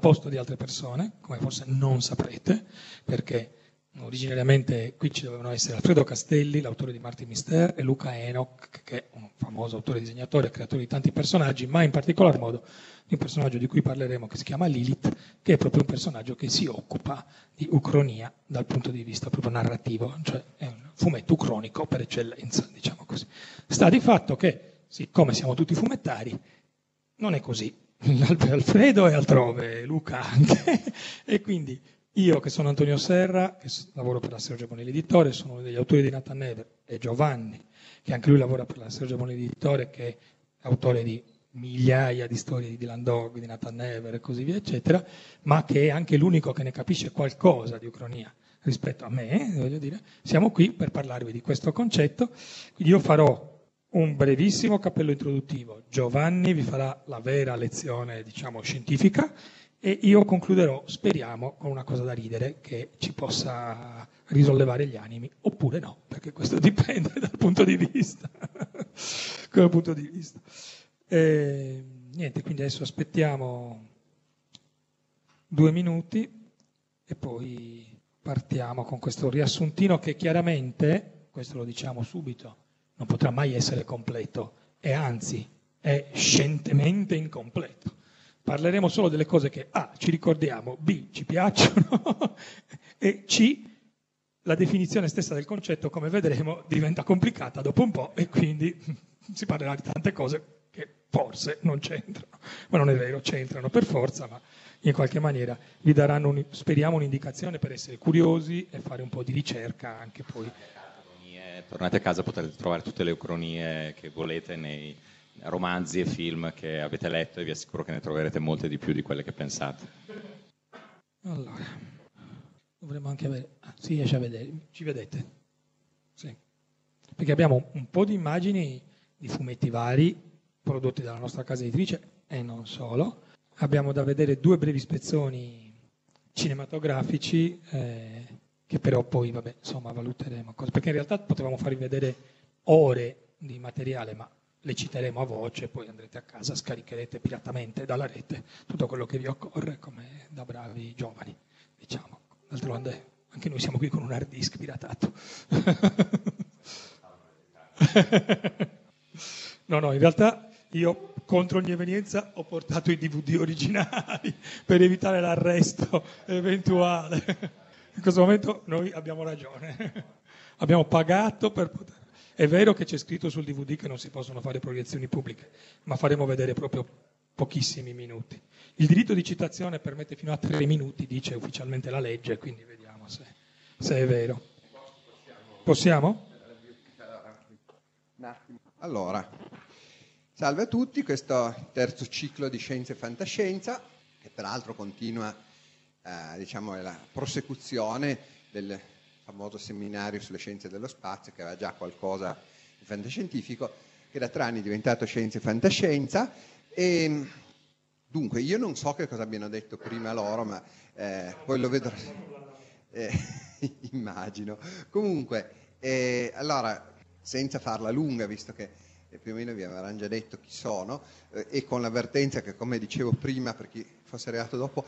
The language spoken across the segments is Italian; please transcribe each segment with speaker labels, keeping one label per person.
Speaker 1: posto di altre persone, come forse non saprete, perché originariamente qui ci dovevano essere Alfredo Castelli, l'autore di Martin Mister, e Luca Enoch, che è un famoso autore, disegnatore e creatore di tanti personaggi, ma in particolar modo di un personaggio di cui parleremo che si chiama Lilith, che è proprio un personaggio che si occupa di ucronia dal punto di vista proprio narrativo, cioè è un fumetto ucronico per eccellenza, diciamo così. Sta di fatto che, siccome siamo tutti fumettari, non è così. Alfredo è altrove, Luca anche. e quindi io che sono Antonio Serra, che lavoro per la Sergio Bonelli Editore, sono uno degli autori di Nathan Never, e Giovanni, che anche lui lavora per la Sergio Bonelli Editore, che è autore di migliaia di storie di Dylan Dog, di Nathan Never e così via, eccetera, ma che è anche l'unico che ne capisce qualcosa di ucronia rispetto a me, voglio dire, siamo qui per parlarvi di questo concetto. Quindi io farò un brevissimo cappello introduttivo. Giovanni vi farà la vera lezione, diciamo, scientifica e io concluderò, speriamo, con una cosa da ridere che ci possa risollevare gli animi, oppure no, perché questo dipende dal punto di vista. punto di vista. E, niente, quindi adesso aspettiamo due minuti e poi partiamo con questo riassuntino che chiaramente, questo lo diciamo subito, non potrà mai essere completo e anzi è scientemente incompleto. Parleremo solo delle cose che A ci ricordiamo, B ci piacciono e C la definizione stessa del concetto, come vedremo, diventa complicata dopo un po' e quindi si parlerà di tante cose che forse non c'entrano. Ma non è vero, c'entrano per forza, ma in qualche maniera vi daranno, un- speriamo, un'indicazione per essere curiosi e fare un po' di ricerca anche poi.
Speaker 2: Tornate a casa potrete trovare tutte le ucronie che volete nei romanzi e film che avete letto e vi assicuro che ne troverete molte di più di quelle che pensate.
Speaker 1: Allora, dovremmo anche avere... ah, si riesce a vedere, ci vedete? Sì. Perché abbiamo un po' di immagini di fumetti vari prodotti dalla nostra casa editrice e non solo. Abbiamo da vedere due brevi spezzoni cinematografici eh, che però poi, vabbè, insomma, valuteremo. Perché in realtà potevamo farvi vedere ore di materiale, ma le citeremo a voce, poi andrete a casa, scaricherete piratamente dalla rete tutto quello che vi occorre come da bravi giovani, diciamo. D'altronde anche noi siamo qui con un hard disk piratato. no, no, in realtà io contro ogni evenienza ho portato i DVD originali per evitare l'arresto eventuale. In questo momento noi abbiamo ragione. Abbiamo pagato per poter... È vero che c'è scritto sul DVD che non si possono fare proiezioni pubbliche, ma faremo vedere proprio pochissimi minuti. Il diritto di citazione permette fino a tre minuti, dice ufficialmente la legge, quindi vediamo se, se è vero. Possiamo?
Speaker 3: Allora, salve a tutti, questo terzo ciclo di Scienza e Fantascienza, che peraltro continua, eh, diciamo, è la prosecuzione del famoso seminario sulle scienze dello spazio, che aveva già qualcosa di fantascientifico, che da tre anni è diventato Scienza e Fantascienza. E, dunque, io non so che cosa abbiano detto prima loro, ma eh, poi lo vedrò. Eh, immagino. Comunque, eh, allora, senza farla lunga, visto che eh, più o meno vi avranno già detto chi sono, eh, e con l'avvertenza che, come dicevo prima, per chi fosse arrivato dopo,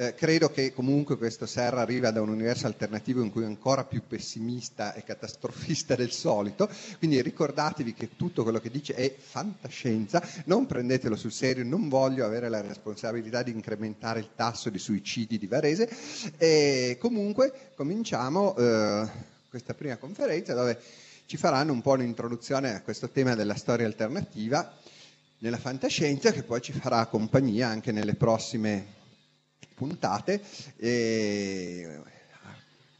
Speaker 3: eh, credo che comunque questo Serra arriva da un universo alternativo in cui è ancora più pessimista e catastrofista del solito, quindi ricordatevi che tutto quello che dice è fantascienza, non prendetelo sul serio, non voglio avere la responsabilità di incrementare il tasso di suicidi di Varese, e comunque cominciamo eh, questa prima conferenza dove ci faranno un po' un'introduzione a questo tema della storia alternativa nella fantascienza che poi ci farà compagnia anche nelle prossime puntate, e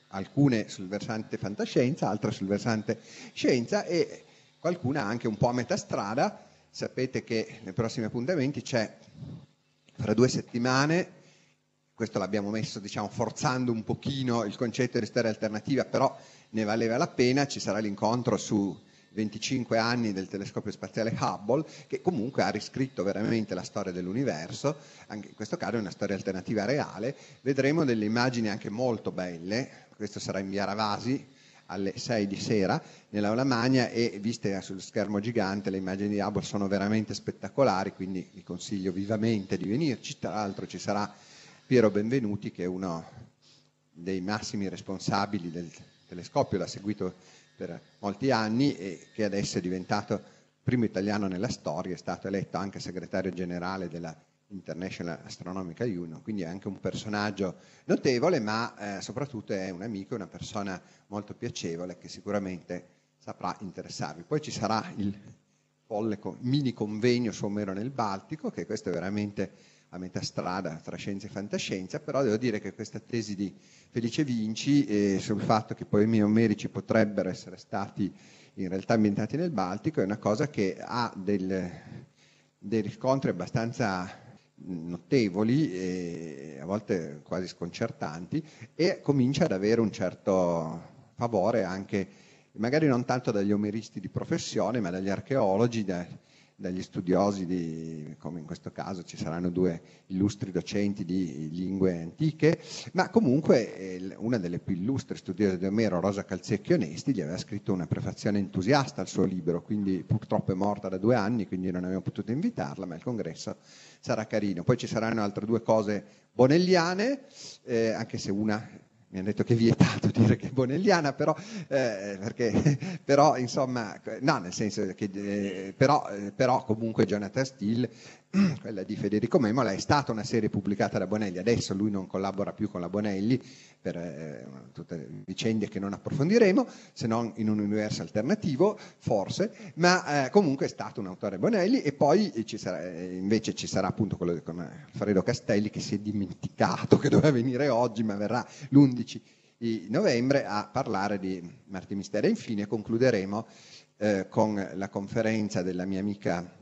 Speaker 3: alcune sul versante fantascienza, altre sul versante scienza e qualcuna anche un po' a metà strada. Sapete che nei prossimi appuntamenti c'è fra due settimane questo l'abbiamo messo diciamo, forzando un pochino il concetto di storia alternativa, però ne valeva la pena, ci sarà l'incontro su 25 anni del telescopio spaziale Hubble, che comunque ha riscritto veramente la storia dell'universo, anche in questo caso è una storia alternativa reale, vedremo delle immagini anche molto belle, questo sarà in via Ravasi alle 6 di sera nell'aula magna e viste sullo schermo gigante le immagini di Hubble sono veramente spettacolari, quindi vi consiglio vivamente di venirci, tra l'altro ci sarà Piero Benvenuti che è uno dei massimi responsabili del telescopio, l'ha seguito per molti anni e che adesso è diventato primo italiano nella storia, è stato eletto anche segretario generale della International Astronomical Union, quindi è anche un personaggio notevole, ma eh, soprattutto è un amico, una persona molto piacevole che sicuramente saprà interessarvi. Poi ci sarà il folle mini convegno su Omero nel Baltico, che questo è veramente a metà strada tra scienza e fantascienza, però devo dire che questa tesi di Felice Vinci eh, sul fatto che poemi omerici potrebbero essere stati in realtà ambientati nel Baltico è una cosa che ha del, dei riscontri abbastanza notevoli e a volte quasi sconcertanti e comincia ad avere un certo favore anche magari non tanto dagli omeristi di professione ma dagli archeologi, da, dagli studiosi, di, come in questo caso ci saranno due illustri docenti di lingue antiche, ma comunque eh, una delle più illustri studiose di Omero, Rosa Calzecchi Onesti, gli aveva scritto una prefazione entusiasta al suo libro, quindi purtroppo è morta da due anni, quindi non abbiamo potuto invitarla, ma il congresso sarà carino. Poi ci saranno altre due cose bonelliane, eh, anche se una mi hanno detto che è vietato dire che è bonelliana, però, eh, perché, però insomma, no, nel senso che, eh, però, eh, però, comunque Jonathan Steele, quella di Federico Memola, è stata una serie pubblicata da Bonelli, adesso lui non collabora più con la Bonelli per eh, tutte vicende che non approfondiremo, se non in un universo alternativo, forse, ma eh, comunque è stato un autore Bonelli e poi ci sarà, eh, invece ci sarà appunto quello con Alfredo Castelli che si è dimenticato che doveva venire oggi, ma verrà l'11 11 di novembre a parlare di Marti Misteri. E infine concluderemo eh, con la conferenza della mia amica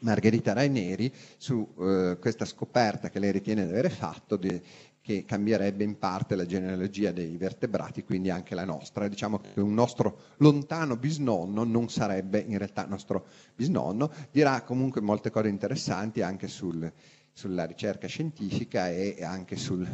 Speaker 3: Margherita Raineri su eh, questa scoperta che lei ritiene di avere fatto di, che cambierebbe in parte la genealogia dei vertebrati, quindi anche la nostra. Diciamo che un nostro lontano bisnonno non sarebbe in realtà nostro bisnonno, dirà comunque molte cose interessanti anche sul, sulla ricerca scientifica e anche sul,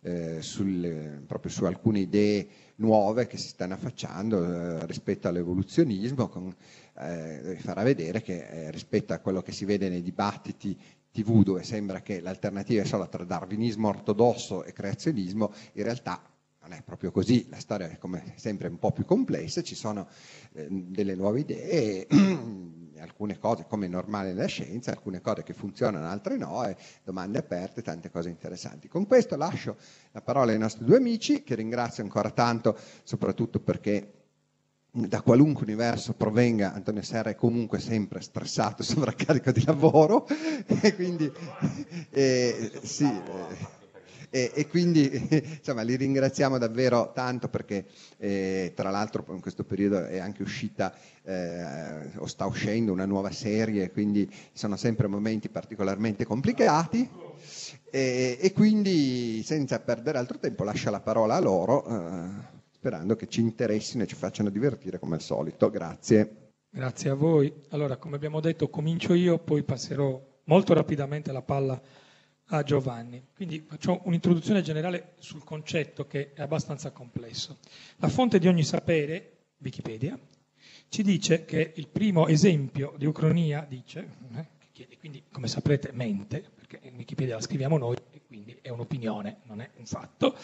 Speaker 3: eh, sul, proprio su alcune idee nuove che si stanno affacciando eh, rispetto all'evoluzionismo, con, eh, farà vedere che eh, rispetto a quello che si vede nei dibattiti tv dove sembra che l'alternativa è solo tra darwinismo ortodosso e creazionismo, in realtà non è proprio così, la storia è come sempre un po' più complessa, ci sono eh, delle nuove idee alcune cose come è normale nella scienza, alcune cose che funzionano, altre no, e domande aperte, tante cose interessanti. Con questo lascio la parola ai nostri due amici, che ringrazio ancora tanto, soprattutto perché da qualunque universo provenga, Antonio Serra è comunque sempre stressato, sovraccarico di lavoro, e quindi eh, sì. Eh, e, e quindi insomma, li ringraziamo davvero tanto perché eh, tra l'altro in questo periodo è anche uscita eh, o sta uscendo una nuova serie, quindi sono sempre momenti particolarmente complicati e, e quindi senza perdere altro tempo lascio la parola a loro eh, sperando che ci interessino e ci facciano divertire come al solito. Grazie.
Speaker 1: Grazie a voi. Allora, come abbiamo detto, comincio io, poi passerò molto rapidamente la palla a Giovanni. Quindi faccio un'introduzione generale sul concetto che è abbastanza complesso. La fonte di ogni sapere, Wikipedia, ci dice che il primo esempio di ucronia dice, eh, quindi come saprete mente, perché in Wikipedia la scriviamo noi e quindi è un'opinione, non è un fatto,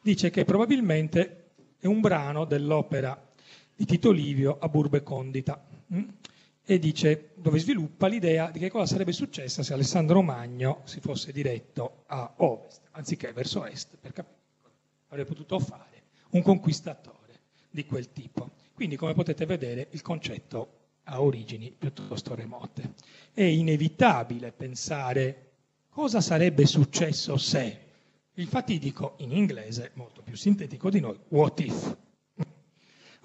Speaker 1: dice che probabilmente è un brano dell'opera di Tito Livio a Burbe Condita. Hm? e dice, dove sviluppa l'idea di che cosa sarebbe successo se Alessandro Magno si fosse diretto a ovest, anziché verso est, per capire cosa avrebbe potuto fare un conquistatore di quel tipo. Quindi, come potete vedere, il concetto ha origini piuttosto remote. È inevitabile pensare cosa sarebbe successo se. Infatti dico in inglese, molto più sintetico di noi, what if.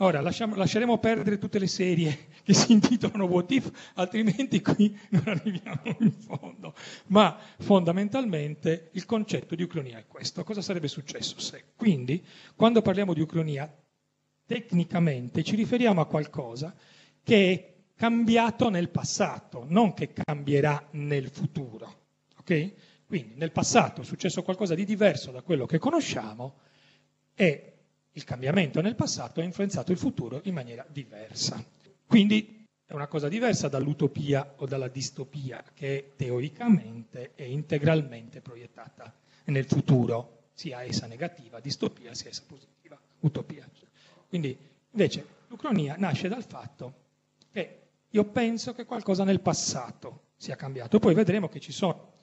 Speaker 1: Ora, lasciamo- lasceremo perdere tutte le serie che si intitolano What If, altrimenti qui non arriviamo in fondo. Ma fondamentalmente il concetto di ucronia è questo. Cosa sarebbe successo se? Quindi, quando parliamo di ucronia, tecnicamente ci riferiamo a qualcosa che è cambiato nel passato, non che cambierà nel futuro. ok? Quindi nel passato è successo qualcosa di diverso da quello che conosciamo e il cambiamento nel passato ha influenzato il futuro in maniera diversa. Quindi è una cosa diversa dall'utopia o dalla distopia che teoricamente è integralmente proiettata nel futuro, sia essa negativa, distopia, sia essa positiva, utopia. Quindi invece l'ucronia nasce dal fatto che io penso che qualcosa nel passato sia cambiato. Poi vedremo che ci sono,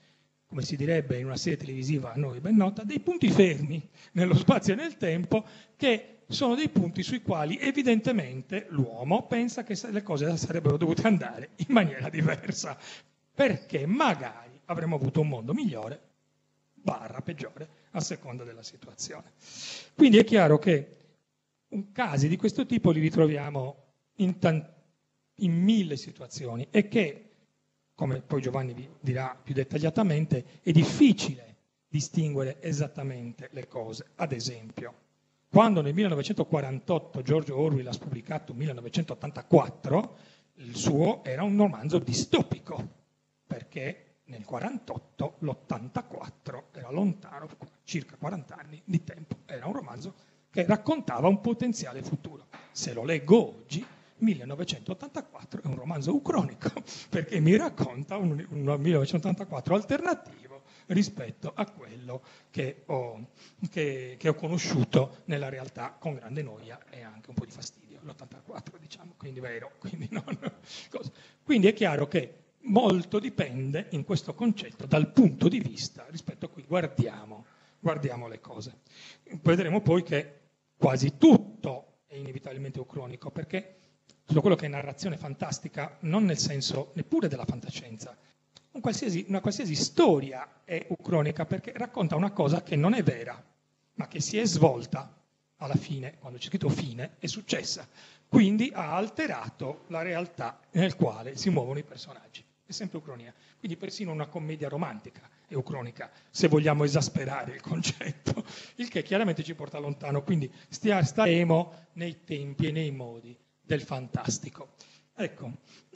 Speaker 1: come si direbbe in una serie televisiva a noi ben nota, dei punti fermi nello spazio e nel tempo che sono dei punti sui quali evidentemente l'uomo pensa che le cose sarebbero dovute andare in maniera diversa, perché magari avremmo avuto un mondo migliore, barra peggiore, a seconda della situazione. Quindi è chiaro che casi di questo tipo li ritroviamo in, tan- in mille situazioni e che, come poi Giovanni vi dirà più dettagliatamente, è difficile distinguere esattamente le cose. Ad esempio, quando nel 1948 George Orwell ha pubblicato 1984, il suo era un romanzo distopico, perché nel 48 l'84 era lontano, circa 40 anni di tempo, era un romanzo che raccontava un potenziale futuro. Se lo leggo oggi, 1984 è un romanzo ucronico, perché mi racconta un, un 1984 alternativo rispetto a quello che ho, che, che ho, conosciuto nella realtà con grande noia e anche un po' di fastidio, l'84 diciamo, quindi vero. Quindi, non, quindi è chiaro che molto dipende in questo concetto dal punto di vista rispetto a cui guardiamo, guardiamo le cose. Vedremo poi che quasi tutto è inevitabilmente ucronico, perché tutto quello che è narrazione fantastica, non nel senso neppure della fantascienza, un qualsiasi, una qualsiasi storia è ucronica perché racconta una cosa che non è vera, ma che si è svolta alla fine, quando c'è scritto fine, è successa. Quindi ha alterato la realtà nel quale si muovono i personaggi. È sempre ucronia. Quindi persino una commedia romantica è ucronica, se vogliamo esasperare il concetto, il che chiaramente ci porta lontano. Quindi staremo nei tempi e nei modi del fantastico. Ecco,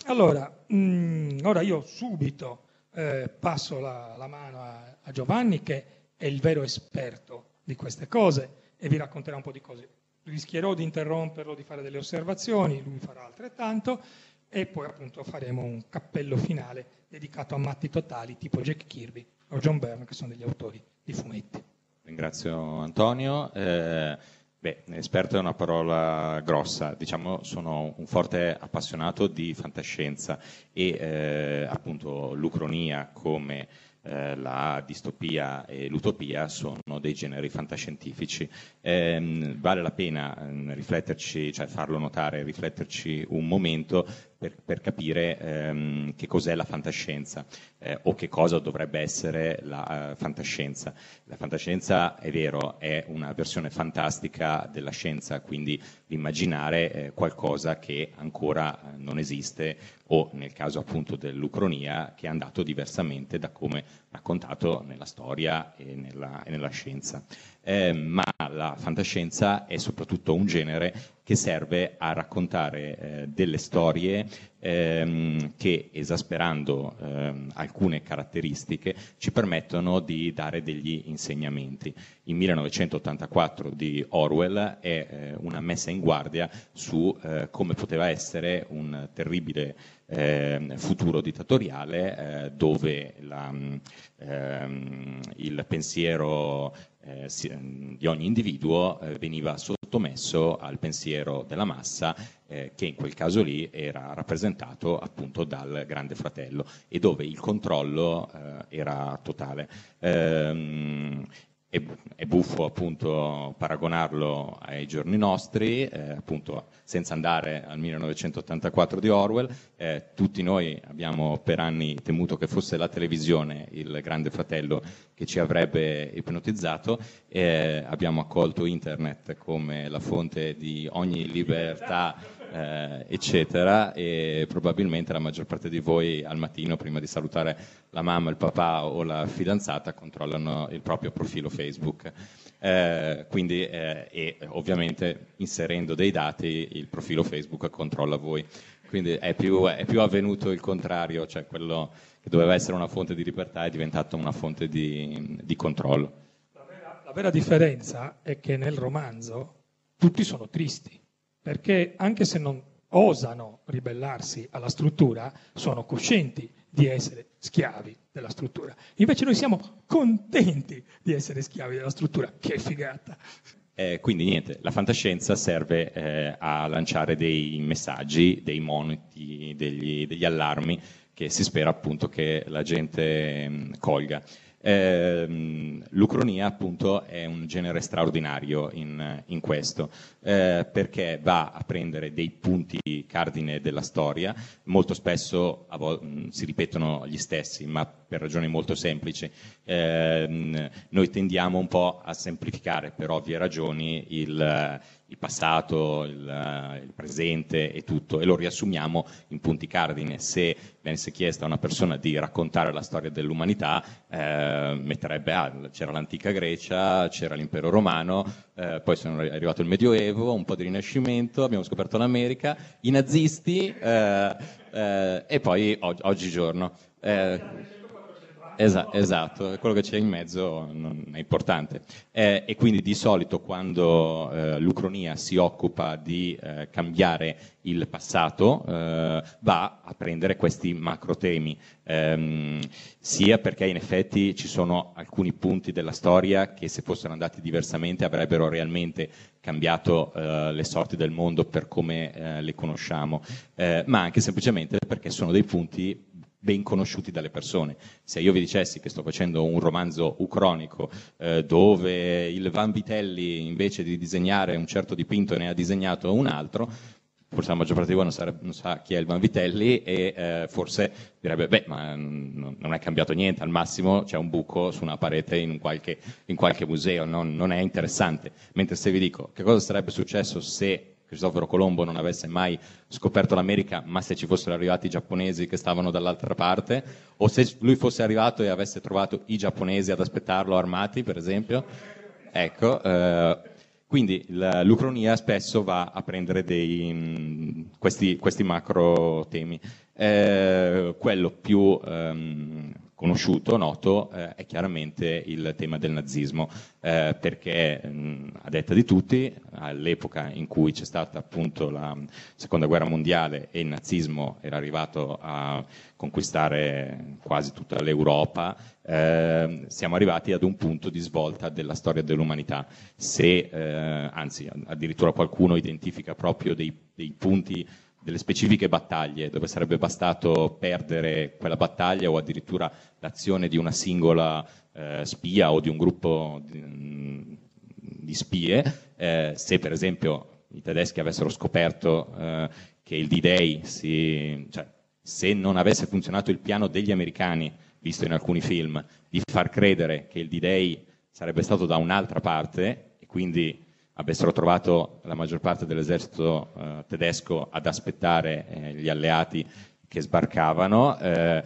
Speaker 1: allora, mh, mm, ora io subito eh, passo la, la mano a, a, Giovanni che è il vero esperto di queste cose e vi racconterà un po' di cose. Rischierò di interromperlo, di fare delle osservazioni, lui farà altrettanto e poi appunto faremo un cappello finale dedicato a matti totali tipo Jack Kirby o John Byrne che sono degli autori di fumetti.
Speaker 2: Ringrazio Antonio. Eh, Beh, esperto è una parola grossa, diciamo sono un forte appassionato di fantascienza e eh, appunto l'ucronia come eh, la distopia e l'utopia sono dei generi fantascientifici. Eh, vale la pena eh, rifletterci, cioè farlo notare, rifletterci un momento per, per capire ehm, che cos'è la fantascienza eh, o che cosa dovrebbe essere la uh, fantascienza. La fantascienza, è vero, è una versione fantastica della scienza, quindi immaginare eh, qualcosa che ancora eh, non esiste o nel caso appunto dell'ucronia che è andato diversamente da come raccontato nella storia e nella, e nella scienza. Eh, ma la fantascienza è soprattutto un genere che serve a raccontare eh, delle storie ehm, che, esasperando ehm, alcune caratteristiche, ci permettono di dare degli insegnamenti. Il 1984 di Orwell è eh, una messa in guardia su eh, come poteva essere un terribile eh, futuro dittatoriale eh, dove la, ehm, il pensiero eh, di ogni individuo eh, veniva sottomesso al pensiero della massa eh, che in quel caso lì era rappresentato appunto dal grande fratello e dove il controllo eh, era totale. Ehm, è, è buffo appunto paragonarlo ai giorni nostri, eh, appunto senza andare al 1984 di Orwell. Eh, tutti noi abbiamo per anni temuto che fosse la televisione, il grande fratello, che ci avrebbe ipnotizzato. Eh, abbiamo accolto internet come la fonte di ogni libertà eh, eccetera, e probabilmente la maggior parte di voi al mattino, prima di salutare la mamma, il papà o la fidanzata, controllano il proprio profilo Facebook. Eh, quindi, eh, e ovviamente inserendo dei dati, il profilo Facebook controlla voi. Quindi è più, è più avvenuto il contrario, cioè quello che doveva essere una fonte di libertà è diventato una fonte di, di controllo.
Speaker 1: La vera, la vera differenza è che nel romanzo tutti sono tristi perché anche se non osano ribellarsi alla struttura, sono coscienti di essere schiavi della struttura. Invece noi siamo contenti di essere schiavi della struttura. Che figata!
Speaker 2: Eh, quindi niente, la fantascienza serve eh, a lanciare dei messaggi, dei moniti, degli, degli, allarmi che si spera appunto che la gente mh, mm, colga. Eh, l'Ucronia appunto è un genere straordinario in, in questo, eh, perché va a prendere dei punti cardine della storia, molto spesso vo- si ripetono gli stessi, ma per ragioni molto semplici. Eh, noi tendiamo un po' a semplificare per ovvie ragioni il, il passato, il, il, presente e tutto, e lo riassumiamo in punti cardine. Se venisse chiesta a una persona di raccontare la storia dell'umanità, eh, metterebbe, ah, c'era l'antica Grecia, c'era l'impero romano, eh, poi sono arrivato il Medioevo, un po' di Rinascimento, abbiamo scoperto l'America, i nazisti eh, eh e poi og- oggigiorno. Esa- esatto, quello che c'è in mezzo non è importante. Eh, e quindi di solito quando eh, l'Ucronia si occupa di eh, cambiare il passato eh, va a prendere questi macro temi, ehm, sia perché in effetti ci sono alcuni punti della storia che se fossero andati diversamente avrebbero realmente cambiato eh, le sorti del mondo per come eh, le conosciamo, ma anche semplicemente perché sono dei punti ben conosciuti dalle persone. Se io vi dicessi che sto facendo un romanzo ucronico eh, dove il Van Vitelli invece di disegnare un certo dipinto ne ha disegnato un altro, forse la maggior parte di voi non, sarebbe, non sa chi è il Van Vitelli e eh, forse direbbe beh ma non, non, è cambiato niente, al massimo c'è un buco su una parete in, qualche, in qualche, museo, non, non è interessante. Mentre se vi dico che cosa sarebbe successo se Cristoforo Colombo non avesse mai scoperto l'America, ma se ci fossero arrivati i giapponesi che stavano dall'altra parte, o se lui fosse arrivato e avesse trovato i giapponesi ad aspettarlo armati, per esempio. Ecco, eh, quindi l'Ucronia spesso va a prendere dei, mh, questi, questi, macro temi. Eh, quello più ehm, conosciuto, noto, eh, è chiaramente il tema del nazismo, eh, perché mh, a detta di tutti, all'epoca in cui c'è stata appunto la seconda guerra mondiale e il nazismo era arrivato a conquistare quasi tutta l'Europa, eh, siamo arrivati ad un punto di svolta della storia dell'umanità. Se, eh, anzi, addirittura qualcuno identifica proprio dei, dei punti delle specifiche battaglie, dove sarebbe bastato perdere quella battaglia o addirittura l'azione di una singola eh, spia o di un gruppo di, di spie, eh, se per esempio i tedeschi avessero scoperto eh, che il D-Day, si, cioè, se non avesse funzionato il piano degli americani, visto in alcuni film, di far credere che il D-Day sarebbe stato da un'altra parte e quindi avessero trovato la maggior parte dell'esercito eh, tedesco ad aspettare eh, gli alleati che sbarcavano. Eh,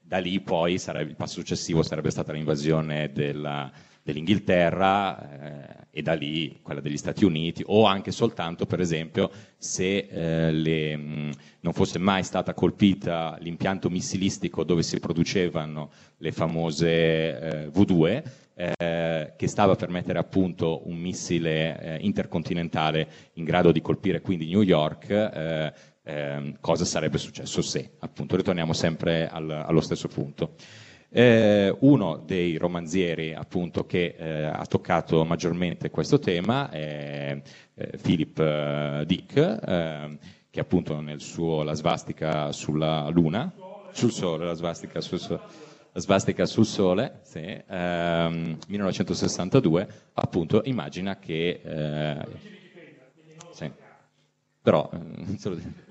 Speaker 2: da lì poi sarebbe, il passo successivo sarebbe stata l'invasione della, dell'Inghilterra eh, e da lì quella degli Stati Uniti o anche soltanto per esempio se eh, le, mh, non fosse mai stata colpita l'impianto missilistico dove si producevano le famose eh, V2 eh, che stava per mettere a punto un missile eh, intercontinentale in grado di colpire quindi New York, eh, ehm, cosa sarebbe successo se? Appunto, ritorniamo sempre al, allo stesso punto. Eh, uno dei romanzieri appunto, che eh, ha toccato maggiormente questo tema è eh, Philip eh, Dick, che appunto nel suo La svastica sulla Luna, sul Sole, la svastica sul Sole, Svastica sul sole, sì, ehm, 1962, appunto immagina che... eh, sì, però... eh, dico.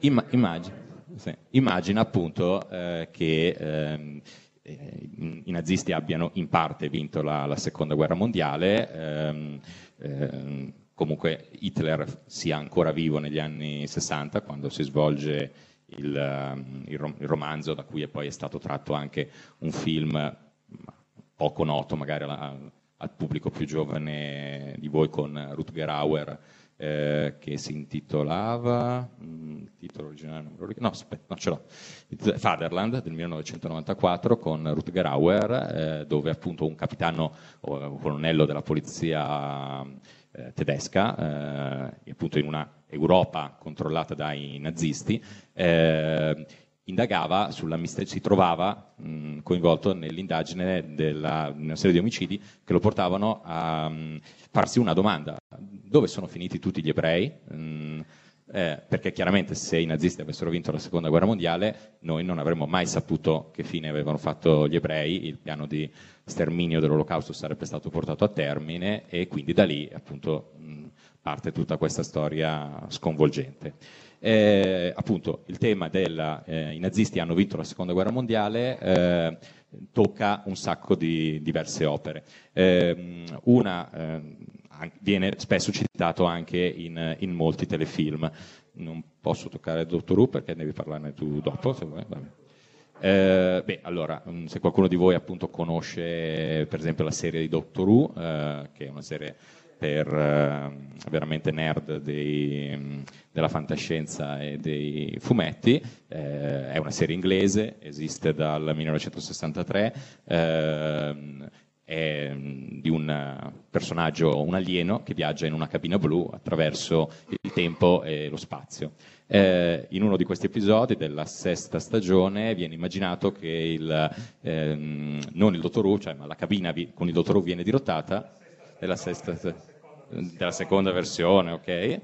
Speaker 2: Imma- immagina, sì, immagina appunto eh, che ehm, eh, i i nazisti abbiano in parte vinto la, la seconda guerra mondiale, ehm, ehm, comunque Hitler sia ancora vivo negli anni 60 quando si svolge il, ehm, il il romanzo da cui è poi è stato tratto anche un film poco noto magari alla- al pubblico più giovane di voi con Rutger Hauer eh, che si intitolava mm, il titolo originale non lo ricordo no aspetta no ce l'ho. Fatherland del 1994 con Rutger Hauer eh, dove appunto un capitano o un colonnello della polizia eh, tedesca eh, appunto in una Europa controllata dai nazisti eh, indagava sulla si trovava mh, coinvolto nell'indagine della- di una serie di omicidi che lo portavano a mh, farsi una domanda: dove sono finiti tutti gli ebrei? Mm, eh, perché chiaramente se i nazisti avessero vinto la seconda guerra mondiale noi non avremmo mai saputo che fine avevano fatto gli ebrei, il piano di sterminio dell'olocausto sarebbe stato portato a termine e quindi da lì appunto mh, parte tutta questa storia sconvolgente. Eh, appunto il tema del i nazisti hanno vinto la seconda guerra mondiale eh, tocca un sacco di diverse opere. Ehm, una ehm, viene spesso citato anche in, in molti telefilm. Non posso toccare Dottor Who perché devi parlarne tu dopo. Se vuoi. Eh, beh, allora, mh, se qualcuno di voi appunto conosce per esempio la serie di Doctor Who, eh, che è una serie per eh, veramente nerd dei, mh, della fantascienza e dei fumetti, eh, è una serie inglese, esiste dal 1963, ehm, è mh, di un personaggio, un alieno che viaggia in una cabina blu attraverso il tempo e lo spazio. Eh, in uno di questi episodi della sesta stagione viene immaginato che il, ehm, non il dottor Who, cioè, ma la cabina vi- con il dottor Who viene dirottata, della, sesta, della seconda versione, ok?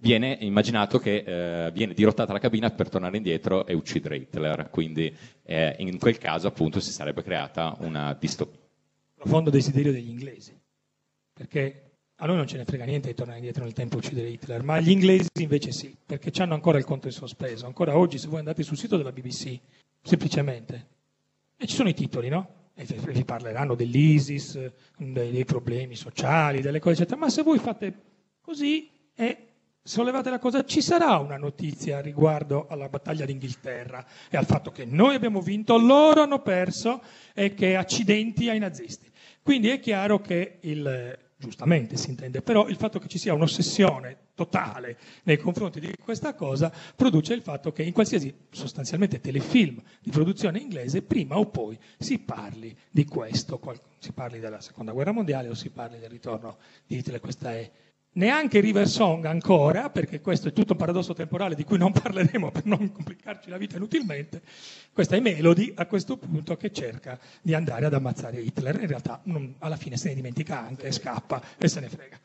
Speaker 2: Viene immaginato che eh, viene dirottata la cabina per tornare indietro e uccidere Hitler, quindi eh, in quel caso appunto si sarebbe creata una distopia.
Speaker 1: Profondo desiderio degli inglesi, perché a noi non ce ne frega niente di tornare indietro nel tempo e uccidere Hitler, ma agli inglesi invece sì, perché hanno ancora il conto in sospeso. Ancora oggi, se voi andate sul sito della BBC, semplicemente, e ci sono i titoli, no? E vi parleranno dell'ISIS, dei, dei problemi sociali, delle cose, eccetera. Ma se voi fate così e sollevate la cosa, ci sarà una notizia riguardo alla battaglia d'Inghilterra e al fatto che noi abbiamo vinto, loro hanno perso e che accidenti ai nazisti. Quindi è chiaro che il, giustamente si intende, però il fatto che ci sia un'ossessione totale nei confronti di questa cosa produce il fatto che in qualsiasi sostanzialmente telefilm di produzione inglese prima o poi si parli di questo, si parli della seconda guerra mondiale o si parli del ritorno di Hitler, questa è neanche River Song ancora, perché questo è tutto un paradosso temporale di cui non parleremo per non complicarci la vita inutilmente. Questa è Melody a questo punto che cerca di andare ad ammazzare Hitler. In realtà non- alla fine se ne dimentica anche, scappa e se ne frega.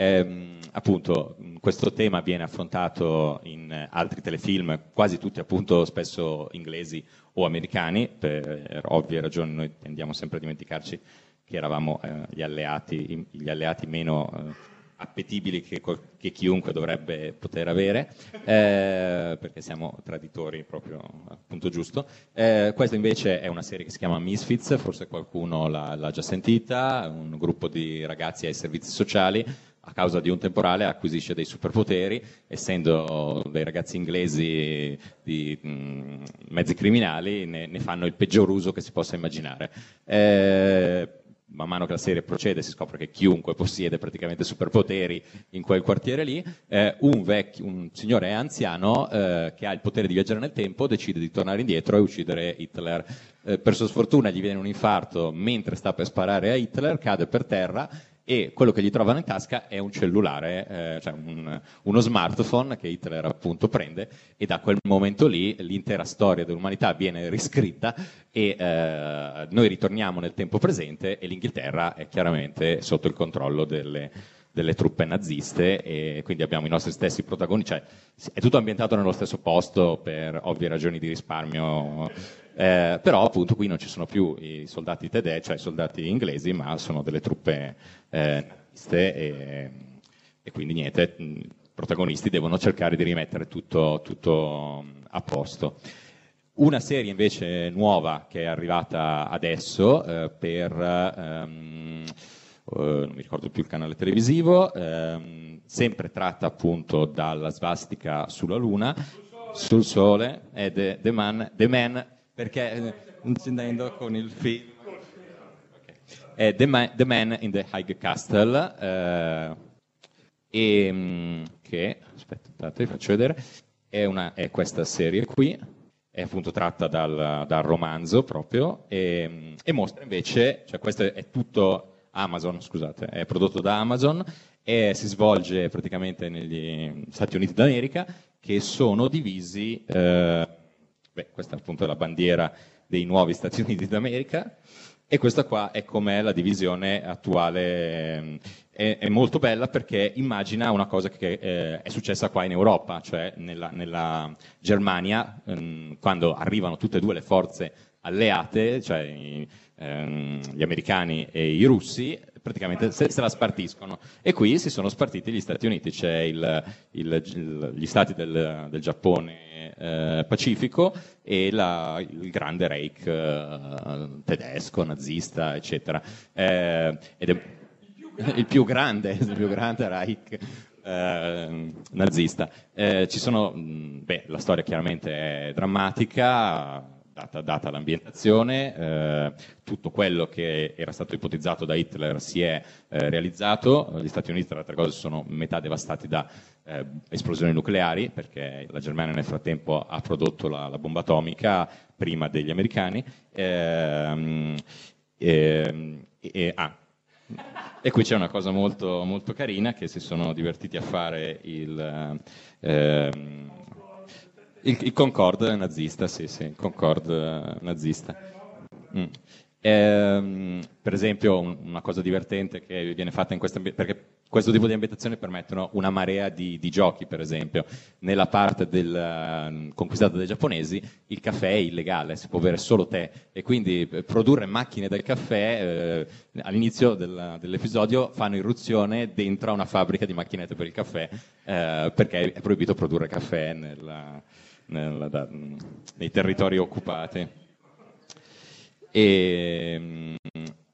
Speaker 2: Ehm, appunto, questo tema viene affrontato in eh, altri telefilm, quasi tutti appunto spesso inglesi o americani, per ovvie ragioni noi tendiamo sempre a dimenticarci che eravamo eh, gli, alleati, gli alleati meno eh, appetibili che, che chiunque dovrebbe poter avere, eh, perché siamo traditori proprio al punto giusto. Eh, questa invece è una serie che si chiama Misfits, forse qualcuno l'ha, l'ha già sentita, un gruppo di ragazzi ai servizi sociali a causa di un temporale acquisisce dei superpoteri, essendo dei ragazzi inglesi di mh, mezzi criminali, ne, ne fanno il peggior uso che si possa immaginare. Eh, man mano che la serie procede si scopre che chiunque possiede praticamente superpoteri in quel quartiere lì, eh, un, vecchio, un signore anziano eh, che ha il potere di viaggiare nel tempo decide di tornare indietro e uccidere Hitler. Eh, per sua sfortuna gli viene un infarto mentre sta per sparare a Hitler, cade per terra e quello che gli trovano in tasca è un cellulare, eh, cioè un- uno smartphone che Hitler appunto prende e da quel momento lì l'intera storia dell'umanità viene riscritta e eh, noi ritorniamo nel tempo presente e l'Inghilterra è chiaramente sotto il controllo delle, delle truppe naziste e quindi abbiamo i nostri stessi protagonisti, cioè è tutto ambientato nello stesso posto per ovvie ragioni di risparmio, eh, però appunto qui non ci sono più i soldati tedeschi, cioè i soldati inglesi, ma sono delle truppe eh, naziste e, e, quindi niente, i protagonisti devono cercare di rimettere tutto, tutto a posto. Una serie invece nuova che è arrivata adesso eh, per, ehm, eh, non mi ricordo più il canale televisivo, ehm, sempre tratta appunto dalla svastica sulla Luna, sul Sole, è The, The, Man, The Man, perché eh, intendendo con il film. È The Man, The Man in the High Castle, eh, e, mm, che, aspetta, vi faccio vedere, è, una, è questa serie qui è appunto tratta dal, dal romanzo proprio e, e, mostra invece, cioè questo è tutto Amazon, scusate, è prodotto da Amazon e si svolge praticamente negli Stati Uniti d'America che sono divisi, eh, beh, questa appunto è la bandiera dei nuovi Stati Uniti d'America e questa qua è com'è la divisione attuale. È, è molto bella perché immagina una cosa che eh, è successa qua in Europa, cioè nella, nella Germania, ehm, quando arrivano tutte e due le forze alleate, cioè i, ehm, gli americani e i russi, praticamente se, se, la spartiscono. E qui si sono spartiti gli Stati Uniti, c'è il, il, gli stati del, del Giappone eh, Pacifico e la, il grande Reich eh, tedesco, nazista, eccetera. Eh, ed è il più grande, il più grande Reich eh, nazista. Eh, ci sono, beh, la storia chiaramente è drammatica, data, data l'ambientazione, eh, tutto quello che era stato ipotizzato da Hitler si è eh, realizzato, gli Stati Uniti tra le altre cose sono metà devastati da eh, esplosioni nucleari, perché la Germania nel frattempo ha prodotto la, la bomba atomica prima degli americani. Ehm, ehm, ah, e qui c'è una cosa molto, molto, carina che si sono divertiti a fare il, ehm, il, il Concorde nazista, sì, sì, il Concorde nazista. Mm. Ehm, per esempio, un, una cosa divertente che viene fatta in questa perché questo tipo di ambientazione permettono una marea di, di giochi, per esempio. Nella parte del, uh, conquistata dai giapponesi il caffè è illegale, si può bere solo tè e quindi eh, produrre macchine del caffè eh, all'inizio del, dell'episodio fanno irruzione dentro a una fabbrica di macchinette per il caffè eh, perché è proibito produrre caffè nella, nella, da, nei territori occupati. E,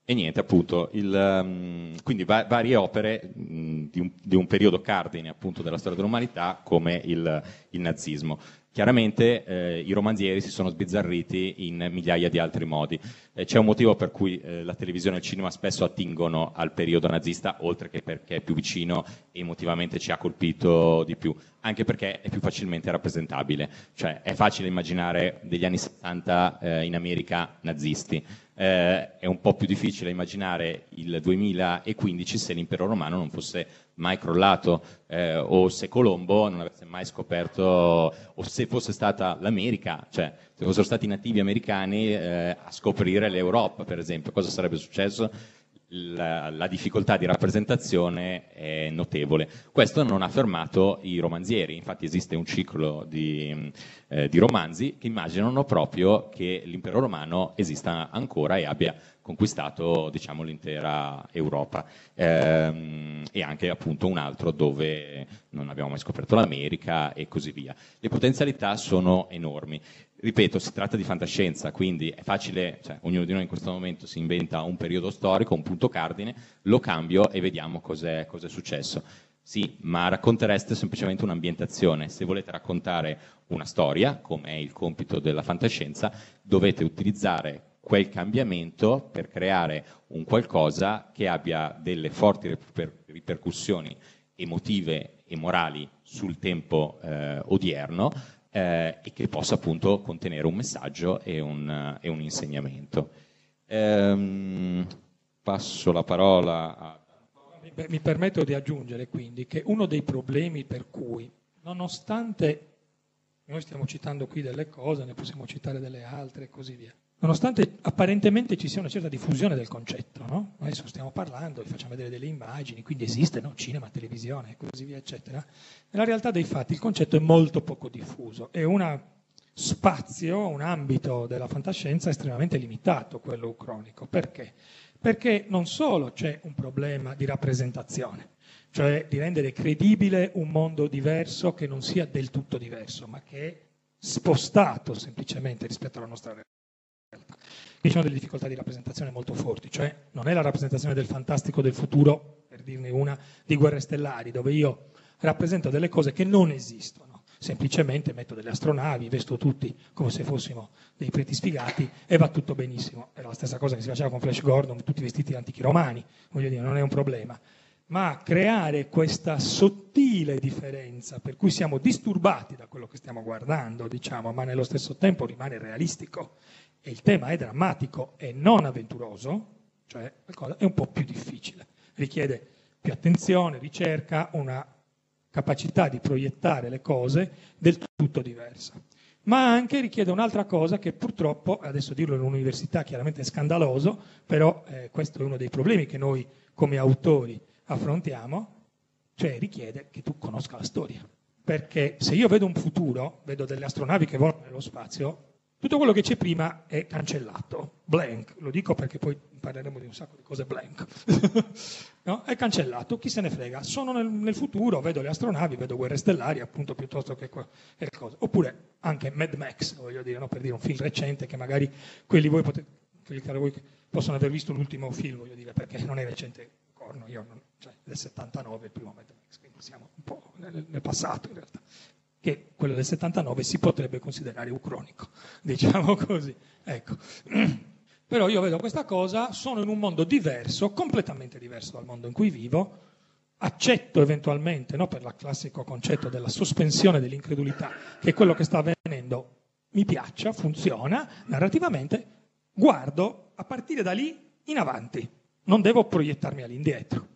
Speaker 2: e niente, appunto, il, um, quindi va- varie opere mh, di, un, di, un, periodo cardine appunto della storia dell'umanità come il, il nazismo. Chiaramente eh, i romanzieri si sono sbizzarriti in migliaia di altri modi. Eh, c'è un motivo per cui eh, la televisione e il cinema spesso attingono al periodo nazista, oltre che perché è più vicino e emotivamente ci ha colpito di più, anche perché è più facilmente rappresentabile. Cioè è facile immaginare degli anni 60 eh, in America nazisti. Eh, è un po' più difficile immaginare il 2015 se l'impero romano non fosse mai crollato eh, o se Colombo non avesse mai scoperto o se fosse stata l'America, cioè se fossero stati i nativi americani eh, a scoprire l'Europa, per esempio, cosa sarebbe successo? La, la, difficoltà di rappresentazione è notevole. Questo non ha fermato i romanzieri, infatti esiste un ciclo di, eh, di romanzi che immaginano proprio che l'impero romano esista ancora e abbia conquistato diciamo, l'intera Europa ehm, e anche appunto un altro dove non abbiamo mai scoperto l'America e così via. Le potenzialità sono enormi. Ripeto, si tratta di fantascienza, quindi è facile, cioè, ognuno di noi in questo momento si inventa un periodo storico, un punto cardine, lo cambio e vediamo cos'è, cos'è successo. Sì, ma raccontereste semplicemente un'ambientazione. Se volete raccontare una storia, come è il compito della fantascienza, dovete utilizzare quel cambiamento per creare un qualcosa che abbia delle forti riper- ripercussioni emotive e morali sul tempo eh, odierno eh, e che possa appunto contenere un messaggio e un, e un insegnamento. Ehm, passo la parola a...
Speaker 1: Mi permetto di aggiungere quindi che uno dei problemi per cui, nonostante noi stiamo citando qui delle cose, ne possiamo citare delle altre e così via, nonostante apparentemente ci sia una certa diffusione del concetto, no? adesso stiamo parlando, vi facciamo vedere delle immagini, quindi esiste no? cinema, televisione e così via, eccetera, nella realtà dei fatti il concetto è molto poco diffuso, è un spazio, un ambito della fantascienza estremamente limitato, quello ucronico. Perché? Perché non solo c'è un problema di rappresentazione, cioè di rendere credibile un mondo diverso che non sia del tutto diverso, ma che è spostato semplicemente rispetto alla nostra realtà. Qui ci sono delle difficoltà di rappresentazione molto forti, cioè non è la rappresentazione del fantastico del futuro, per dirne una, di guerre stellari, dove io rappresento delle cose che non esistono. Semplicemente metto delle astronavi, vesto tutti come se fossimo dei preti sfigati e va tutto benissimo. Era la stessa cosa che si faceva con Flash Gordon, tutti vestiti da antichi romani, voglio dire, non è un problema. Ma creare questa sottile differenza per cui siamo disturbati da quello che stiamo guardando, diciamo, ma nello stesso tempo rimane realistico e il tema è drammatico e non avventuroso, cioè qualcosa è un po' più difficile, richiede più attenzione, ricerca, una capacità di proiettare le cose del tutto diversa. Ma anche richiede un'altra cosa che purtroppo, adesso dirlo in un'università chiaramente è scandaloso, però eh, questo è uno dei problemi che noi come autori affrontiamo, cioè richiede che tu conosca la storia. Perché se io vedo un futuro, vedo delle astronavi che volano nello spazio, tutto quello che c'è prima è cancellato, blank, lo dico perché poi parleremo di un sacco di cose blank, no? è cancellato, chi se ne frega, sono nel, nel, futuro, vedo le astronavi, vedo guerre stellari appunto piuttosto che quelle cose, oppure anche Mad Max, voglio dire, no? per dire un film recente che magari quelli voi potete, quelli che voi possono aver visto l'ultimo film, voglio dire, perché non è recente, corno, io non, cioè del 79 il primo Mad Max, quindi siamo un po' nel, nel passato in realtà che quello del 79 si potrebbe considerare ucronico, diciamo così. Ecco. Però io vedo questa cosa, sono in un mondo diverso, completamente diverso dal mondo in cui vivo, accetto eventualmente, no, per il classico concetto della sospensione dell'incredulità, che quello che sta avvenendo mi piaccia, funziona, narrativamente, guardo a partire da lì in avanti, non devo proiettarmi all'indietro.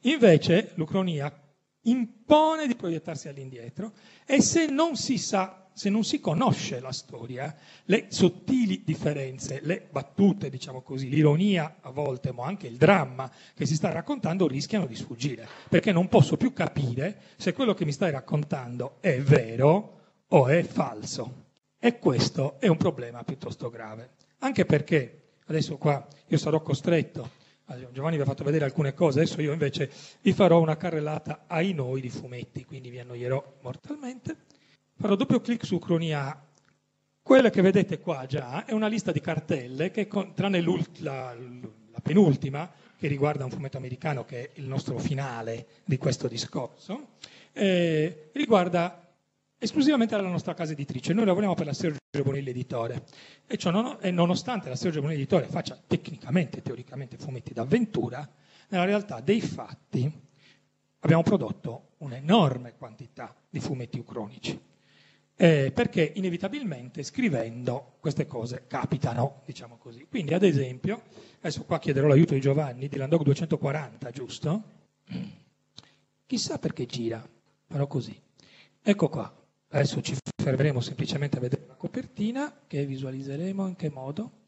Speaker 1: Invece l'Ucronia impone di proiettarsi all'indietro e se non si sa, se non si conosce la storia, le sottili differenze, le battute, diciamo così, l'ironia a volte, ma anche il dramma che si sta raccontando rischiano di sfuggire, perché non posso più capire se quello che mi stai raccontando è vero o è falso. E questo è un problema piuttosto grave, anche perché adesso qua io sarò costretto Giovanni vi ha fatto vedere alcune cose, adesso io invece vi farò una carrellata ai noi di fumetti, quindi vi annoierò mortalmente. Farò doppio clic su Cronia. Quella che vedete qua già è una lista di cartelle che, tranne la, la penultima, che riguarda un fumetto americano che è il nostro finale di questo discorso, eh, riguarda esclusivamente alla nostra casa editrice. Noi lavoriamo per la Sergio Bonelli Editore e, ciò non, e nonostante la Sergio Bonelli Editore faccia tecnicamente, teoricamente fumetti d'avventura, nella realtà dei fatti abbiamo prodotto un'enorme quantità di fumetti ucronici. Eh, perché inevitabilmente scrivendo queste cose capitano, diciamo così. Quindi, ad esempio, adesso qua chiederò l'aiuto di Giovanni, di Landog 240, giusto? Chissà perché gira, però così. Ecco qua, Adesso ci fermeremo semplicemente a vedere la copertina che visualizzeremo in che modo.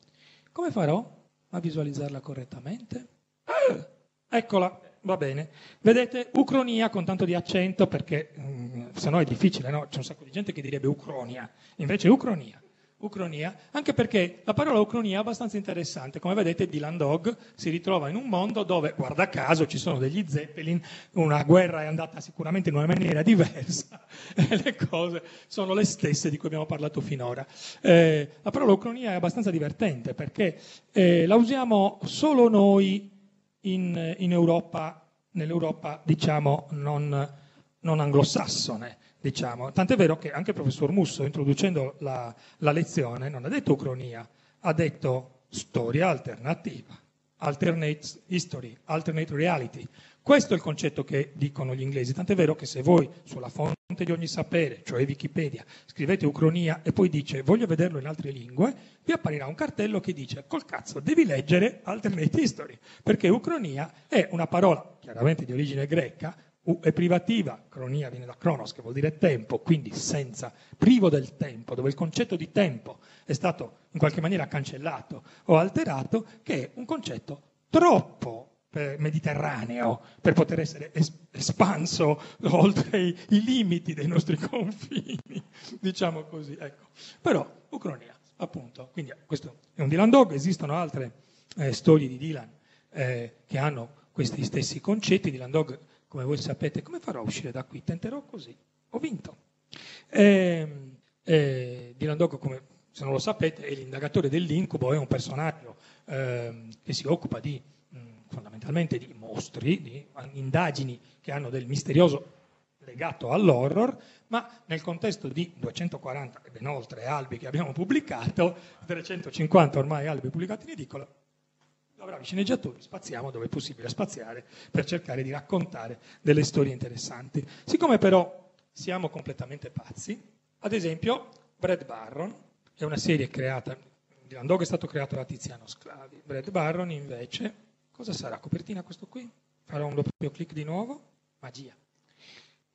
Speaker 1: Come farò a visualizzarla correttamente? Ah, eccola, va bene. Vedete, Ucronia con tanto di accento perché mm, se è difficile, no? C'è un sacco di gente che direbbe Ucronia, invece Ucronia. Ucronia, anche perché la parola Ucronia è abbastanza interessante. Come vedete, Dylan Dog si ritrova in un mondo dove, guarda caso, ci sono degli zeppelin, una guerra è andata sicuramente in una maniera diversa le cose sono le stesse di cui abbiamo parlato finora. Eh, la parola Ucronia è abbastanza divertente perché eh, la usiamo solo noi in, in Europa, nell'Europa, diciamo, non, non anglosassone diciamo. Tant'è vero che anche il professor Musso, introducendo la, la lezione, non ha detto ucronia, ha detto storia alternativa, alternate history, alternate reality. Questo è il concetto che dicono gli inglesi, tant'è vero che se voi sulla fonte di ogni sapere, cioè Wikipedia, scrivete ucronia e poi dice voglio vederlo in altre lingue, vi apparirà un cartello che dice col cazzo devi leggere alternate history, perché ucronia è una parola chiaramente di origine greca, U è privativa, cronia viene da cronos, che vuol dire tempo, quindi senza, privo del tempo, dove il concetto di tempo è stato in qualche maniera cancellato o alterato, che è un concetto troppo eh, mediterraneo per poter essere es- espanso oltre i, i, limiti dei nostri confini, diciamo così. Ecco. Però, Ucronia, appunto, quindi questo è un Dylan Dog, esistono altre eh, storie di Dylan eh, che hanno questi stessi concetti. Dylan Dog, come voi sapete, come farò a uscire da qui? Tenterò così, ho vinto. Eh, eh, Dylan Dog, come se non lo sapete, è l'indagatore dell'incubo, è un personaggio ehm, che si occupa di fondamentalmente di mostri, di indagini che hanno del misterioso legato all'horror, ma nel contesto di 240 e ben oltre albi che abbiamo pubblicato, 350 ormai albi pubblicati in edicola, da bravi sceneggiatori spaziamo dove è possibile spaziare per cercare di raccontare delle storie interessanti. Siccome però siamo completamente pazzi, ad esempio Brad Barron è una serie creata, Dylan Dog è stato creato da Tiziano Sclavi, Brad Barron invece Cosa sarà? Copertina questo qui? Farò un doppio clic di nuovo? Magia.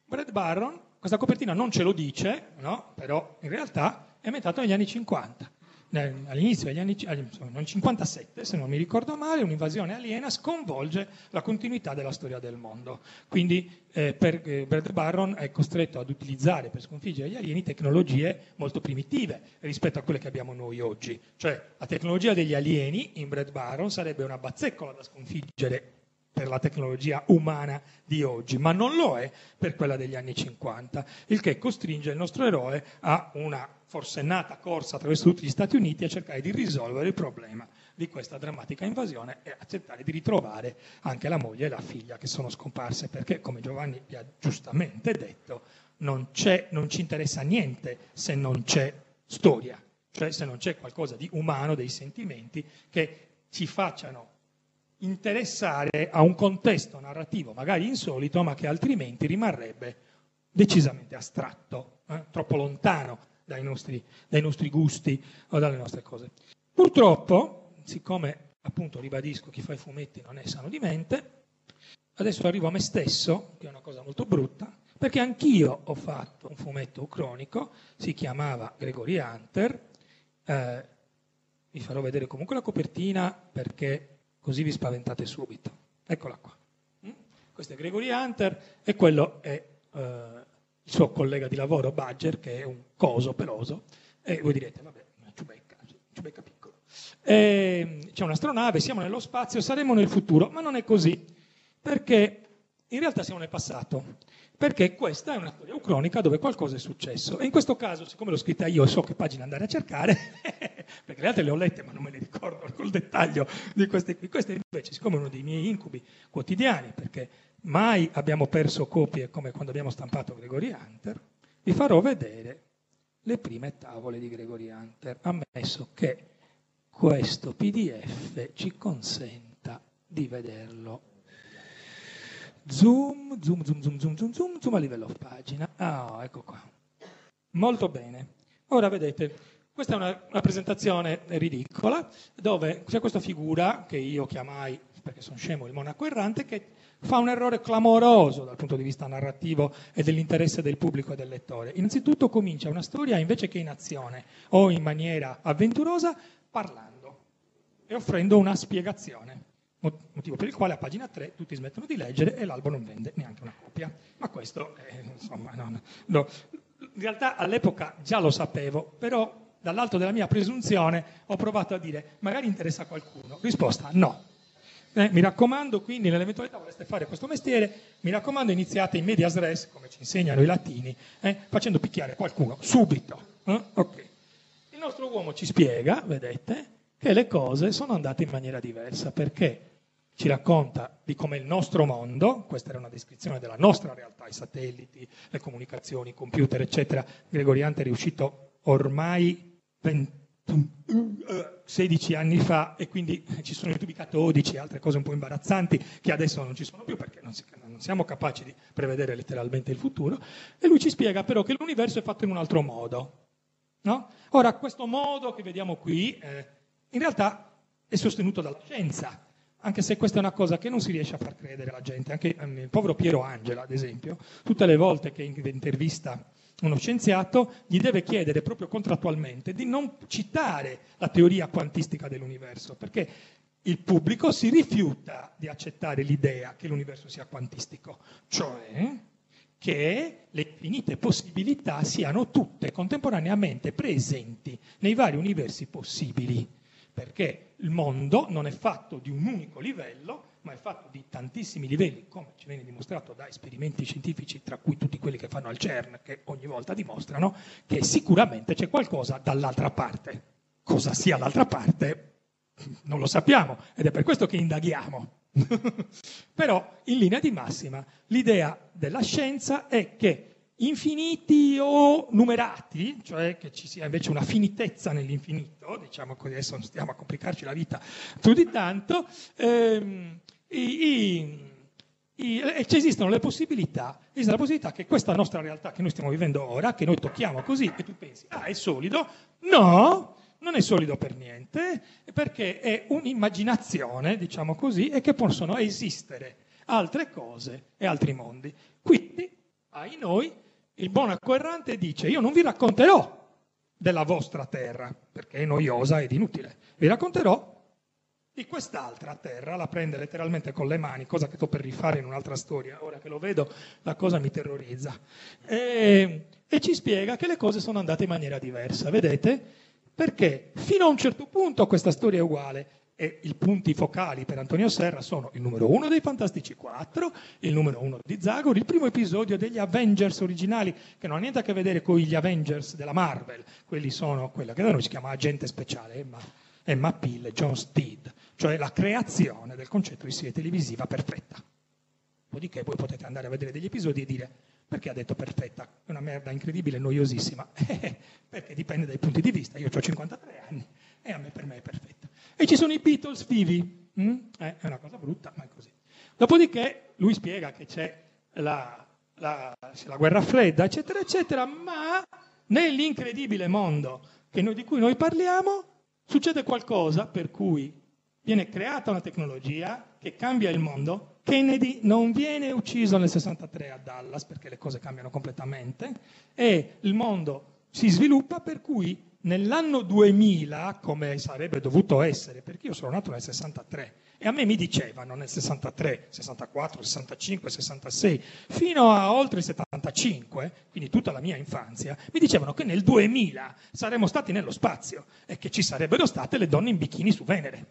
Speaker 1: Brad Barron, questa copertina non ce lo dice, no? però in realtà è ambientato negli anni 50. All'inizio degli anni insomma, nel 57, se non mi ricordo male, un'invasione aliena sconvolge la continuità della storia del mondo. Quindi eh, per, eh, Brad Barron è costretto ad utilizzare per sconfiggere gli alieni tecnologie molto primitive rispetto a quelle che abbiamo noi oggi. Cioè la tecnologia degli alieni in Brad Barron sarebbe una bazzeccola da sconfiggere per la tecnologia umana di oggi, ma non lo è per quella degli anni 50, il che costringe il nostro eroe a una forsennata corsa attraverso tutti gli Stati Uniti a cercare di risolvere il problema di questa drammatica invasione e a cercare di ritrovare anche la moglie e la figlia che sono scomparse, perché come Giovanni vi ha giustamente detto, non, non ci interessa niente se non c'è storia, cioè se non c'è qualcosa di umano, dei sentimenti che ci facciano interessare a un contesto narrativo magari insolito, ma che altrimenti rimarrebbe decisamente astratto, eh? troppo lontano dai nostri, dai nostri gusti o dalle nostre cose. Purtroppo, siccome appunto ribadisco chi fa i fumetti non è sano di mente, adesso arrivo a me stesso, che è una cosa molto brutta, perché anch'io ho fatto un fumetto cronico, si chiamava Gregory Hunter, eh, vi farò vedere comunque la copertina perché così vi spaventate subito. Eccola qua. Mm? Questo è Gregory Hunter e quello è eh, il suo collega di lavoro Badger, che è un coso peloso, e voi direte, vabbè, ciubecca, ciubecca piccolo. E, c'è un'astronave, siamo nello spazio, saremo nel futuro, ma non è così, perché in realtà siamo nel passato perché questa è una storia ucronica dove qualcosa è successo. E in questo caso, siccome l'ho scritta io e so che pagina andare a cercare, perché le altre le ho lette ma non me le ricordo col dettaglio di queste qui, queste invece, siccome è uno dei miei incubi quotidiani, perché mai abbiamo perso copie come quando abbiamo stampato Gregory Hunter, vi farò vedere le prime tavole di Gregory Hunter, ammesso che questo PDF ci consenta di vederlo Zoom, zoom, zoom, zoom, zoom, zoom, zoom, zoom a livello of pagina. Ah, ecco qua. Molto bene. Ora vedete, questa è una presentazione ridicola dove c'è questa figura che io chiamai, perché sono scemo, il monaco errante, che fa un errore clamoroso dal punto di vista narrativo e dell'interesse del pubblico e del lettore. Innanzitutto comincia una storia invece che in azione o in maniera avventurosa, parlando e offrendo una spiegazione motivo per il quale a pagina 3 tutti smettono di leggere e l'albo non vende neanche una copia. Ma questo, eh, insomma, no, no. in realtà all'epoca già lo sapevo, però dall'alto della mia presunzione ho provato a dire magari interessa a qualcuno. Risposta no. Eh, mi raccomando, quindi, nell'eventualità voleste fare questo mestiere, mi raccomando, iniziate in medias res, come ci insegnano i latini, eh, facendo picchiare qualcuno subito. Eh? Okay. Il nostro uomo ci spiega, vedete, che le cose sono andate in maniera diversa, perché ci racconta di come il nostro mondo, questa era una descrizione della nostra realtà, i satelliti, le comunicazioni, i computer, eccetera, Gregoriante è riuscito ormai 20, 16 anni fa e quindi ci sono i tubi catodici e altre cose un po' imbarazzanti che adesso non ci sono più perché non, si, non, siamo capaci di prevedere letteralmente il futuro e lui ci spiega però che l'universo è fatto in un altro modo. No? Ora, questo modo che vediamo qui eh, in realtà è sostenuto dalla scienza, anche se questa è una cosa che non si riesce a far credere alla gente, anche ehm, il povero Piero Angela, ad esempio, tutte le volte che intervista uno scienziato gli deve chiedere proprio contrattualmente di non citare la teoria quantistica dell'universo, perché il pubblico si rifiuta di accettare l'idea che l'universo sia quantistico, cioè che le infinite possibilità siano tutte contemporaneamente presenti nei vari universi possibili, perché il mondo non è fatto di un unico livello, ma è fatto di tantissimi livelli, come ci viene dimostrato da esperimenti scientifici, tra cui tutti quelli che fanno al CERN, che ogni volta dimostrano che sicuramente c'è qualcosa dall'altra parte. Cosa sia l'altra parte non lo sappiamo ed è per questo che indaghiamo. Però in linea di massima l'idea della scienza è che infiniti o numerati, cioè che ci sia invece una finitezza nell'infinito, diciamo così, adesso non stiamo a complicarci la vita più di tanto, ehm, i, i, i, ci esistono le possibilità, esiste la possibilità che questa nostra realtà che noi stiamo vivendo ora, che noi tocchiamo così, e tu pensi, ah, è solido, no, non è solido per niente, perché è un'immaginazione, diciamo così, e che possono esistere altre cose e altri mondi. Quindi, ai noi, il buon acquerrante dice, io non vi racconterò della vostra terra, perché è noiosa ed inutile, vi racconterò di quest'altra terra, la prende letteralmente con le mani, cosa che sto per rifare in un'altra storia, ora che lo vedo la cosa mi terrorizza, e, e ci spiega che le cose sono andate in maniera diversa, vedete? Perché fino a un certo punto questa storia è uguale e i punti focali per Antonio Serra sono il numero uno dei Fantastici 4, il numero uno di Zagor, il primo episodio degli Avengers originali, che non ha niente a che vedere con gli Avengers della Marvel, quelli sono quella che da noi si chiama agente speciale, Emma, Emma e John Steed, cioè la creazione del concetto di serie televisiva perfetta. Dopodiché voi potete andare a vedere degli episodi e dire perché ha detto perfetta? È una merda incredibile, noiosissima. perché dipende dai punti di vista. Io ho 53 anni e me, per me è perfetta. E ci sono i Beatles vivi. Mm? Eh, è una cosa brutta, ma è così. Dopodiché lui spiega che c'è la, la, la guerra fredda, eccetera, eccetera, ma nell'incredibile mondo noi, di cui noi parliamo succede qualcosa per cui viene creata una tecnologia che cambia il mondo Kennedy non viene ucciso nel 63 a Dallas perché le cose cambiano completamente e il mondo si sviluppa per cui nell'anno 2000, come sarebbe dovuto essere, perché io sono nato nel 63 e a me mi dicevano nel 63, 64, 65, 66, fino a oltre il 75, quindi tutta la mia infanzia, mi dicevano che nel 2000 saremmo stati nello spazio e che ci sarebbero state le donne in bikini su Venere.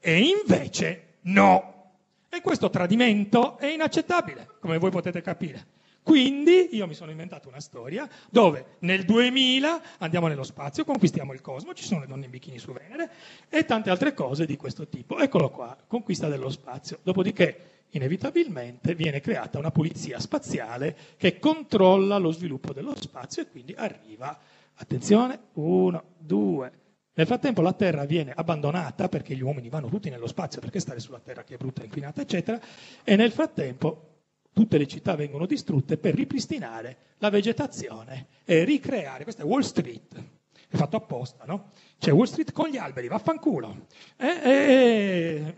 Speaker 1: E invece no. E questo tradimento è inaccettabile, come voi potete capire. Quindi io mi sono inventato una storia dove nel 2000 andiamo nello spazio, conquistiamo il cosmo, ci sono le donne in bikini su Venere e tante altre cose di questo tipo. Eccolo qua, conquista dello spazio. Dopodiché, inevitabilmente, viene creata una polizia spaziale che controlla lo sviluppo dello spazio e quindi arriva, attenzione, uno, due, nel frattempo la Terra viene abbandonata perché gli uomini vanno tutti nello spazio perché stare sulla Terra che è brutta, inquinata, eccetera, e nel frattempo tutte le città vengono distrutte per ripristinare la vegetazione e ricreare, questa è Wall Street, è fatto apposta, no? C'è Wall Street con gli alberi, vaffanculo. E,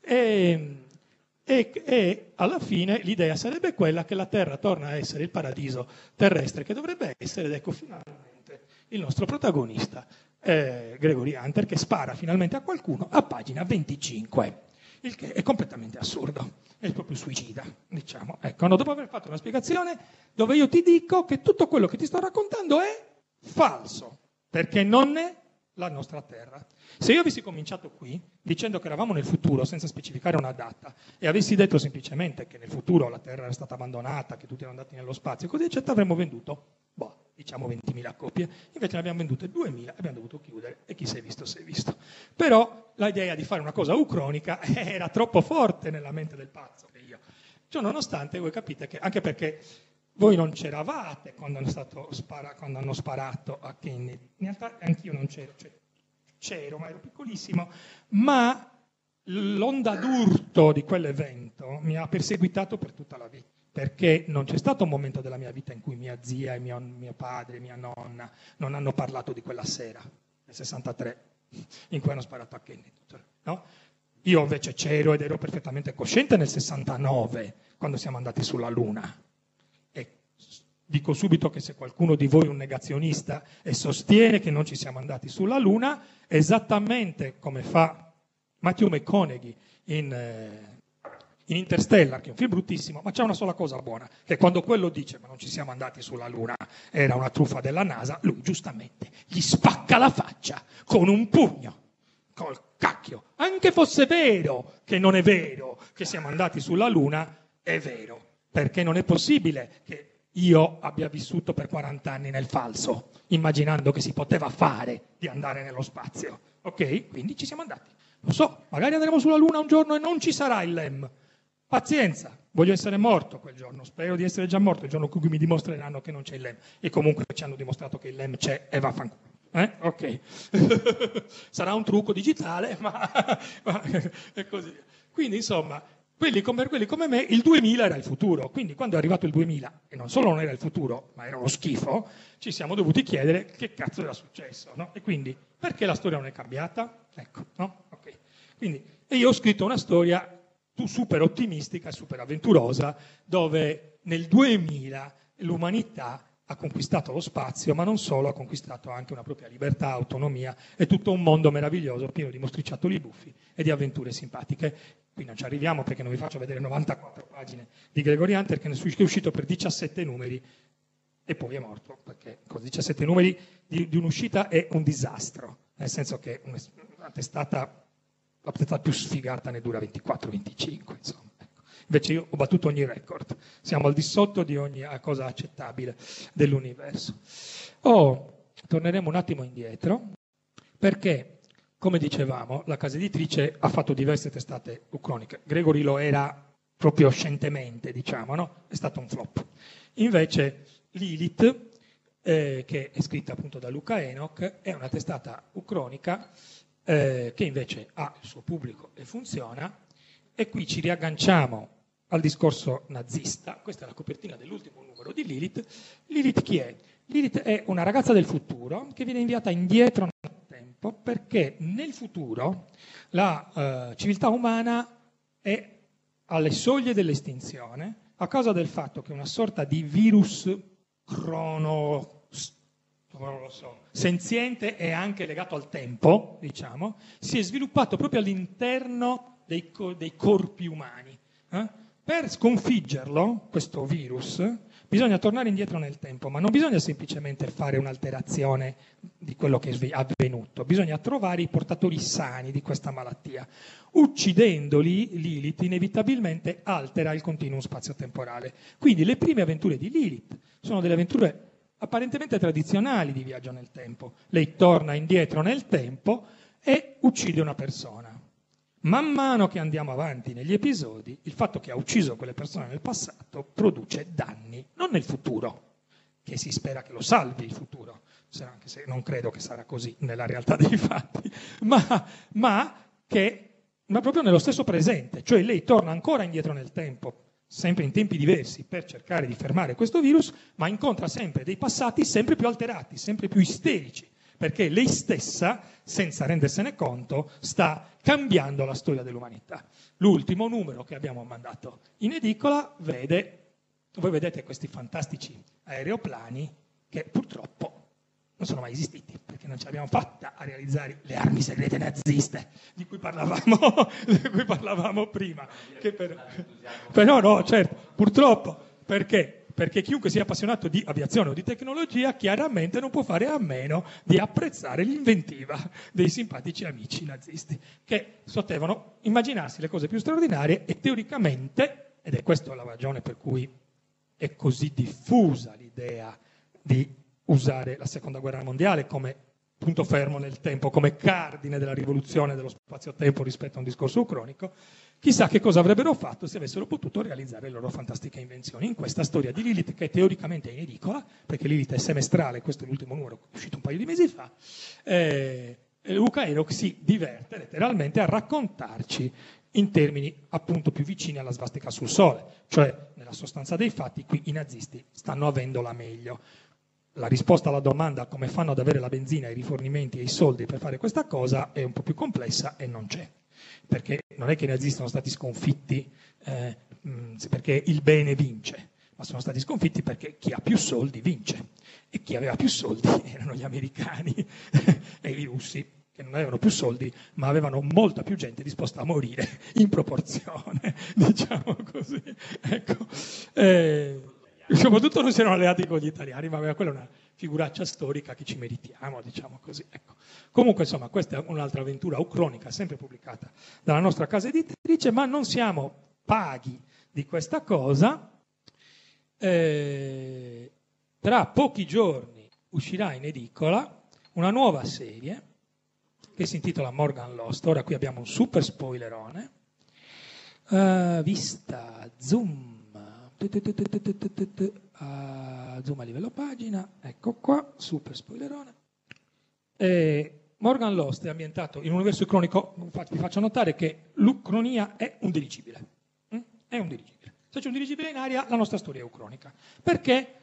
Speaker 1: e, e, e, alla fine l'idea sarebbe quella che la Terra torna a essere il paradiso terrestre che dovrebbe essere, ed ecco finalmente il nostro protagonista eh, Gregory Hunter che spara finalmente a qualcuno a pagina 25, il che è completamente assurdo, è proprio suicida, diciamo. Ecco, no, dopo aver fatto una spiegazione dove io ti dico che tutto quello che ti sto raccontando è falso, perché non è la nostra terra. Se io avessi cominciato qui dicendo che eravamo nel futuro senza specificare una data e avessi detto semplicemente che nel futuro la terra era stata abbandonata, che tutti erano andati nello spazio, così eccetera, avremmo venduto boh, diciamo 20.000 copie, invece ne abbiamo vendute 2.000 e abbiamo dovuto chiudere e chi si è visto si è visto. Però l'idea di fare una cosa ucronica era troppo forte nella mente del pazzo che io. Ciò nonostante voi capite che anche perché voi non c'eravate quando hanno, spara, quando hanno sparato a Kennedy, in realtà anch'io non c'ero, cioè, c'ero ma ero piccolissimo, ma l'onda d'urto di quell'evento mi ha perseguitato per tutta la vita perché non c'è stato un momento della mia vita in cui mia zia mio, mio padre e mia nonna non hanno parlato di quella sera, nel 63, in cui hanno sparato a Kennedy. No? Io invece c'ero ed ero perfettamente cosciente nel 69, quando siamo andati sulla Luna. E dico subito che se qualcuno di voi è un negazionista e sostiene che non ci siamo andati sulla Luna, esattamente come fa Matthew McConaughey in, eh, in Interstellar, che è un film bruttissimo, ma c'è una sola cosa buona, che quando quello dice ma non ci siamo andati sulla Luna, era una truffa della NASA, lui giustamente gli spacca la faccia con un pugno. Col cacchio. Anche fosse vero che non è vero che siamo andati sulla Luna, è vero. Perché non è possibile che io abbia vissuto per 40 anni nel falso, immaginando che si poteva fare di andare nello spazio. Ok? Quindi ci siamo andati. Lo so, magari andremo sulla Luna un giorno e non ci sarà il LEM. Pazienza, voglio essere morto quel giorno, spero di essere già morto il giorno in cui mi dimostreranno che non c'è il LEM. E comunque ci hanno dimostrato che il LEM c'è e vaffanculo. Eh? Ok. Sarà un trucco digitale, ma, ma è così. Quindi, insomma, quelli come, quelli come, me, il 2000 era il futuro. Quindi, quando è arrivato il 2000, e non solo non era il futuro, ma era uno schifo, ci siamo dovuti chiedere che cazzo era successo. No? E quindi, perché la storia non è cambiata? Ecco, no? Ok. Quindi, e io ho scritto una storia super ottimistica, super avventurosa, dove nel 2000 l'umanità ha conquistato lo spazio, ma non solo, ha conquistato anche una propria libertà, autonomia e tutto un mondo meraviglioso pieno di mostriciattoli buffi e di avventure simpatiche. Qui non ci arriviamo perché non vi faccio vedere 94 pagine di Gregory Hunter che è uscito per 17 numeri e poi è morto, perché con 17 numeri di, di un'uscita è un disastro, nel senso che una testata, la testata più sfigata ne dura 24-25, insomma. Invece io ho battuto ogni record, siamo al di sotto di ogni cosa accettabile dell'universo. Oh, torneremo un attimo indietro, perché, come dicevamo, la casa editrice ha fatto diverse testate ucroniche. Gregory lo era proprio scientemente, diciamo, no? È stato un flop. Invece Lilith, eh, che è scritta appunto da Luca Enoch, è una testata ucronica eh, che invece ha il suo pubblico e funziona. E qui ci riagganciamo al discorso nazista. Questa è la copertina dell'ultimo numero di Lilith. Lilith chi è? Lilith è una ragazza del futuro che viene inviata indietro nel tempo perché nel futuro la uh, civiltà umana è alle soglie dell'estinzione a causa del fatto che una sorta di virus crono So, senziente e anche legato al tempo, diciamo, si è sviluppato proprio all'interno dei, dei corpi umani. Eh? Per sconfiggerlo, questo virus, bisogna tornare indietro nel tempo, ma non bisogna semplicemente fare un'alterazione di quello che è avvenuto, bisogna trovare i portatori sani di questa malattia. Uccidendoli, Lilith inevitabilmente altera il continuum spazio-temporale. Quindi le prime avventure di Lilith sono delle avventure apparentemente tradizionali di viaggio nel tempo. Lei torna indietro nel tempo e uccide una persona. Man mano che andiamo avanti negli episodi, il fatto che ha ucciso quelle persone nel passato produce danni, non nel futuro, che si spera che lo salvi il futuro, anche se non credo che sarà così nella realtà dei fatti, ma, ma che ma proprio nello stesso presente, cioè lei torna ancora indietro nel tempo, sempre in tempi diversi, per cercare di fermare questo virus, ma incontra sempre dei passati sempre più alterati, sempre più isterici, perché lei stessa, senza rendersene conto, sta cambiando la storia dell'umanità. L'ultimo numero che abbiamo mandato in edicola vede, voi vedete questi fantastici aeroplani che purtroppo non sono mai esistiti, perché non ce l'abbiamo fatta a realizzare le armi segrete naziste di cui parlavamo, di cui parlavamo prima. Per, però no, certo, purtroppo, perché? perché chiunque sia appassionato di aviazione o di tecnologia chiaramente non può fare a meno di apprezzare l'inventiva dei simpatici amici nazisti, che potevano immaginarsi le cose più straordinarie e teoricamente, ed è questa la ragione per cui è così diffusa l'idea di usare la seconda guerra mondiale come punto fermo nel tempo, come cardine della rivoluzione dello spazio-tempo rispetto a un discorso ucronico, Chissà che cosa avrebbero fatto se avessero potuto realizzare le loro fantastiche invenzioni. In questa storia di Lilith, che teoricamente è in edicola, perché Lilith è semestrale, questo è l'ultimo numero uscito un paio di mesi fa, eh, Luca Enoch si diverte letteralmente a raccontarci in termini appunto più vicini alla svastica sul Sole, cioè nella sostanza dei fatti qui i nazisti stanno avendola meglio. La risposta alla domanda come fanno ad avere la benzina, i rifornimenti e i soldi per fare questa cosa è un po' più complessa e non c'è. perché non è che i nazisti sono stati sconfitti eh, mh, perché il bene vince, ma sono stati sconfitti perché chi ha più soldi vince e chi aveva più soldi erano gli americani e i russi che non avevano più soldi, ma avevano molta più gente disposta a morire in proporzione, diciamo così. Ecco. Eh, soprattutto non si erano alleati con gli italiani, ma quella è una figuraccia storica che ci meritiamo, diciamo così. Ecco. Comunque, insomma, questa è un'altra avventura ucronica, sempre pubblicata dalla nostra casa editrice, ma non siamo paghi di questa cosa. Eh, tra pochi giorni uscirà in edicola una nuova serie che si intitola Morgan Lost. Ora qui abbiamo un super spoilerone. Uh, vista, zoom, uh, zoom a livello pagina, ecco qua, super spoilerone. E Morgan Lost è ambientato in un universo cronico, vi faccio notare che l'Ucronia è un dirigibile. Mm? È un dirigibile. Se c'è un dirigibile in aria, la nostra storia è ucronica. Perché?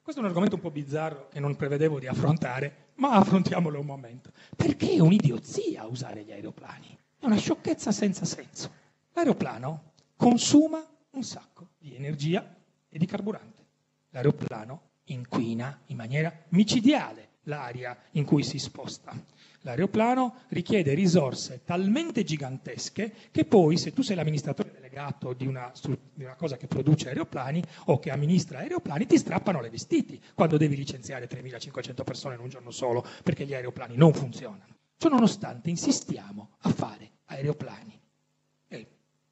Speaker 1: Questo è un argomento un po' bizzarro che non prevedevo di affrontare, ma affrontiamolo un momento. Perché è un'idiozia usare gli aeroplani? È una sciocchezza senza senso. L'aeroplano consuma un sacco di energia e di carburante. L'aeroplano inquina in maniera micidiale l'aria in cui si sposta. L'aeroplano richiede risorse talmente gigantesche che poi, se tu sei l'amministratore delegato di una, di una, cosa che produce aeroplani o che amministra aeroplani, ti strappano le vestiti quando devi licenziare 3.500 persone in un giorno solo perché gli aeroplani non funzionano. Ciononostante insistiamo a fare aeroplani.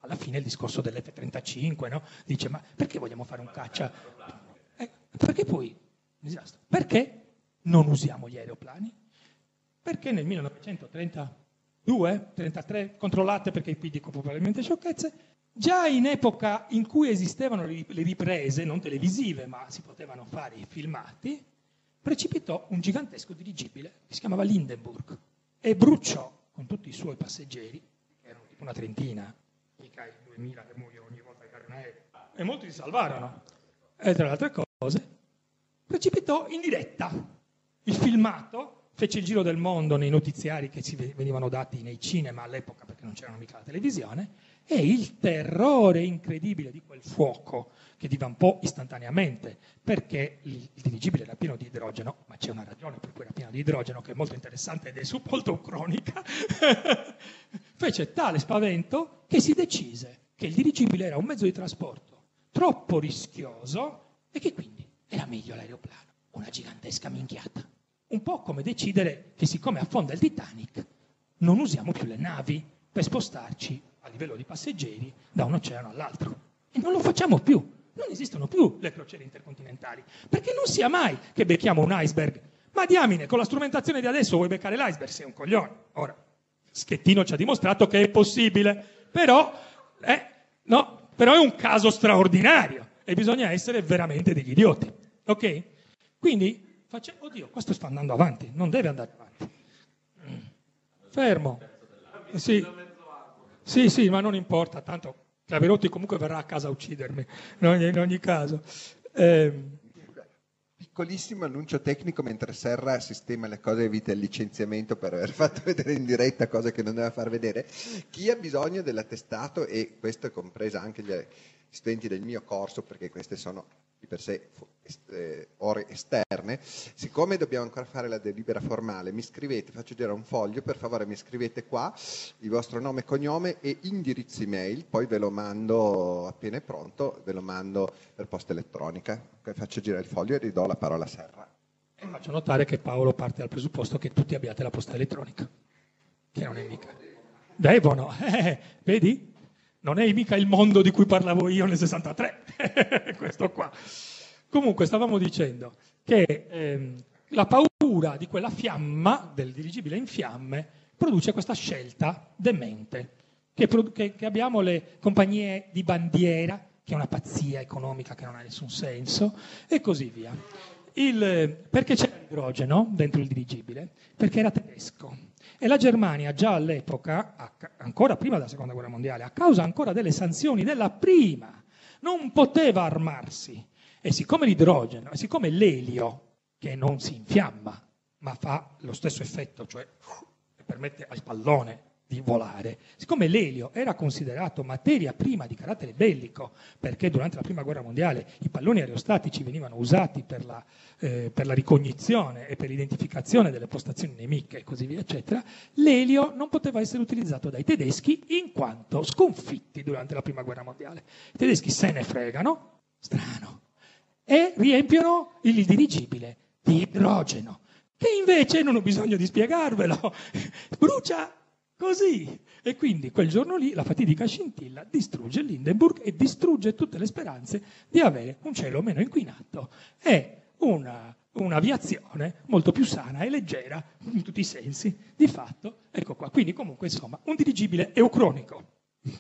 Speaker 1: Alla fine il discorso dell'F-35 no? dice ma perché vogliamo fare un caccia? Eh, perché poi, disastro, perché non usiamo gli aeroplani? Perché nel 1932, 33, controllate perché qui dico probabilmente sciocchezze, già in epoca in cui esistevano le riprese, non televisive, ma si potevano fare i filmati, precipitò un gigantesco dirigibile che si chiamava Lindenburg e bruciò con tutti i suoi passeggeri, che erano tipo una trentina, 2000 che muoiono ogni volta erano aerei, e molti si salvarono. E tra le altre cose, precipitò in diretta. Il filmato fece il giro del mondo nei notiziari che ci venivano dati nei cinema all'epoca perché non c'era mica la televisione e il terrore incredibile di quel fuoco che divampò istantaneamente perché il, il dirigibile era pieno di idrogeno, ma c'è una ragione per cui era pieno di idrogeno che è molto interessante ed è su molto cronica, fece tale spavento che si decise che il dirigibile era un mezzo di trasporto troppo rischioso e che quindi era meglio l'aeroplano, una gigantesca minchiata un po' come decidere che siccome affonda il Titanic non usiamo più le navi per spostarci a livello di passeggeri da un oceano all'altro. E non lo facciamo più. Non esistono più le crociere intercontinentali, perché non sia mai che becchiamo un iceberg. Ma diamine, con la strumentazione di adesso vuoi beccare l'iceberg? Sei un coglione. Ora, Schettino ci ha dimostrato che è possibile, però, eh, no, però è un caso straordinario e bisogna essere veramente degli idioti. Ok? Quindi Face... Oddio, questo sta andando avanti, non deve andare avanti. Fermo. Sì. sì, sì, ma non importa, tanto Claverotti comunque verrà a casa a uccidermi, in ogni caso. Eh,
Speaker 3: piccolissimo annuncio tecnico mentre Serra sistema le cose e evita il licenziamento per aver fatto vedere in diretta cose che non doveva far vedere. Chi ha bisogno dell'attestato, e questo è compresa anche gli studenti del mio corso, perché queste sono di per sé eh, ore esterne, siccome dobbiamo ancora fare la delibera formale, mi scrivete, faccio girare un foglio, per favore mi scrivete qua il vostro nome e cognome e indirizzo email, poi ve lo mando appena è pronto, ve lo mando per posta elettronica. Faccio girare il foglio e ridò la parola a Serra.
Speaker 1: E faccio notare che Paolo parte dal presupposto che tutti abbiate la posta elettronica, che non è mica. Devono, eh, vedi? Non è mica il mondo di cui parlavo io nel 63, questo qua. Comunque stavamo dicendo che ehm, la paura di quella fiamma, del dirigibile in fiamme, produce questa scelta demente, che, che, che abbiamo le compagnie di bandiera, che è una pazzia economica che non ha nessun senso, e così via. Il, perché c'era l'idrogeno dentro il dirigibile? Perché era tedesco e la Germania già all'epoca, ancora prima della seconda guerra mondiale, a causa ancora delle sanzioni della prima, non poteva armarsi. E siccome l'idrogeno, e siccome l'elio, che non si infiamma, ma fa lo stesso effetto, cioè permette al pallone di volare. Siccome l'elio era considerato materia prima di carattere bellico, perché durante la prima guerra mondiale i palloni aerostatici venivano usati per la, eh, per la ricognizione e per l'identificazione delle postazioni nemiche e così via, eccetera, l'elio non poteva essere utilizzato dai tedeschi in quanto sconfitti durante la prima guerra mondiale. I tedeschi se ne fregano, strano, e riempiono il dirigibile di idrogeno, che invece non ho bisogno di spiegarvelo, brucia così. E quindi quel giorno lì la fatidica scintilla distrugge l'Hindenburg e distrugge tutte le speranze di avere un cielo meno inquinato e una, un'aviazione molto più sana e leggera in tutti i sensi. Di fatto, ecco qua. Quindi comunque insomma un dirigibile eucronico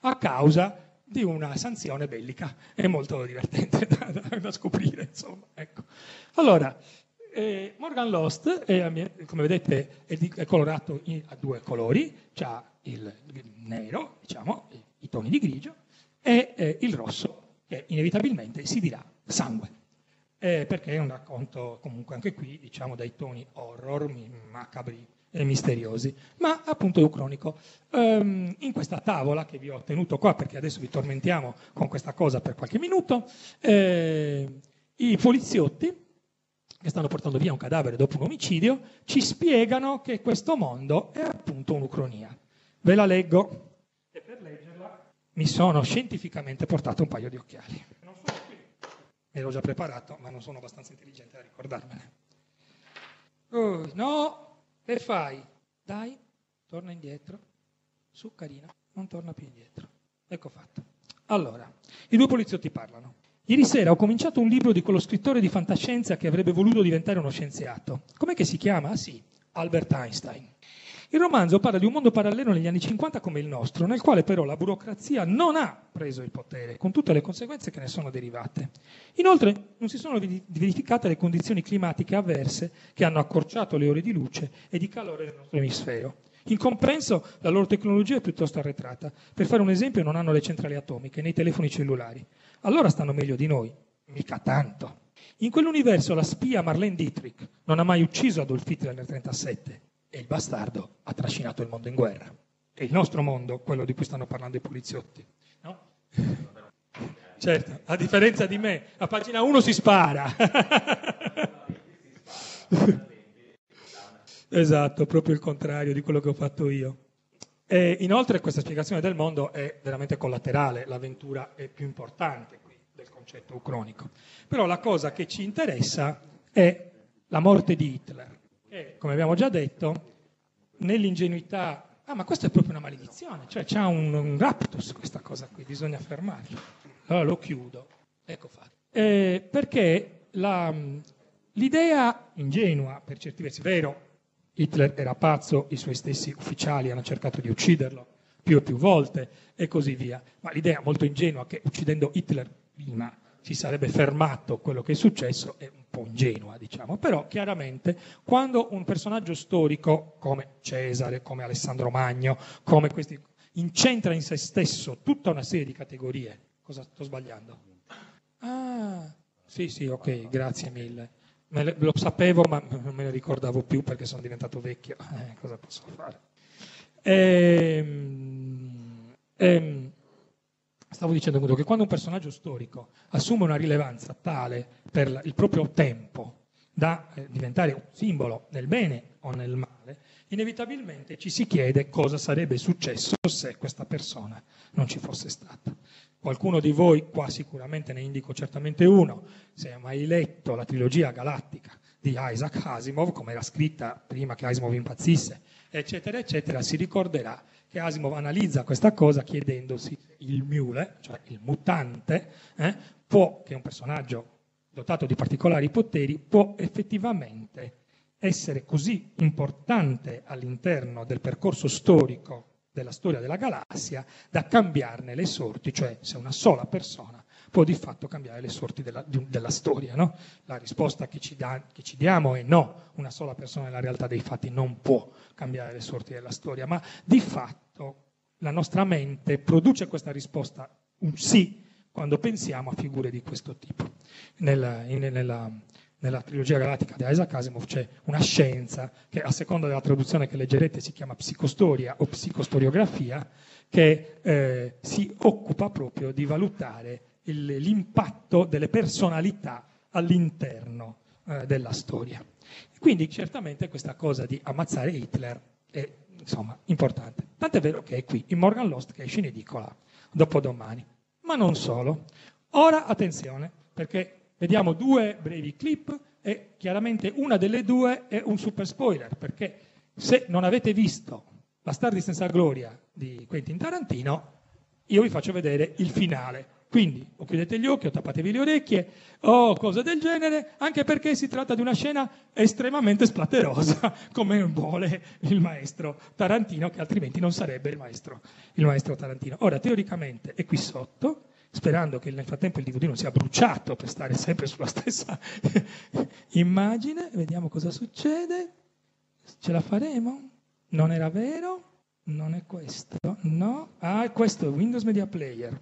Speaker 1: a causa di una sanzione bellica. È molto divertente da, da, da scoprire, insomma. Ecco. Allora, eh, Morgan Lost, è, come vedete, è, di, è colorato in, a due colori, c'ha il, nero, diciamo, i, i, toni di grigio, e eh, il rosso, che inevitabilmente si dirà sangue. Eh, perché è un racconto comunque anche qui, diciamo, dai toni horror, macabri, e misteriosi, ma appunto eucronico. Um, in questa tavola che vi ho tenuto qua, perché adesso vi tormentiamo con questa cosa per qualche minuto, eh, i poliziotti che stanno portando via un cadavere dopo un omicidio ci spiegano che questo mondo è appunto un'ucronia. Ve la leggo e per leggerla mi sono scientificamente portato un paio di occhiali. Non sono qui, me l'ho già preparato, ma non sono abbastanza intelligente da ricordarmene. Uh, no, che fai? Dai, torna indietro. Su, carina, non torna più indietro. Ecco fatto. Allora, i due poliziotti parlano. Ieri sera ho cominciato un libro di quello scrittore di fantascienza che avrebbe voluto diventare uno scienziato. Com'è che si chiama? Sì, Albert Einstein. Il romanzo parla di un mondo parallelo negli anni 50 come il nostro, nel quale però la burocrazia non ha preso il potere, con tutte le conseguenze che ne sono derivate. Inoltre non si sono verificate le condizioni climatiche avverse che hanno accorciato le ore di luce e di calore del nostro emisfero. In compenso la loro tecnologia è piuttosto arretrata. Per fare un esempio non hanno le centrali atomiche né i telefoni cellulari. Allora stanno meglio di noi, mica tanto. In quell'universo la spia Marlene Dietrich non ha mai ucciso Adolf Hitler nel 1937 e il bastardo ha trascinato il mondo in guerra. È il nostro mondo quello di cui stanno parlando i poliziotti. No? Certo, a differenza di me, a pagina 1 si spara. esatto, proprio il contrario di quello che ho fatto io. E inoltre questa spiegazione del mondo è veramente collaterale, l'avventura è più importante qui del concetto ucronico. Però la cosa che ci interessa è la morte di Hitler che, come abbiamo già detto, nell'ingenuità Ah, ma questa è proprio una maledizione, cioè c'è un, un, raptus questa cosa qui, bisogna fermarlo. Allora lo chiudo. Ecco fatto. Eh, perché la, l'idea ingenua, per certi versi, vero, Hitler era pazzo, i suoi stessi ufficiali hanno cercato di ucciderlo più e più volte e così via, ma l'idea molto ingenua che uccidendo Hitler prima si sarebbe fermato quello che è successo è un po' ingenua, diciamo. Però chiaramente quando un personaggio storico come Cesare, come Alessandro Magno, come questi, incentra in se stesso tutta una serie di categorie, cosa sto sbagliando? Ah, sì, sì, ok, grazie mille. Le, lo sapevo, ma non me ne ricordavo più perché sono diventato vecchio. Eh, cosa posso fare? Ehm, ehm, Stavo dicendo che quando un personaggio storico assume una rilevanza tale per il proprio tempo da eh, diventare un simbolo nel bene o nel male, inevitabilmente ci si chiede cosa sarebbe successo se questa persona non ci fosse stata. Qualcuno di voi, qua sicuramente ne indico certamente uno, se ha mai letto la trilogia galattica di Isaac Asimov, come era scritta prima che Asimov impazzisse, eccetera, eccetera, si ricorderà che Asimov analizza questa cosa chiedendosi il mule, cioè il mutante, eh, può, che è un personaggio dotato di particolari poteri, può effettivamente essere così importante all'interno del percorso storico della storia della galassia da cambiarne le sorti, cioè se una sola persona può di fatto cambiare le sorti della, della storia. No? La risposta che ci, da, che ci, diamo è no, una sola persona nella realtà dei fatti non può cambiare le sorti della storia, ma di fatto la nostra mente produce questa risposta un sì quando pensiamo a figure di questo tipo. Nella, in, nella, nella trilogia galattica di Isaac Asimov c'è una scienza che a seconda della traduzione che leggerete si chiama psicostoria o psicostoriografia, che eh, si occupa proprio di valutare il- l'impatto delle personalità all'interno eh, della storia. Quindi certamente questa cosa di ammazzare Hitler è insomma, importante. Tant'è vero che è qui, in Morgan Lost, che esce in edicola dopodomani. Ma non solo. Ora attenzione, perché vediamo due brevi clip e chiaramente una delle due è un super spoiler, perché se non avete visto Bastardi senza gloria di Quentin Tarantino, io vi faccio vedere il finale. Quindi o chiudete gli occhi o tappatevi le orecchie o cose del genere, anche perché si tratta di una scena estremamente splatterosa, come vuole il maestro Tarantino, che altrimenti non sarebbe il maestro, il maestro Tarantino. Ora, teoricamente è qui sotto, sperando che nel frattempo il DVD non sia bruciato per stare sempre sulla stessa immagine, vediamo cosa succede. Ce la faremo? Non era vero? Non è questo? No? Ah, questo è Windows Media Player.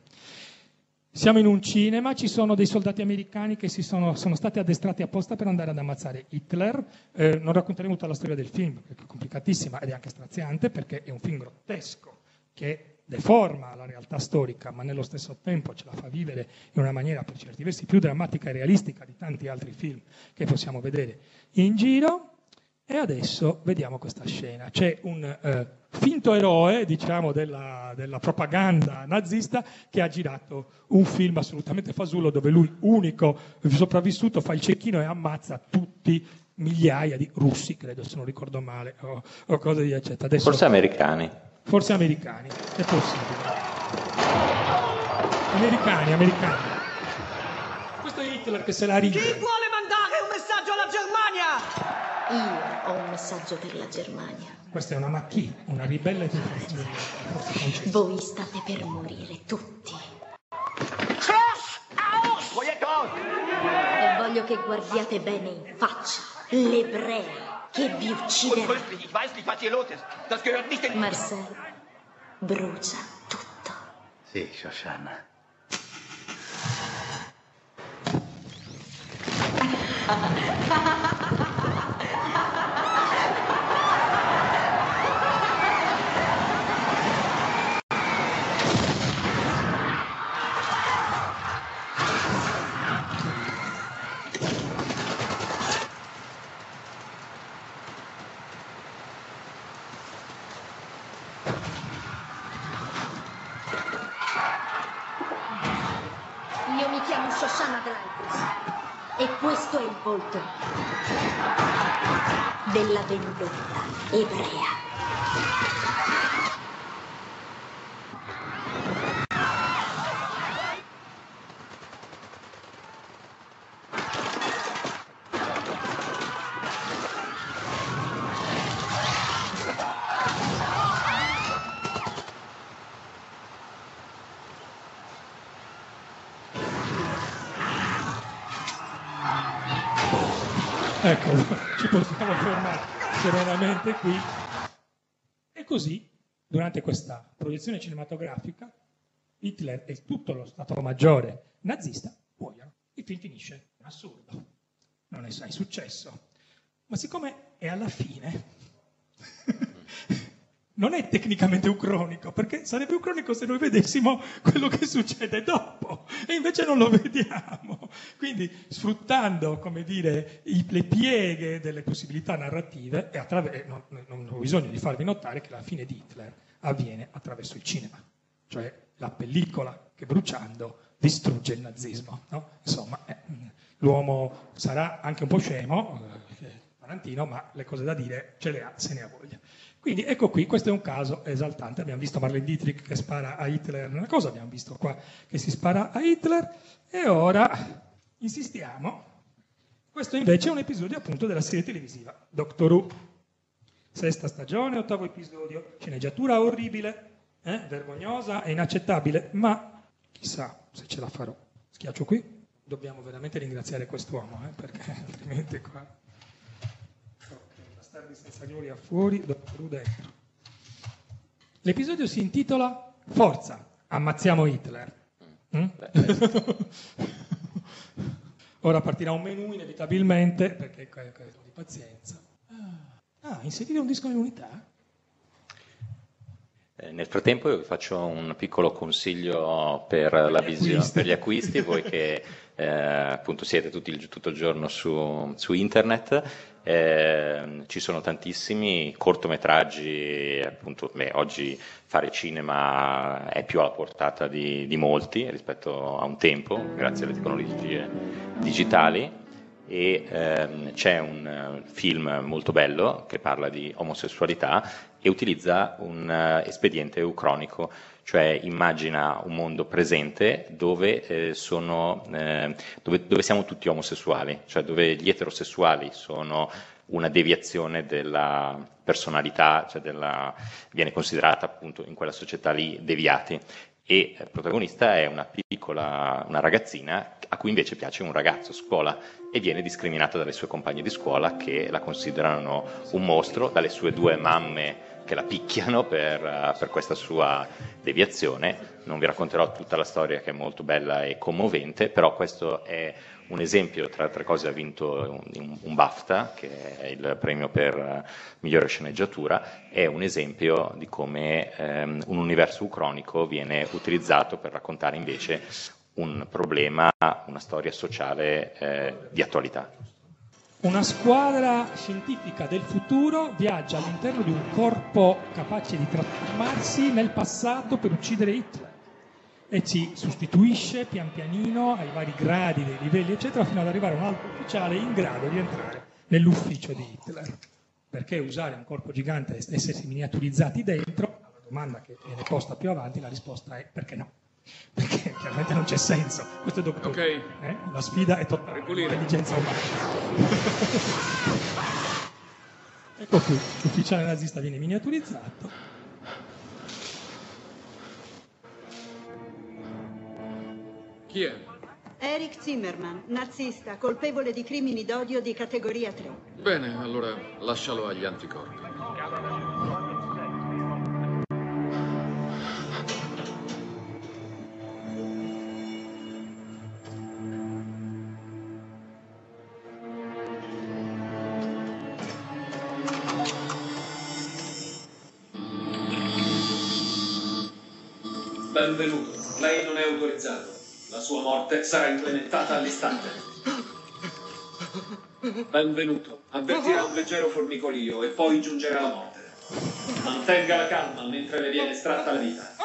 Speaker 1: Siamo in un cinema, ci sono dei soldati americani che sono, sono stati addestrati apposta per andare ad ammazzare Hitler. Eh, non racconteremo tutta la storia del film, perché è complicatissima ed è anche straziante, perché è un film grottesco che deforma la realtà storica, ma nello stesso tempo ce la fa vivere in una maniera per certi versi più drammatica e realistica di tanti altri film che possiamo vedere in giro. E adesso vediamo questa scena. C'è un eh, finto eroe, diciamo, della, della propaganda nazista che ha girato un film assolutamente fasullo dove lui, unico sopravvissuto, fa il cecchino e ammazza tutti migliaia di russi, credo se non ricordo male, o, o cose di eccetera. Adesso,
Speaker 4: Forse americani.
Speaker 1: Forse americani, è possibile. Americani, americani. Questo è Hitler che se la ride.
Speaker 5: Chi vuole mandare un messaggio alla Germania?
Speaker 6: Io ho un messaggio per la Germania.
Speaker 1: Questa è una macchì, una ribelle di francesi.
Speaker 6: Voi state per morire tutti.
Speaker 5: Schloss! Aus!
Speaker 6: E voglio che guardiate bene in faccia l'ebrea che vi ucciderà.
Speaker 7: Untröstlich, ich weiß nicht, was hier los ist. Das gehört nicht in...
Speaker 6: Marcel brucia tutto.
Speaker 7: Sì, Shoshana.
Speaker 6: Io mi chiamo Shoshana Dreyfus e questo è il volto della vendetta ebrea.
Speaker 1: Ecco, ci possiamo fermare serenamente qui. E così, durante questa proiezione cinematografica, Hitler e tutto lo Stato Maggiore nazista muoiono. Il film finisce. È assurdo. Non è mai successo. Ma siccome è alla fine, non è tecnicamente ucronico, perché sarebbe ucronico se noi vedessimo quello che succede dopo, e invece non lo vediamo. Quindi, sfruttando, come dire, i- le pieghe delle possibilità narrative, e attraver- e non, non- non ho bisogno di farvi notare che la fine di Hitler avviene attraverso il cinema, cioè la pellicola che bruciando distrugge il nazismo. no? Insomma, eh, l'uomo sarà anche un po' scemo, eh, Tarantino, ma le cose da dire ce le ha, se ne ha voglia. Quindi ecco qui, questo è un caso esaltante. Abbiamo visto Marlene Dietrich che spara a Hitler, una cosa abbiamo visto qua che si spara a Hitler e ora insistiamo. Questo invece è un episodio appunto della serie televisiva Doctor Who. Sesta stagione, ottavo episodio, sceneggiatura orribile, eh, vergognosa e inaccettabile, ma chissà se ce la farò. Schiaccio qui. Dobbiamo veramente ringraziare quest'uomo, eh, perché altrimenti qua... Bastardi senza gloria fuori, Doctor Who dentro. L'episodio si intitola Forza, ammazziamo Hitler. Mm? Ora partirà un menù inevitabilmente, perché que- que- di pazienza. Ah, ah, inserire un disco nell'unità?
Speaker 2: Eh, Nel frattempo io vi faccio un piccolo consiglio per, la visione,
Speaker 1: acquisti.
Speaker 2: per gli acquisti, voi che eh, appunto siete tutti il- tutto il giorno su, su internet, eh, ci sono tantissimi cortometraggi, appunto, beh, oggi fare cinema è più alla portata di, di molti rispetto a un tempo, grazie alle tecnologie digitali. E ehm, c'è un eh, film molto bello che parla di omosessualità e utilizza un eh, espediente eucronico, cioè immagina un mondo presente dove, eh, sono, eh, dove, dove siamo tutti omosessuali, cioè dove gli eterosessuali sono una deviazione della personalità, cioè della, viene considerata appunto in quella società lì deviati. E il protagonista è una piccola una ragazzina a cui invece piace un ragazzo a scuola e viene discriminata dalle sue compagne di scuola che la considerano un mostro, dalle sue due mamme che la picchiano per, eh, per questa sua deviazione. Non vi racconterò tutta la storia che è molto bella e commovente, però questo è un esempio, tra altre cose ha vinto un, un BAFTA, che è il premio per eh, migliore sceneggiatura, è un esempio di come ehm, un universo ucronico viene utilizzato per raccontare invece un problema, una storia sociale eh, di attualità.
Speaker 1: Una squadra scientifica del futuro viaggia all'interno di un corpo capace di trasformarsi nel passato per uccidere Hitler e ci sostituisce pian pianino ai vari gradi dei livelli eccetera fino ad arrivare a un altro ufficiale in grado di entrare nell'ufficio di Hitler. Perché usare un corpo gigante e essersi miniaturizzati dentro? La domanda che viene posta più avanti, la risposta è perché no? Perché chiaramente non c'è senso. Questo è dopo
Speaker 4: Ok.
Speaker 1: eh? La sfida è totale, l'intelligenza umana. ecco qui, l'ufficiale nazista viene miniaturizzato.
Speaker 4: Chi è?
Speaker 8: Eric Zimmerman, nazista, colpevole di crimini d'odio di categoria 3.
Speaker 4: Bene, allora lascialo agli anticorpi.
Speaker 9: Benvenuto. Lei non è autorizzato. La sua morte sarà implementata all'istante. Benvenuto. Avvertirà un leggero formicolio e poi giungerà la morte. Mantenga la calma mentre le viene estratta la vita.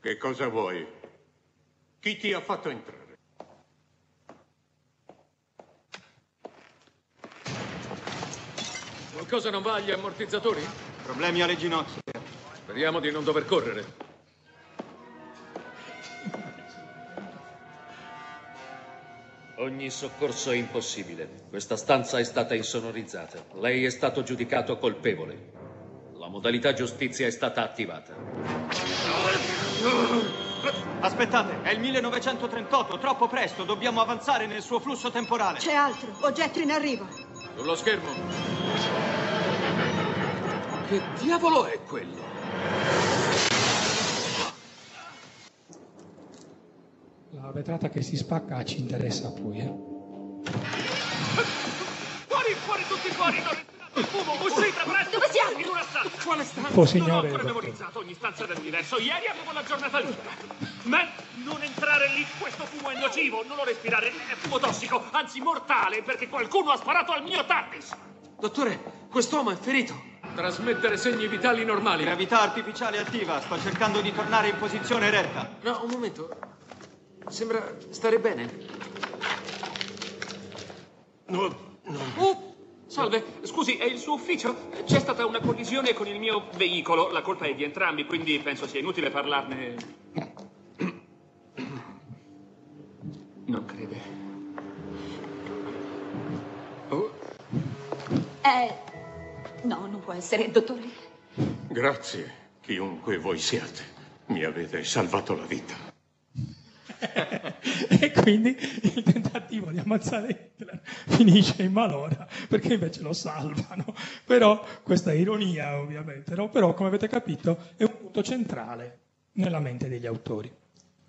Speaker 10: Che cosa vuoi? Chi ti ha fatto entrare?
Speaker 4: Qualcosa non va agli ammortizzatori?
Speaker 11: Problemi alle ginocchia.
Speaker 4: Speriamo di non dover correre.
Speaker 9: Ogni soccorso è impossibile. Questa stanza è stata insonorizzata. Lei è stato giudicato colpevole. La modalità giustizia è stata attivata.
Speaker 11: Aspettate, è il 1938, troppo presto, dobbiamo avanzare nel suo flusso temporale.
Speaker 8: C'è altro, oggetto in arrivo.
Speaker 4: Sullo schermo. Che diavolo è quello?
Speaker 1: La vetrata che si spacca ci interessa poi. eh.
Speaker 5: Fuori, fuori, tutti fuori! Non respirate il fumo! Uscite, presto!
Speaker 6: Dove siamo?
Speaker 5: In una stanza! Quale stanza?
Speaker 1: Oh,
Speaker 5: non
Speaker 1: signore,
Speaker 5: ho ancora
Speaker 1: dottore.
Speaker 5: memorizzato ogni stanza dell'universo. Ieri avevo la giornata libera. Ma non entrare lì, questo fumo è nocivo. Non lo respirare, è fumo tossico, anzi mortale, perché qualcuno ha sparato al mio TARDIS.
Speaker 9: Dottore, quest'uomo è ferito.
Speaker 4: Trasmettere segni vitali normali.
Speaker 11: Gravità artificiale attiva, sto cercando di tornare in posizione eretta.
Speaker 9: No, un momento. Sembra stare bene.
Speaker 10: No, no.
Speaker 5: Oh, salve, scusi, è il suo ufficio? C'è stata una collisione con il mio veicolo. La colpa è di entrambi, quindi penso sia inutile parlarne. Non crede.
Speaker 4: Oh,
Speaker 6: Eh. No, non può essere, dottore.
Speaker 10: Grazie, chiunque voi siate. Mi avete salvato la vita.
Speaker 1: e quindi il tentativo di ammazzare Hitler finisce in malora perché invece lo salvano. Però questa è ironia ovviamente, no? però come avete capito è un punto centrale nella mente degli autori.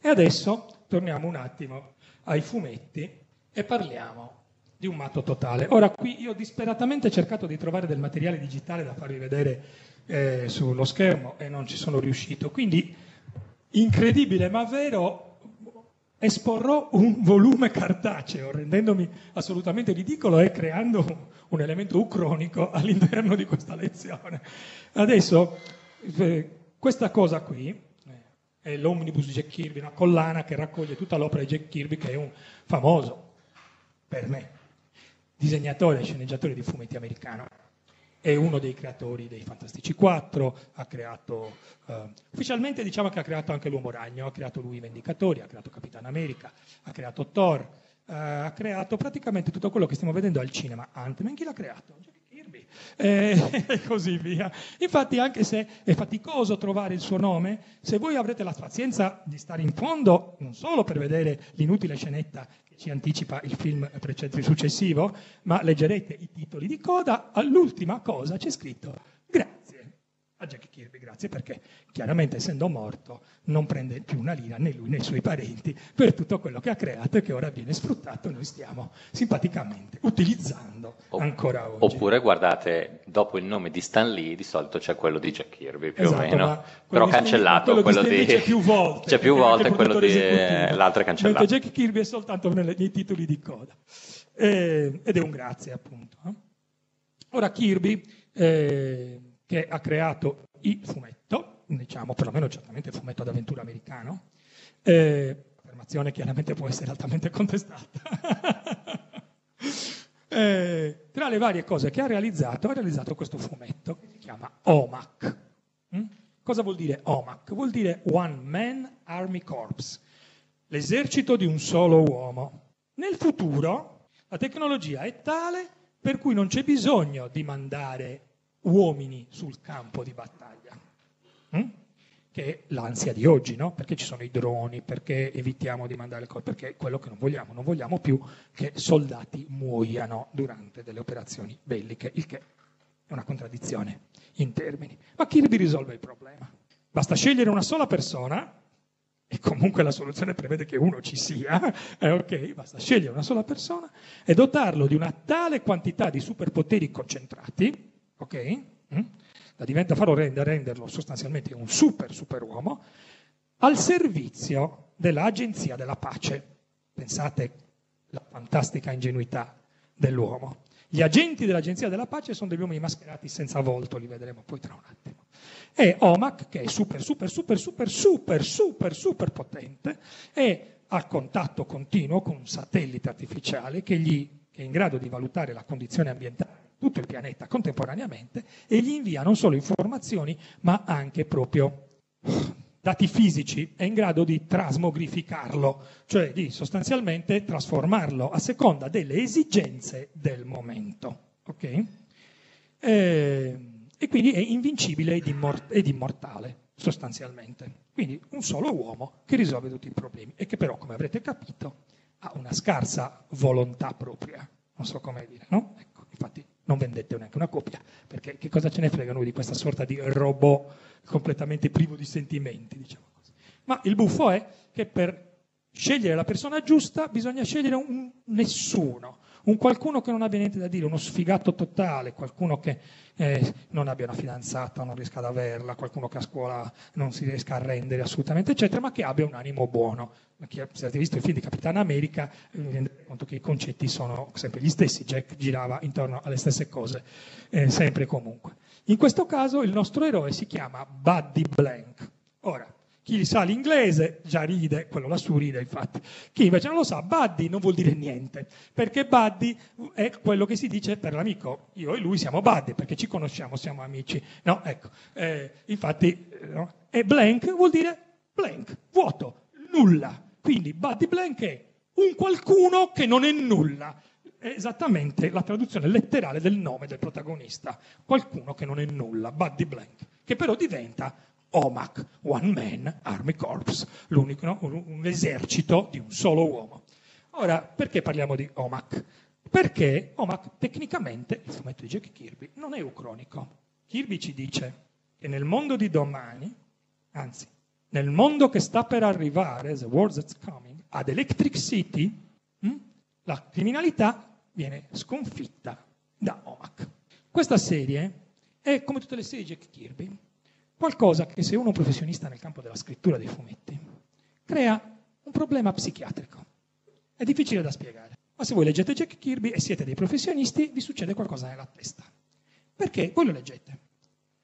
Speaker 1: E adesso torniamo un attimo ai fumetti e parliamo di un matto totale. Ora qui io ho disperatamente cercato di trovare del materiale digitale da farvi vedere eh, sullo schermo e non ci sono riuscito, quindi incredibile ma vero esporrò un volume cartaceo, rendendomi assolutamente ridicolo e creando un, elemento ucronico all'interno di questa lezione. Adesso, eh, questa cosa qui eh, è l'omnibus di Jack Kirby, una collana che raccoglie tutta l'opera di Jack Kirby, che è un famoso, per me, disegnatore e sceneggiatore di fumetti americano è uno dei creatori dei Fantastici 4, ha creato, eh, ufficialmente diciamo che ha creato anche l'Uomo Ragno, ha creato lui i Vendicatori, ha creato Capitano America, ha creato Thor, eh, ha creato praticamente tutto quello che stiamo vedendo al cinema. Ant-Man chi l'ha creato? Eh, e così via. Infatti anche se è faticoso trovare il suo nome, se voi avrete la pazienza di stare in fondo, non solo per vedere l'inutile scenetta ci anticipa il film successivo, ma leggerete i titoli di coda, all'ultima cosa c'è scritto a Jack Kirby, grazie perché chiaramente essendo morto non prende più una lira né lui né i suoi parenti per tutto quello che ha creato e che ora viene sfruttato noi stiamo simpaticamente utilizzando ancora oggi.
Speaker 12: Oppure guardate, dopo il nome di Stan Lee di solito c'è quello di Jack Kirby più
Speaker 1: Esatto,
Speaker 12: o meno, però cancellato, quello
Speaker 1: quello di c'è più volte,
Speaker 12: c'è più volte, quello di...
Speaker 1: esecutivo.
Speaker 12: l'altro è cancellato.
Speaker 1: Mentre Jack Kirby è soltanto nelle- nei titoli di coda. Eh, ed è un grazie appunto. eh. Ora Kirby, eh, che ha creato il fumetto, diciamo perlomeno certamente il fumetto d'avventura americano, eh, affermazione chiaramente può essere altamente contestata. Eh, tra le varie cose che ha realizzato, ha realizzato questo fumetto che si chiama OMAC. Mm? Cosa vuol dire OMAC? Vuol dire One Man Army Corps, l'esercito di un solo uomo. Nel futuro la tecnologia è tale per cui non c'è bisogno di mandare uomini sul campo di battaglia, mm? che è l'ansia di oggi, no? Perché ci sono i droni, perché evitiamo di mandare cose, perché è quello che non vogliamo, non vogliamo più che soldati muoiano durante delle operazioni belliche, il che è una contraddizione in termini. Ma Kirby risolve il problema. Basta scegliere una sola persona, e comunque la soluzione prevede che uno ci sia, eh, ok, basta scegliere una sola persona e dotarlo di una tale quantità di superpoteri concentrati, ok? Mm? Da diventa farlo render- renderlo sostanzialmente un super superuomo, al servizio dell'agenzia della pace. Pensate la fantastica ingenuità dell'uomo. Gli agenti dell'agenzia della pace sono degli uomini mascherati senza volto, li vedremo poi tra un attimo. E OMAC, che è super, super, super, super, super, super, super potente, è a contatto continuo con un satellite artificiale che, gli, che è in grado di valutare la condizione ambientale tutto il pianeta contemporaneamente e gli invia non solo informazioni, ma anche proprio dati fisici, è in grado di trasmogrificarlo, cioè di sostanzialmente trasformarlo a seconda delle esigenze del momento. ok? Eh, e quindi è invincibile ed, immor- ed immortale, sostanzialmente. Quindi un solo uomo che risolve tutti i problemi e che però, come avrete capito, ha una scarsa volontà propria. Non so come dire, no? Ecco, infatti non vendete neanche una copia, perché che cosa ce ne frega noi di questa sorta di robot completamente privo di sentimenti, diciamo così. Ma il buffo è che per scegliere la persona giusta bisogna scegliere un nessuno, un qualcuno che non abbia niente da dire, uno sfigato totale, qualcuno che eh, non abbia una fidanzata, non riesca ad averla, qualcuno che a scuola non si riesca a rendere assolutamente, eccetera, ma che abbia un animo buono. Chi Se avete visto il film di Capitano America, eh, vi rendete conto che i concetti sono sempre gli stessi, Jack girava intorno alle stesse cose, eh, sempre e comunque. In questo caso il nostro eroe si chiama Buddy Blank. Ora, chi sa l'inglese già ride, quello lassù ride infatti. Chi invece non lo sa, buddy non vuol dire niente, perché buddy è quello che si dice per l'amico. Io e lui siamo buddy perché ci conosciamo, siamo amici. No, ecco. Eh, infatti, eh, no? e blank vuol dire blank, vuoto, nulla. Quindi buddy blank è un qualcuno che non è nulla. È esattamente la traduzione letterale del nome del protagonista. Qualcuno che non è nulla, buddy blank, che però diventa OMAC, One Man Army Corps, l'unico, no? un, un esercito di un solo uomo. Ora, perché parliamo di OMAC? Perché Omak tecnicamente, il fumetto di Jack Kirby, non è ucronico. Kirby ci dice che nel mondo di domani, anzi, nel mondo che sta per arrivare, The World That's Coming, ad Electric City, hm, la criminalità viene sconfitta da Omak. Questa serie è, come tutte le serie di Jack Kirby, qualcosa che se uno è un professionista nel campo della scrittura dei fumetti, crea un problema psichiatrico. È difficile da spiegare. Ma se voi leggete Jack Kirby e siete dei professionisti, vi succede qualcosa nella testa. Perché voi lo leggete.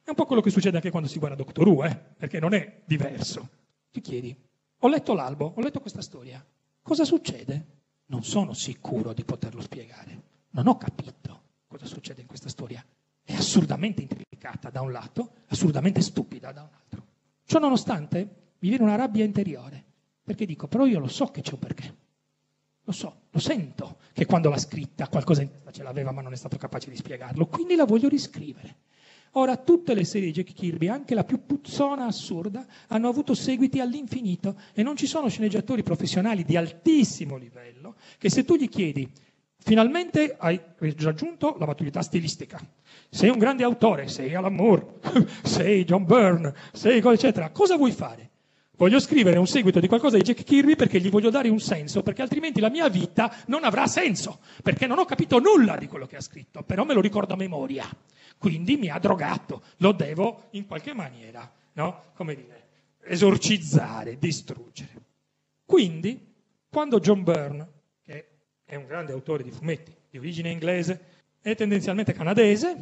Speaker 1: È un po' quello che succede anche quando si guarda Doctor Who, eh? perché non è diverso. Ti chiedi, ho letto l'albo, ho letto questa storia, cosa succede? Non sono sicuro di poterlo spiegare. Non ho capito cosa succede in questa storia. È assurdamente intricata da un lato, assurdamente stupida da un altro. Ciò nonostante, mi viene una rabbia interiore, perché dico, però io lo so che c'è un perché. Lo so, lo sento che quando l'ha scritta qualcosa in testa ce l'aveva ma non è stato capace di spiegarlo, quindi la voglio riscrivere. Ora, tutte le serie di Jack Kirby, anche la più puzzona assurda, hanno avuto seguiti all'infinito e non ci sono sceneggiatori professionali di altissimo livello che se tu gli chiedi, finalmente hai raggiunto la maturità stilistica, sei un grande autore, sei Alan Moore, sei John Byrne, sei eccetera, cosa vuoi fare? Voglio scrivere un seguito di qualcosa di Jack Kirby perché gli voglio dare un senso, perché altrimenti la mia vita non avrà senso, perché non ho capito nulla di quello che ha scritto, però me lo ricordo a memoria. Quindi mi ha drogato, lo devo in qualche maniera, no? Come dire, esorcizzare, distruggere. Quindi, quando John Byrne, è un grande autore di fumetti di origine inglese e tendenzialmente canadese,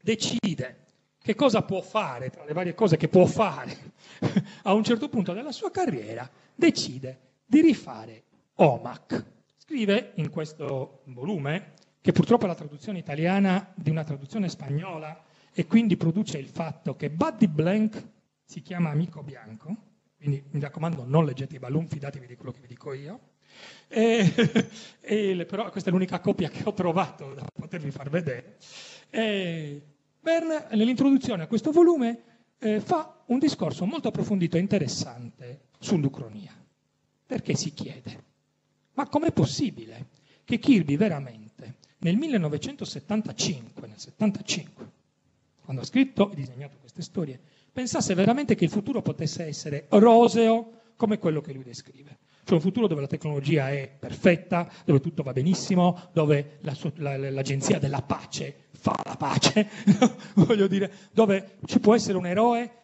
Speaker 1: decide che cosa può fare, tra le varie cose che può fare, a un certo punto della sua carriera, decide di rifare Omac. Scrive in questo volume, che purtroppo è la traduzione italiana di una traduzione spagnola, e quindi produce il fatto che Buddy Blank si chiama Amico Bianco, quindi mi raccomando non leggete i balloon, fidatevi di quello che vi dico io, e, e, però questa è l'unica copia che ho trovato da potervi far vedere. E, Bern, nell'introduzione a questo volume, eh, fa un discorso molto approfondito e interessante sull'ucronia. Perché si chiede, ma com'è possibile che Kirby veramente nel 1975, nel 75, quando ha scritto e disegnato queste storie, pensasse veramente che il futuro potesse essere roseo come quello che lui descrive? Cioè un futuro dove la tecnologia è perfetta, dove tutto va benissimo, dove la, la, l'agenzia della pace fa la pace, voglio dire, dove ci può essere un eroe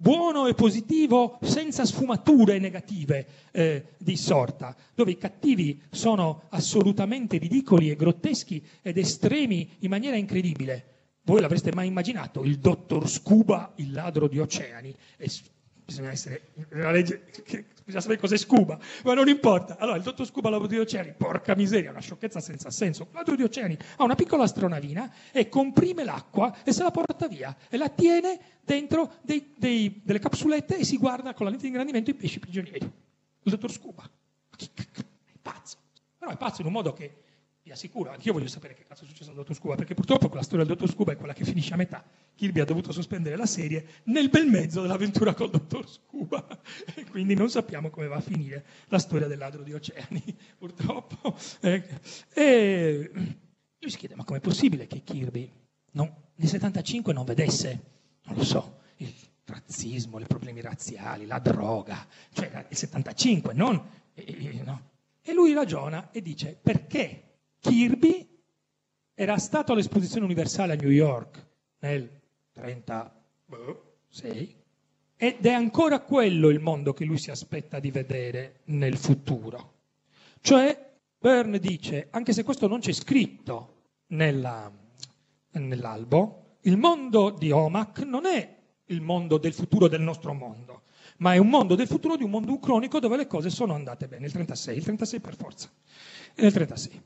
Speaker 1: buono e positivo senza sfumature negative eh, di sorta, dove i cattivi sono assolutamente ridicoli e grotteschi ed estremi in maniera incredibile. Voi l'avreste mai immaginato? Il dottor Scuba, il ladro di oceani. E bisogna essere una legge bisogna sapere cos'è scuba, ma non importa. Allora, il dottor Scuba lavoro di oceani, porca miseria, una sciocchezza senza senso. Ladro di oceani ha una piccola astronavina e comprime l'acqua e se la porta via e la tiene dentro dei, dei, delle capsulette e si guarda con la lente di ingrandimento i pesci prigionieri. Il dottor Scuba. È pazzo. Però è pazzo in un modo che vi assicuro, anch'io voglio sapere che cazzo è successo al dottor Scuba, perché purtroppo quella storia del dottor Scuba è quella che finisce a metà. Kirby ha dovuto sospendere la serie nel bel mezzo dell'avventura col dottor Scuba, e quindi non sappiamo come va a finire la storia del ladro di oceani, purtroppo. E lui si chiede, ma com'è possibile che Kirby non, nel 75 non vedesse, non lo so, il razzismo, i problemi razziali, la droga, cioè il 75, non... Eh, no. E lui ragiona e dice, perché Kirby era stato all'esposizione universale a New York nel 1936 ed è ancora quello il mondo che lui si aspetta di vedere nel futuro. Cioè, Byrne dice, anche se questo non c'è scritto nella, nell'albo, il mondo di Omak non è il mondo del futuro del nostro mondo, ma è un mondo del futuro di un mondo ucronico dove le cose sono andate bene. Il 36, il 36 per forza. Nel 36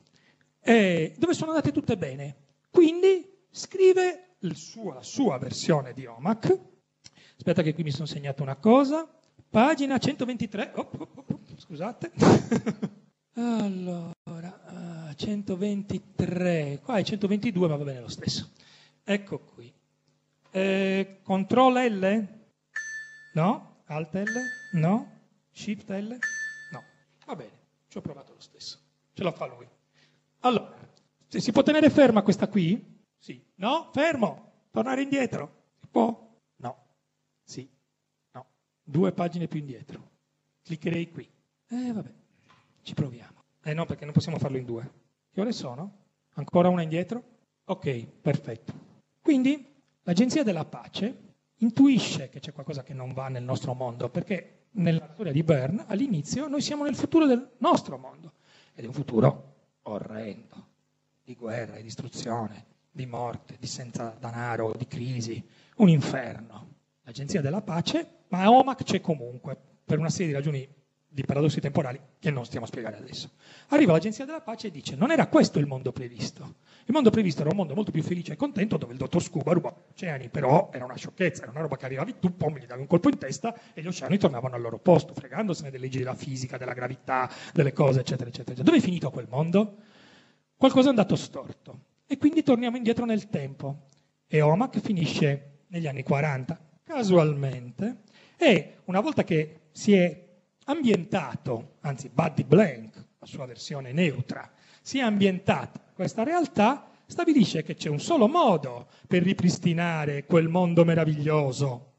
Speaker 1: eh, dove sono andate tutte bene. Quindi scrive suo, la sua versione di Omac. Aspetta che qui mi sono segnato una cosa. Pagina 123. Oh, oh, oh, scusate. allora, uh, 123. Qua è 122, ma va bene lo stesso. Ecco qui. Eh, control L? No? Alt L? No? Shift L? No. Va bene, ci ho provato lo stesso. Ce la fa lui. Allora, Se si può tenere ferma questa qui? Sì. No? Fermo. Tornare indietro? Si può? No. Sì. No. Due pagine più indietro. Cliccherei qui. Eh, vabbè. Ci proviamo. Eh no, perché non possiamo farlo in due. Che ore sono? Ancora una indietro? Ok, perfetto. Quindi l'Agenzia della Pace intuisce che c'è qualcosa che non va nel nostro mondo, perché nella storia di Bern, all'inizio, noi siamo nel futuro del nostro mondo. Ed è un futuro orrendo, di guerra, di distruzione, di morte, di senza denaro, di crisi, un inferno. L'Agenzia della Pace, ma OMAC c'è comunque, per una serie di ragioni di paradossi temporali che non stiamo a spiegare adesso. Arriva l'Agenzia della Pace e dice non era questo il mondo previsto. Il mondo previsto era un mondo molto più felice e contento dove il dottor Scuba rubava oceani, però era una sciocchezza, era una roba che arrivavi tu, poi gli davi un colpo in testa e gli oceani tornavano al loro posto, fregandosene delle leggi della fisica, della gravità, delle cose, eccetera, eccetera. Dove è finito quel mondo? Qualcosa è andato storto. E quindi torniamo indietro nel tempo. E OMAC finisce negli anni 40, casualmente, e una volta che si è ambientato, anzi Buddy Blank, la sua versione neutra, si è ambientata questa realtà, stabilisce che c'è un solo modo per ripristinare quel mondo meraviglioso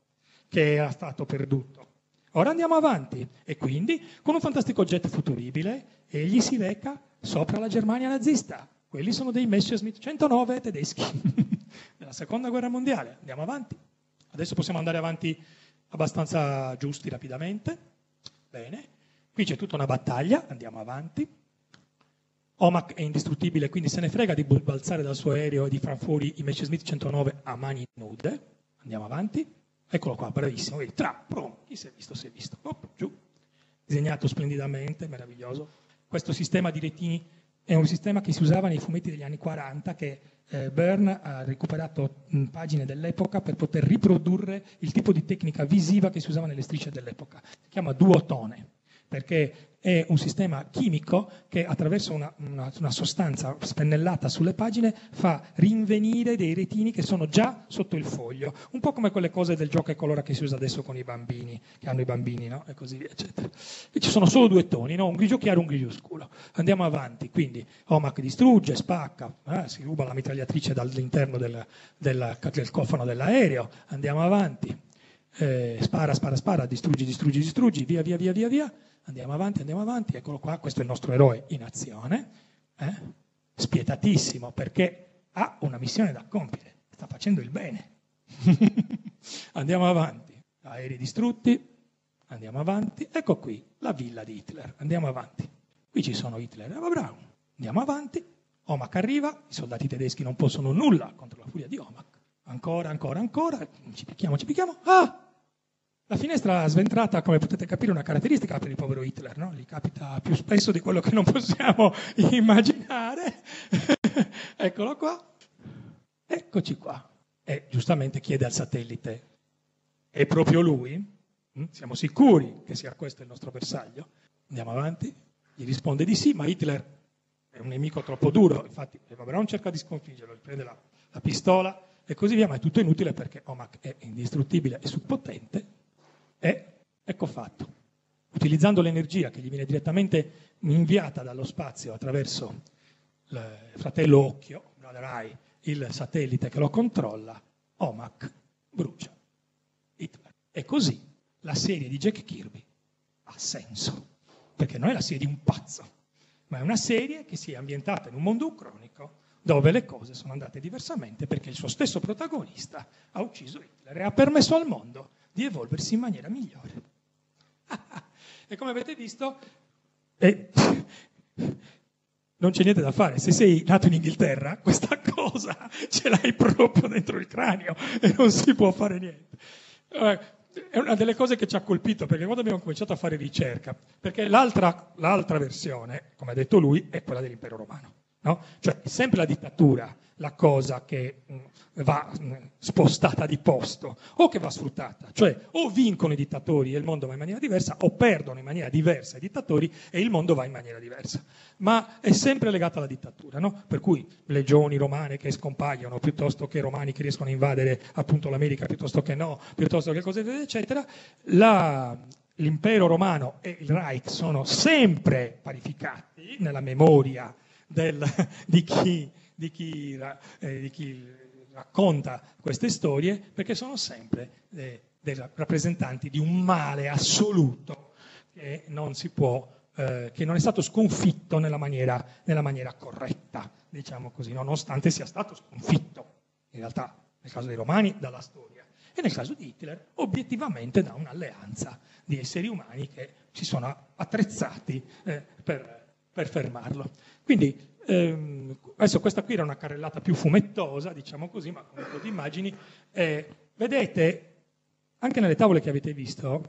Speaker 1: che era stato perduto. Ora andiamo avanti e quindi con un fantastico jet futuribile egli si reca sopra la Germania nazista. Quelli sono dei Messerschmitt 109 tedeschi della seconda guerra mondiale. Andiamo avanti. Adesso possiamo andare avanti abbastanza giusti rapidamente. Bene, qui c'è tutta una battaglia, andiamo avanti. Omac è indistruttibile, quindi se ne frega di balzare dal suo aereo e di far fuori i Messerschmitt 109 a mani nude. Andiamo avanti. Eccolo qua, bravissimo. Vedi, tra, prum, chi si è visto, si è visto. Op, giù. Disegnato splendidamente, meraviglioso. Questo sistema di retini è un sistema che si usava nei fumetti degli anni 40 che eh, Byrne ha recuperato in pagine dell'epoca per poter riprodurre il tipo di tecnica visiva che si usava nelle strisce dell'epoca. Si chiama duotone, perché è un sistema chimico che attraverso una, una, una, sostanza spennellata sulle pagine fa rinvenire dei retini che sono già sotto il foglio, un po' come quelle cose del gioco e colora che si usa adesso con i bambini, che hanno i bambini, no? E così via, eccetera. E ci sono solo due toni, no? Un grigio chiaro e un grigio scuro. Andiamo avanti, quindi Omac distrugge, spacca, eh? si ruba la mitragliatrice dall'interno del, del, del cofano dell'aereo, andiamo avanti, eh, spara, spara, spara, distruggi, distruggi, distruggi, via, via, via, via, via Andiamo avanti, andiamo avanti, eccolo qua, questo è il nostro eroe in azione, eh? spietatissimo perché ha una missione da compiere, sta facendo il bene. andiamo avanti, aerei distrutti, andiamo avanti, ecco qui la villa di Hitler, andiamo avanti. Qui ci sono Hitler e Eva Braun, andiamo avanti, Omak arriva, i soldati tedeschi non possono nulla contro la furia di Omak, ancora, ancora, ancora, ci picchiamo, ci picchiamo, ah! La finestra sventrata, come potete capire, è una caratteristica per il povero Hitler, no? gli capita più spesso di quello che non possiamo immaginare. Eccolo qua. Eccoci qua. E giustamente chiede al satellite, è proprio lui? Mm? Siamo sicuri che sia questo il nostro bersaglio? Andiamo avanti. Gli risponde di sì, ma Hitler è un nemico troppo duro, infatti Eva Braun cerca di sconfiggerlo, gli prende la, la pistola e così via, ma è tutto inutile perché Omak è indistruttibile e suppotente e ecco fatto. Utilizzando l'energia che gli viene direttamente inviata dallo spazio attraverso il fratello Occhio, Brother Eye, il satellite che lo controlla, Omac brucia Hitler. E così la serie di Jack Kirby ha senso, perché non è la serie di un pazzo, ma è una serie che si è ambientata in un mondo ucronico dove le cose sono andate diversamente perché il suo stesso protagonista ha ucciso Hitler e ha permesso al mondo di evolversi in maniera migliore. e come avete visto, eh, non c'è niente da fare. Se sei nato in Inghilterra, questa cosa ce l'hai proprio dentro il cranio e non si può fare niente. Eh, è una delle cose che ci ha colpito perché quando abbiamo cominciato a fare ricerca, perché l'altra, l'altra versione, come ha detto lui, è quella dell'impero romano. No? Cioè è sempre la dittatura la cosa che mh, va mh, spostata di posto o che va sfruttata. Cioè o vincono i dittatori e il mondo va in maniera diversa o perdono in maniera diversa i dittatori e il mondo va in maniera diversa. Ma è sempre legata alla dittatura, no? Per cui legioni romane che scompaiono piuttosto che romani che riescono a invadere appunto l'America piuttosto che no, piuttosto che cose eccetera, la, l'impero romano e il Reich sono sempre parificati nella memoria del, di chi di chi, eh, di chi racconta queste storie, perché sono sempre eh, dei rappresentanti di un male assoluto che non si può, eh, che non è stato sconfitto nella maniera, nella maniera corretta, diciamo così, nonostante sia stato sconfitto, in realtà nel caso dei romani dalla storia e nel caso di Hitler obiettivamente da un'alleanza di esseri umani che si sono attrezzati eh, per, per fermarlo. Quindi ehm, adesso questa qui era una carrellata più fumettosa, diciamo così, ma con un po' di immagini. Eh, vedete, anche nelle tavole che avete visto,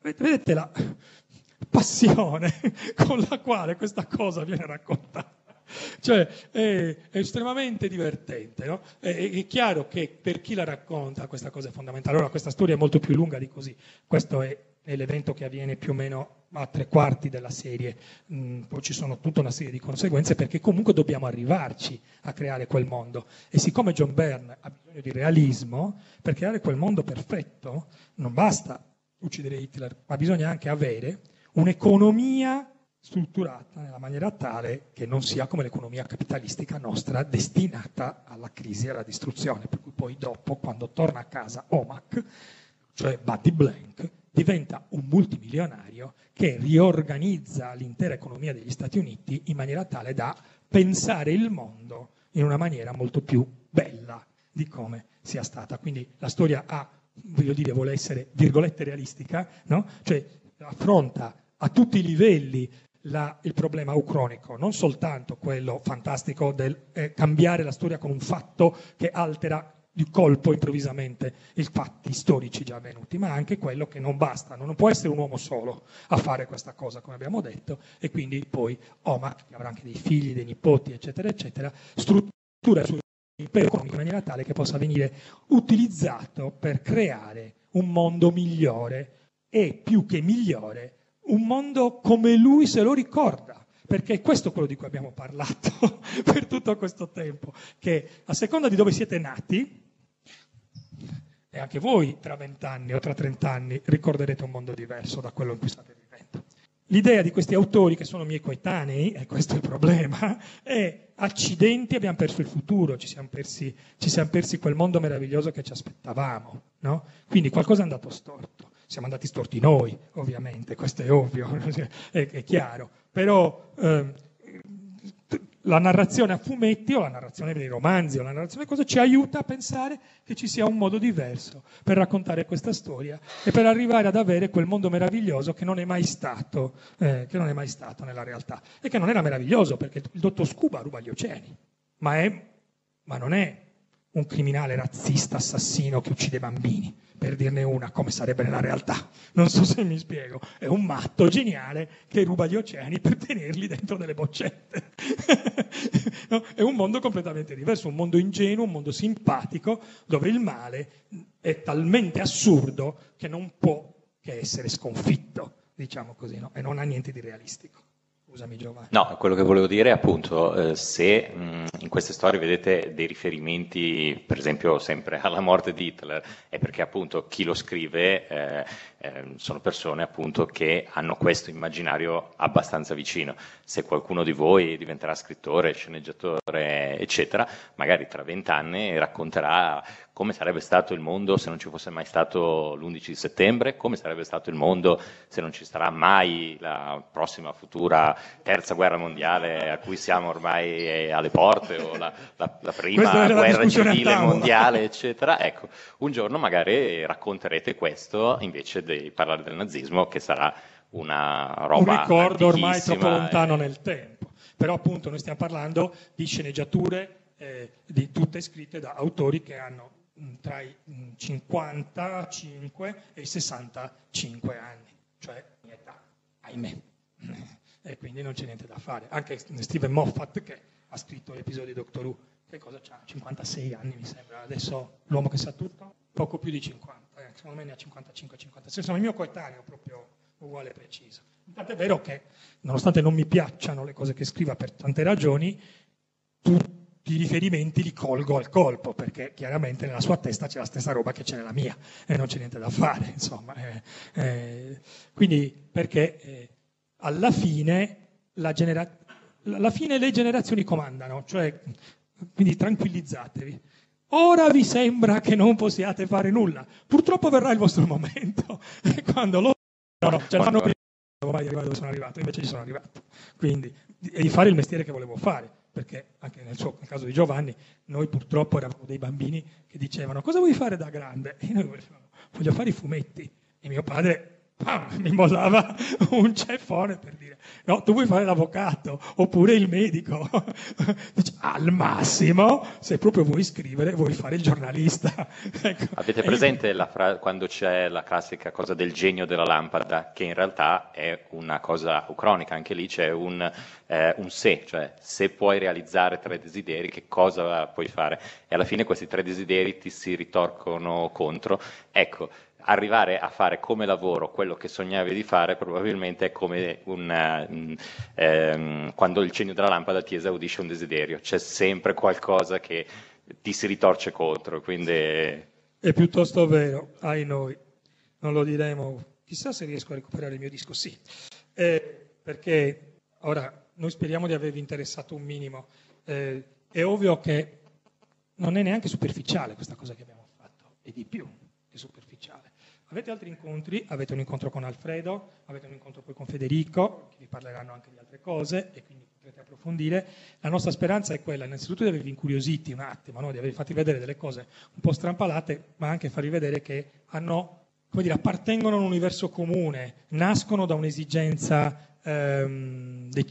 Speaker 1: vedete la passione con la quale questa cosa viene raccontata. Cioè, è, è estremamente divertente. No? È, è, chiaro che per chi la racconta questa cosa è fondamentale. Allora, questa storia è molto più lunga di così. Questo è, è l'evento che avviene più o meno a tre quarti della serie. Mm, poi ci sono tutta una serie di conseguenze perché comunque dobbiamo arrivarci a creare quel mondo. E siccome John Byrne ha bisogno di realismo, per creare quel mondo perfetto non basta uccidere Hitler, ma bisogna anche avere un'economia strutturata nella maniera tale che non sia come l'economia capitalistica nostra destinata alla crisi e alla distruzione, per cui poi dopo, quando torna a casa Omac, cioè Buddy Blank, diventa un multimilionario che riorganizza l'intera economia degli Stati Uniti in maniera tale da pensare il mondo in una maniera molto più bella di come sia stata. Quindi la storia ha, voglio dire, vuole essere virgolette realistica, no? cioè affronta a tutti i livelli la, il problema ucronico, non soltanto quello fantastico del eh, cambiare la storia con un fatto che altera di colpo improvvisamente i fatti storici già avvenuti, ma anche quello che non basta, non può essere un uomo solo a fare questa cosa, come abbiamo detto, e quindi poi Omar, che avrà anche dei figli, dei nipoti, eccetera, eccetera, struttura il suo impero economico in maniera tale che possa venire utilizzato per creare un mondo migliore e più che migliore un mondo come lui se lo ricorda. Perché è questo quello di cui abbiamo parlato per tutto questo tempo, che a seconda di dove siete nati, e anche voi tra vent'anni o tra trent'anni ricorderete un mondo diverso da quello in cui state vivendo. L'idea di questi autori, che sono miei coetanei, e questo è il problema, è accidenti, abbiamo perso il futuro, ci siamo persi, ci siamo persi quel mondo meraviglioso che ci aspettavamo. No? Quindi qualcosa è andato storto siamo andati storti noi, ovviamente, questo è ovvio, è, è chiaro, però eh, la narrazione a fumetti o la narrazione dei romanzi o la narrazione cosa ci aiuta a pensare che ci sia un modo diverso per raccontare questa storia e per arrivare ad avere quel mondo meraviglioso che non è mai stato, eh, è mai stato nella realtà e che non era meraviglioso perché il dottor Scuba ruba gli oceani, ma, è, ma non è un criminale razzista assassino che uccide bambini per dirne una, come sarebbe nella realtà. Non so se mi spiego. È un matto geniale che ruba gli oceani per tenerli dentro delle boccette. no? È un mondo completamente diverso, un mondo ingenuo, un mondo simpatico, dove il male è talmente assurdo che non può che essere sconfitto, diciamo così, no? e non ha niente di realistico. Scusami Giovanni.
Speaker 12: No, quello che volevo dire è appunto eh, se mh, in queste storie vedete dei riferimenti, per esempio sempre alla morte di Hitler, è perché appunto chi lo scrive eh, eh, sono persone appunto che hanno questo immaginario abbastanza vicino. Se qualcuno di voi diventerà scrittore, sceneggiatore, eccetera, magari tra vent'anni racconterà come sarebbe stato il mondo se non ci fosse mai stato l'11 di settembre, come sarebbe stato il mondo se non ci sarà mai la prossima futura terza guerra mondiale a cui siamo ormai alle porte o la, la, la prima guerra civile mondiale, eccetera. Ecco, un giorno magari racconterete questo invece di parlare del nazismo che sarà una roba
Speaker 1: un ricordo ormai troppo lontano e... nel tempo. Però appunto noi stiamo parlando di sceneggiature eh, di tutte scritte da autori che hanno tra i 55 mm, e i 65 anni, cioè mia età, ahimè. E quindi non c'è niente da fare. Anche Steven Moffat, che ha scritto l'episodio di Doctor Who, che cosa c'ha? 56 anni mi sembra. Adesso l'uomo che sa tutto, poco più di 50, eh, secondo me ne ha 55-56. Sono il mio coetaneo proprio uguale e preciso. Tant'è vero che, nonostante non mi piacciono le cose che scriva per tante ragioni, tutti i riferimenti li colgo al colpo, perché chiaramente nella sua testa c'è la stessa roba che c'è nella mia e non c'è niente da fare, insomma. Eh, eh, quindi perché eh, alla fine, genera- alla fine le generazioni comandano, cioè quindi tranquillizzatevi. Ora vi sembra che non possiate fare nulla. Purtroppo verrà il vostro momento. E quando lo no, no, ce l'hanno prima, arrivato dove sono arrivato, invece ci sono arrivato. Quindi, e di fare il mestiere che volevo fare, perché anche nel, suo, nel caso di Giovanni, noi purtroppo eravamo dei bambini che dicevano cosa vuoi fare da grande? E noi dicevamo, voglio fare i fumetti. E mio padre ah, mi mollava un ceffone per dire no, tu vuoi fare l'avvocato oppure il medico. Dice, al massimo, se proprio vuoi scrivere, vuoi fare il giornalista. ecco.
Speaker 2: Avete presente la fra- quando c'è la classica cosa del genio della lampada, che in realtà è una cosa ucronica, anche lì c'è un, eh, un se, cioè se puoi realizzare tre desideri, che cosa puoi fare? E alla fine questi tre desideri ti si ritorcono contro. Ecco, arrivare a fare come lavoro quello che sognavi di fare probabilmente è come un, um, ehm, quando il cenio della lampada ti esaudisce un desiderio, c'è sempre qualcosa che ti si ritorce contro, quindi...
Speaker 1: È piuttosto vero, ai noi, non lo diremo, chissà se riesco a recuperare il mio disco, sì, eh, perché ora noi speriamo di avervi interessato un minimo, eh, è ovvio che non è neanche superficiale questa cosa che abbiamo fatto, è di più che superficiale. Avete altri incontri, avete un incontro con Alfredo, avete un incontro poi con Federico, che vi parleranno anche di altre cose e quindi potrete approfondire. La nostra speranza è quella, innanzitutto, di avervi incuriositi un attimo, no? di avervi fatti vedere delle cose un po' strampalate, ma anche farvi vedere che hanno, come dire, appartengono a un universo comune, nascono da un'esigenza ehm, de-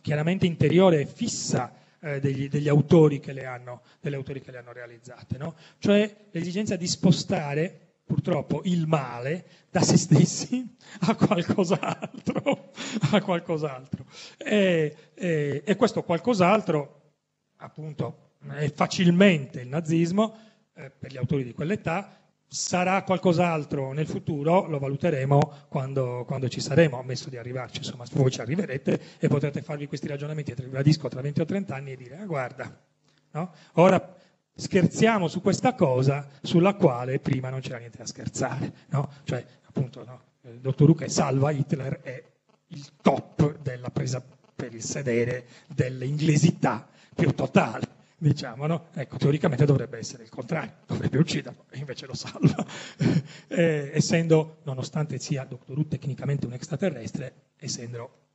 Speaker 1: chiaramente interiore e fissa eh, degli, degli, autori che le hanno, delle autori che le hanno realizzate, no? cioè l'esigenza di spostare purtroppo il male da se stessi a qualcos'altro, a qualcos'altro. E, e, e questo qualcos'altro, appunto, è facilmente il nazismo, eh, per gli autori di quell'età, sarà qualcos'altro nel futuro, lo valuteremo quando, quando, ci saremo, ammesso di arrivarci, insomma, voi ci arriverete e potrete farvi questi ragionamenti, ribadisco, tra 20 o 30 anni e dire, ah, guarda, no? ora scherziamo su questa cosa sulla quale prima non c'era niente da scherzare, no? Cioè, appunto, no? il dottor Luca salva Hitler è il top della presa per il sedere dell'inglesità più totale diciamo, no? Ecco, teoricamente dovrebbe essere il contrario, dovrebbe ucciderlo, invece lo salva. eh, essendo, nonostante sia Dottor Who tecnicamente un extraterrestre, essendo,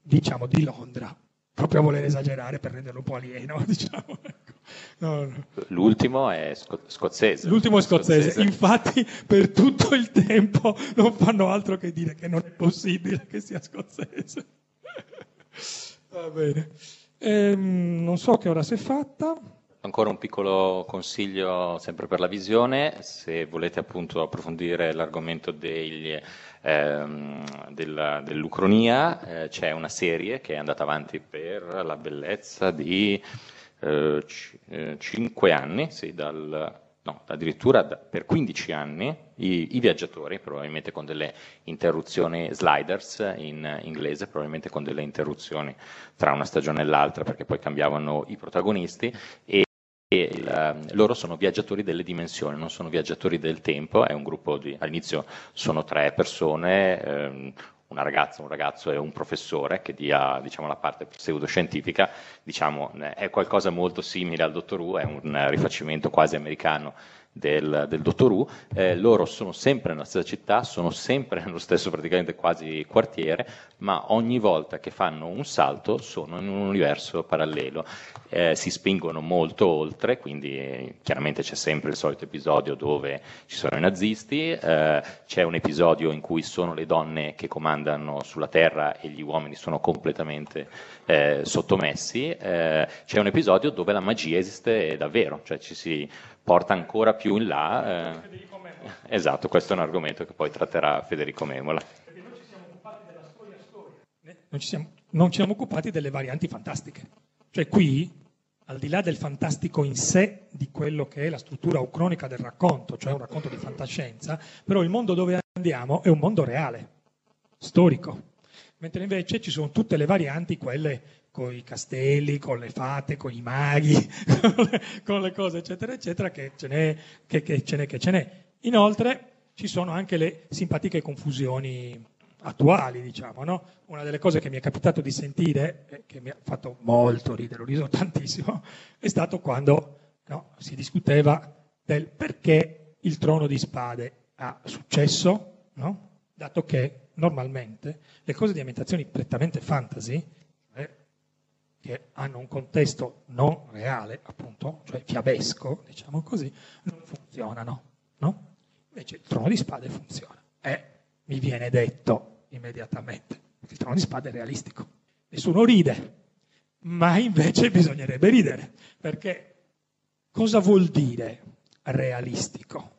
Speaker 1: diciamo, di Londra, proprio a voler esagerare per renderlo un po' alieno, diciamo. Ecco. No, no.
Speaker 2: L'ultimo è sco- scozzese.
Speaker 1: L'ultimo è scozzese. scozzese, infatti per tutto il tempo non fanno altro che dire che non è possibile che sia scozzese. Va bene. Ehm, non so che ora si è fatta.
Speaker 2: Ancora un piccolo consiglio sempre per la visione, se volete appunto approfondire l'argomento degli, ehm, della, dell'Ucronia, eh, c'è una serie che è andata avanti per la bellezza di eh, c- eh, 5 anni, sì, dal no, addirittura per 15 anni, i, i, viaggiatori, probabilmente con delle interruzioni sliders in inglese, probabilmente con delle interruzioni tra una stagione e l'altra, perché poi cambiavano i protagonisti, e, e il, loro sono viaggiatori delle dimensioni, non sono viaggiatori del tempo, è un gruppo di, all'inizio sono tre persone, ehm, una ragazza, un ragazzo e un professore che dia diciamo, la parte pseudoscientifica, diciamo, è qualcosa molto simile al Dottor Who, è un rifacimento quasi americano del, del Dottor Who, eh, loro sono sempre nella stessa città, sono sempre nello stesso praticamente quasi quartiere, ma ogni volta che fanno un salto sono in un universo parallelo, eh, si spingono molto oltre, quindi eh, chiaramente c'è sempre il solito episodio dove ci sono i nazisti, eh, c'è un episodio in cui sono le donne che comandano sulla Terra e gli uomini sono completamente eh, sottomessi, eh, c'è un episodio dove la magia esiste davvero, cioè ci si porta ancora più in là. Eh, esatto, questo è un argomento che poi tratterà Federico Memola.
Speaker 1: Non ci, siamo, non ci siamo occupati delle varianti fantastiche. Cioè qui, al di là del fantastico in sé, di quello che è la struttura ucronica del racconto, cioè un racconto di fantascienza, però il mondo dove andiamo è un mondo reale, storico. Mentre invece ci sono tutte le varianti, quelle con i castelli, con le fate, con i maghi, con, le, con le cose eccetera eccetera, che ce n'è, che, che ce n'è, che ce n'è. Inoltre ci sono anche le simpatiche confusioni attuali, diciamo, no? Una delle cose che mi è capitato di sentire, e che mi ha fatto molto ridere, ho riso tantissimo, è stato quando no, si discuteva del perché il trono di spade ha successo, no? dato che normalmente le cose di ambientazioni prettamente fantasy, che hanno un contesto non reale, appunto, cioè fiabesco, diciamo così, non funzionano. No? Invece il trono di spade funziona. E mi viene detto immediatamente, il trono di spade è realistico. Nessuno ride, ma invece bisognerebbe ridere, perché cosa vuol dire realistico?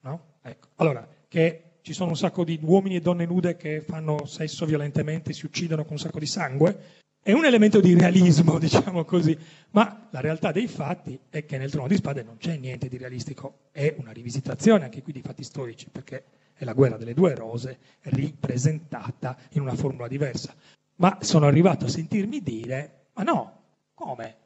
Speaker 1: No? Ecco. Allora, che ci sono un sacco di uomini e donne nude che fanno sesso violentemente, si uccidono con un sacco di sangue, è un elemento di realismo, diciamo così, ma la realtà dei fatti è che nel Trono di Spade non c'è niente di realistico, è una rivisitazione anche qui di fatti storici, perché è la guerra delle due rose ripresentata in una formula diversa. Ma sono arrivato a sentirmi dire, ma no, come?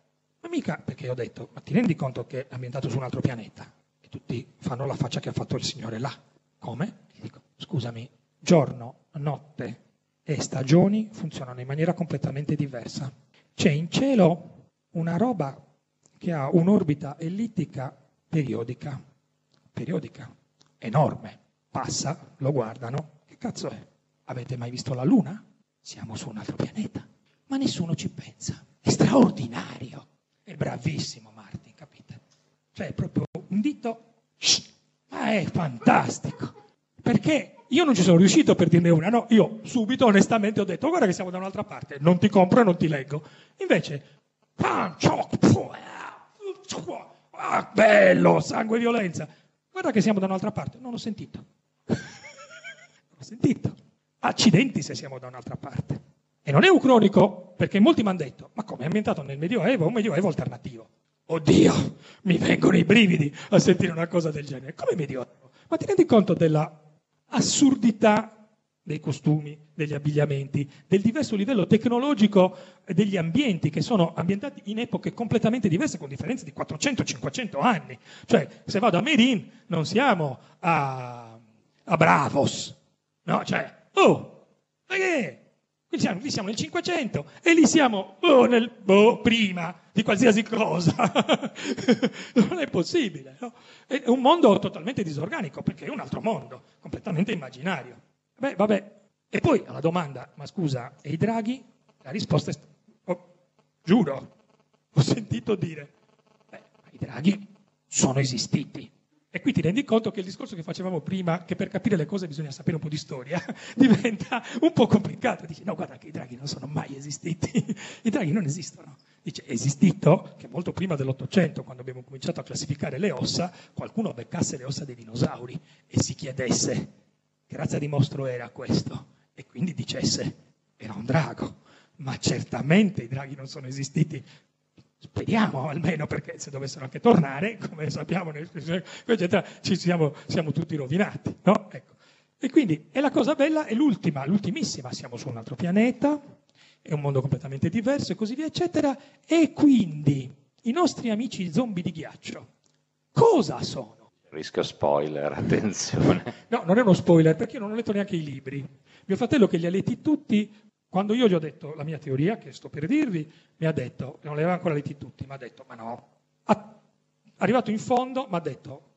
Speaker 1: Ma mica, perché ho detto, ma ti rendi conto che è ambientato su un altro pianeta? E tutti fanno la faccia che ha fatto il Signore là. Come? Dico, scusami, giorno, notte e stagioni funzionano in maniera completamente diversa. C'è in cielo una roba che ha un'orbita ellittica periodica, periodica, enorme. Passa, lo guardano, che cazzo è? Avete mai visto la Luna? Siamo su un altro pianeta, ma nessuno ci pensa. È straordinario. È bravissimo Martin, capite? Cioè proprio un dito, ma è fantastico. Perché io non ci sono riuscito per dirne una, no, io subito onestamente ho detto guarda che siamo da un'altra parte, non ti compro e non ti leggo. Invece, pam, cioc, ah, bello, sangue e violenza. Guarda che siamo da un'altra parte, non ho sentito. non ho sentito. Accidenti se siamo da un'altra parte. E non è un cronico, perché molti mi hanno detto, ma come è ambientato nel Medioevo, un Medioevo alternativo. Oddio, mi vengono i brividi a sentire una cosa del genere. Come Medioevo? Ma ti rendi conto della assurdità dei costumi, degli abbigliamenti, del diverso livello tecnologico degli ambienti che sono ambientati in epoche completamente diverse con differenze di 400-500 anni. Cioè, se vado a Merin non siamo a, a Bravos, no? Cioè, oh, ma che? Qui siamo, siamo nel 500 e lì siamo oh, nel, boh, prima di qualsiasi cosa. non è possibile. No? È un mondo totalmente disorganico perché è un altro mondo, completamente immaginario. Beh, vabbè. E poi alla domanda, ma scusa, e i draghi? La risposta è, oh, giuro, ho sentito dire, beh, i draghi sono esistiti. E qui ti rendi conto che il discorso che facevamo prima, che per capire le cose bisogna sapere un po' di storia, diventa un po' complicato. Dici, no, guarda che i draghi non sono mai esistiti. I draghi non esistono. Dice, è esistito che molto prima dell'Ottocento, quando abbiamo cominciato a classificare le ossa, qualcuno beccasse le ossa dei dinosauri e si chiedesse che razza di mostro era questo. E quindi dicesse, era un drago. Ma certamente i draghi non sono esistiti Speriamo almeno perché se dovessero anche tornare, come sappiamo, eccetera, ci siamo, siamo tutti rovinati. No? Ecco. E quindi è la cosa bella, è l'ultima, l'ultimissima, siamo su un altro pianeta, è un mondo completamente diverso e così via, eccetera. E quindi i nostri amici zombie di ghiaccio, cosa sono?
Speaker 12: Rischio spoiler, attenzione.
Speaker 1: No, non è uno spoiler perché io non ho letto neanche i libri. Mio fratello che li ha letti tutti quando io gli ho detto la mia teoria, che sto per dirvi, mi ha detto, non li aveva ancora letti tutti, mi ha detto, ma no. arrivato in fondo, mi ha detto,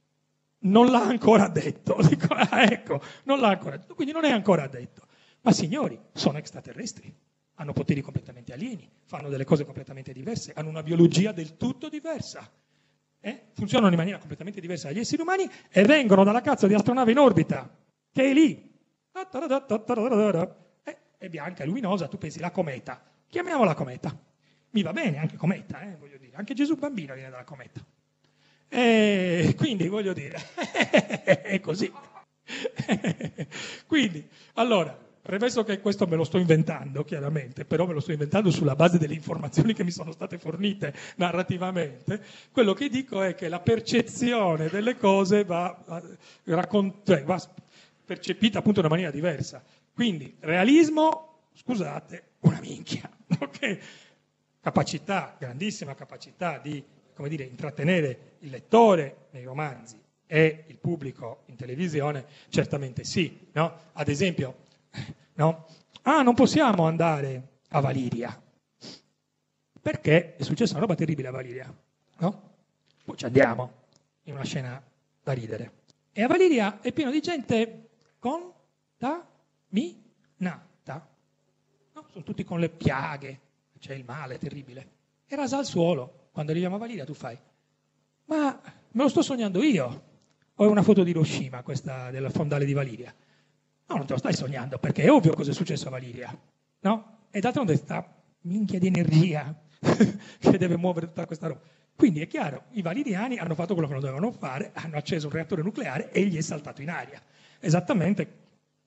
Speaker 1: non l'ha ancora detto. Dico, ah, ecco, non l'ha ancora detto. Quindi non è ancora detto. Ma signori, sono extraterrestri, hanno poteri completamente alieni, fanno delle cose completamente diverse, hanno una biologia del tutto diversa. Eh? Funzionano in maniera completamente diversa dagli esseri umani e vengono dalla cazzo di astronave in orbita, che è lì è bianca, è luminosa, tu pensi la cometa. Chiamiamola cometa. Mi va bene anche cometa, eh, voglio dire. Anche Gesù bambino viene dalla cometa. E quindi voglio dire, è così. quindi, allora, premesso che questo me lo sto inventando, chiaramente, però me lo sto inventando sulla base delle informazioni che mi sono state fornite narrativamente, quello che dico è che la percezione delle cose va, raccont- cioè, va percepita appunto in una maniera diversa. Quindi realismo, scusate, una minchia. Okay? Capacità, grandissima capacità di come dire, intrattenere il lettore nei romanzi e il pubblico in televisione, certamente sì. No? Ad esempio, no? Ah, non possiamo andare a Valiria, perché è successa una roba terribile a Valiria, no? Poi ci andiamo, in una scena da ridere. E a Valiria è pieno di gente contaminata. No? Sono tutti con le piaghe, c'è il male terribile. E rasa al suolo. Quando arriviamo a Valiria tu fai, ma me lo sto sognando io. O è una foto di Hiroshima, questa del fondale di Valiria. No, non te lo stai sognando, perché è ovvio cosa è successo a Valiria. No? E d'altronde sta minchia di energia che deve muovere tutta questa roba. Quindi è chiaro, i valiriani hanno fatto quello che non dovevano fare, hanno acceso un reattore nucleare e gli è saltato in aria. Esattamente,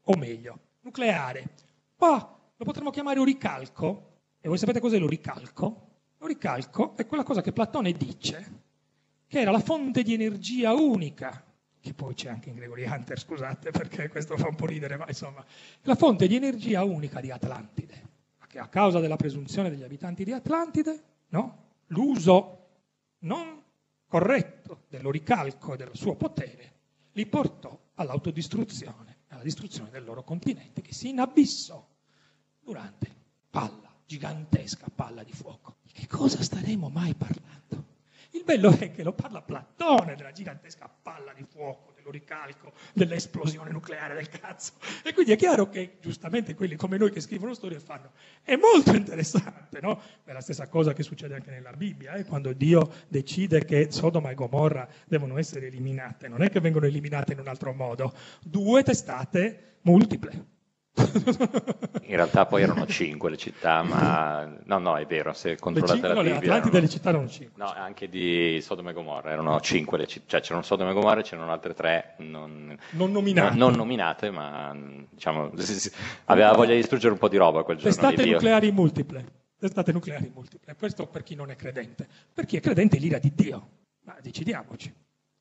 Speaker 1: o meglio, nucleare. Qua lo potremmo chiamare oricalco. E voi sapete cos'è l'oricalco? L'oricalco è quella cosa che Platone dice, che era la fonte di energia unica, che poi c'è anche in Gregory Hunter, scusate perché questo fa un po' ridere, ma insomma, la fonte di energia unica di Atlantide, che a causa della presunzione degli abitanti di Atlantide, no? l'uso non corretto dell'oricalco e del suo potere, li portò all'autodistruzione, alla distruzione del loro continente che si inabissò durante palla, gigantesca palla di fuoco. Di che cosa staremo mai parlando? Il bello è che lo parla Platone della gigantesca palla di fuoco, dell'oricalco, dell'esplosione nucleare del cazzo. E quindi è chiaro che giustamente quelli come noi che scrivono storie fanno. È molto interessante, no? È la stessa cosa che succede anche nella Bibbia, eh? quando Dio decide che Sodoma e Gomorra devono essere eliminate. Non è che vengono eliminate in un altro modo. Due testate multiple.
Speaker 12: In realtà poi erano cinque le città, ma no, no, è vero, se controllate
Speaker 1: cinque,
Speaker 12: la
Speaker 1: no, le
Speaker 12: Bibbia...
Speaker 1: Atlanti
Speaker 12: erano-
Speaker 1: città erano cinque.
Speaker 12: No, anche di Sodoma e Gomorra, erano cinque le città, cioè c'erano Sodoma e Gomorra e c'erano altre tre non,
Speaker 1: Non nominate.
Speaker 12: non- non nominate, ma diciamo, aveva voglia di distruggere un po' di roba quel giorno
Speaker 1: Testate nucleari multiple. Testate nucleari multiple. Questo per chi non è credente. Per chi è credente è l'ira di Dio. Ma decidiamoci.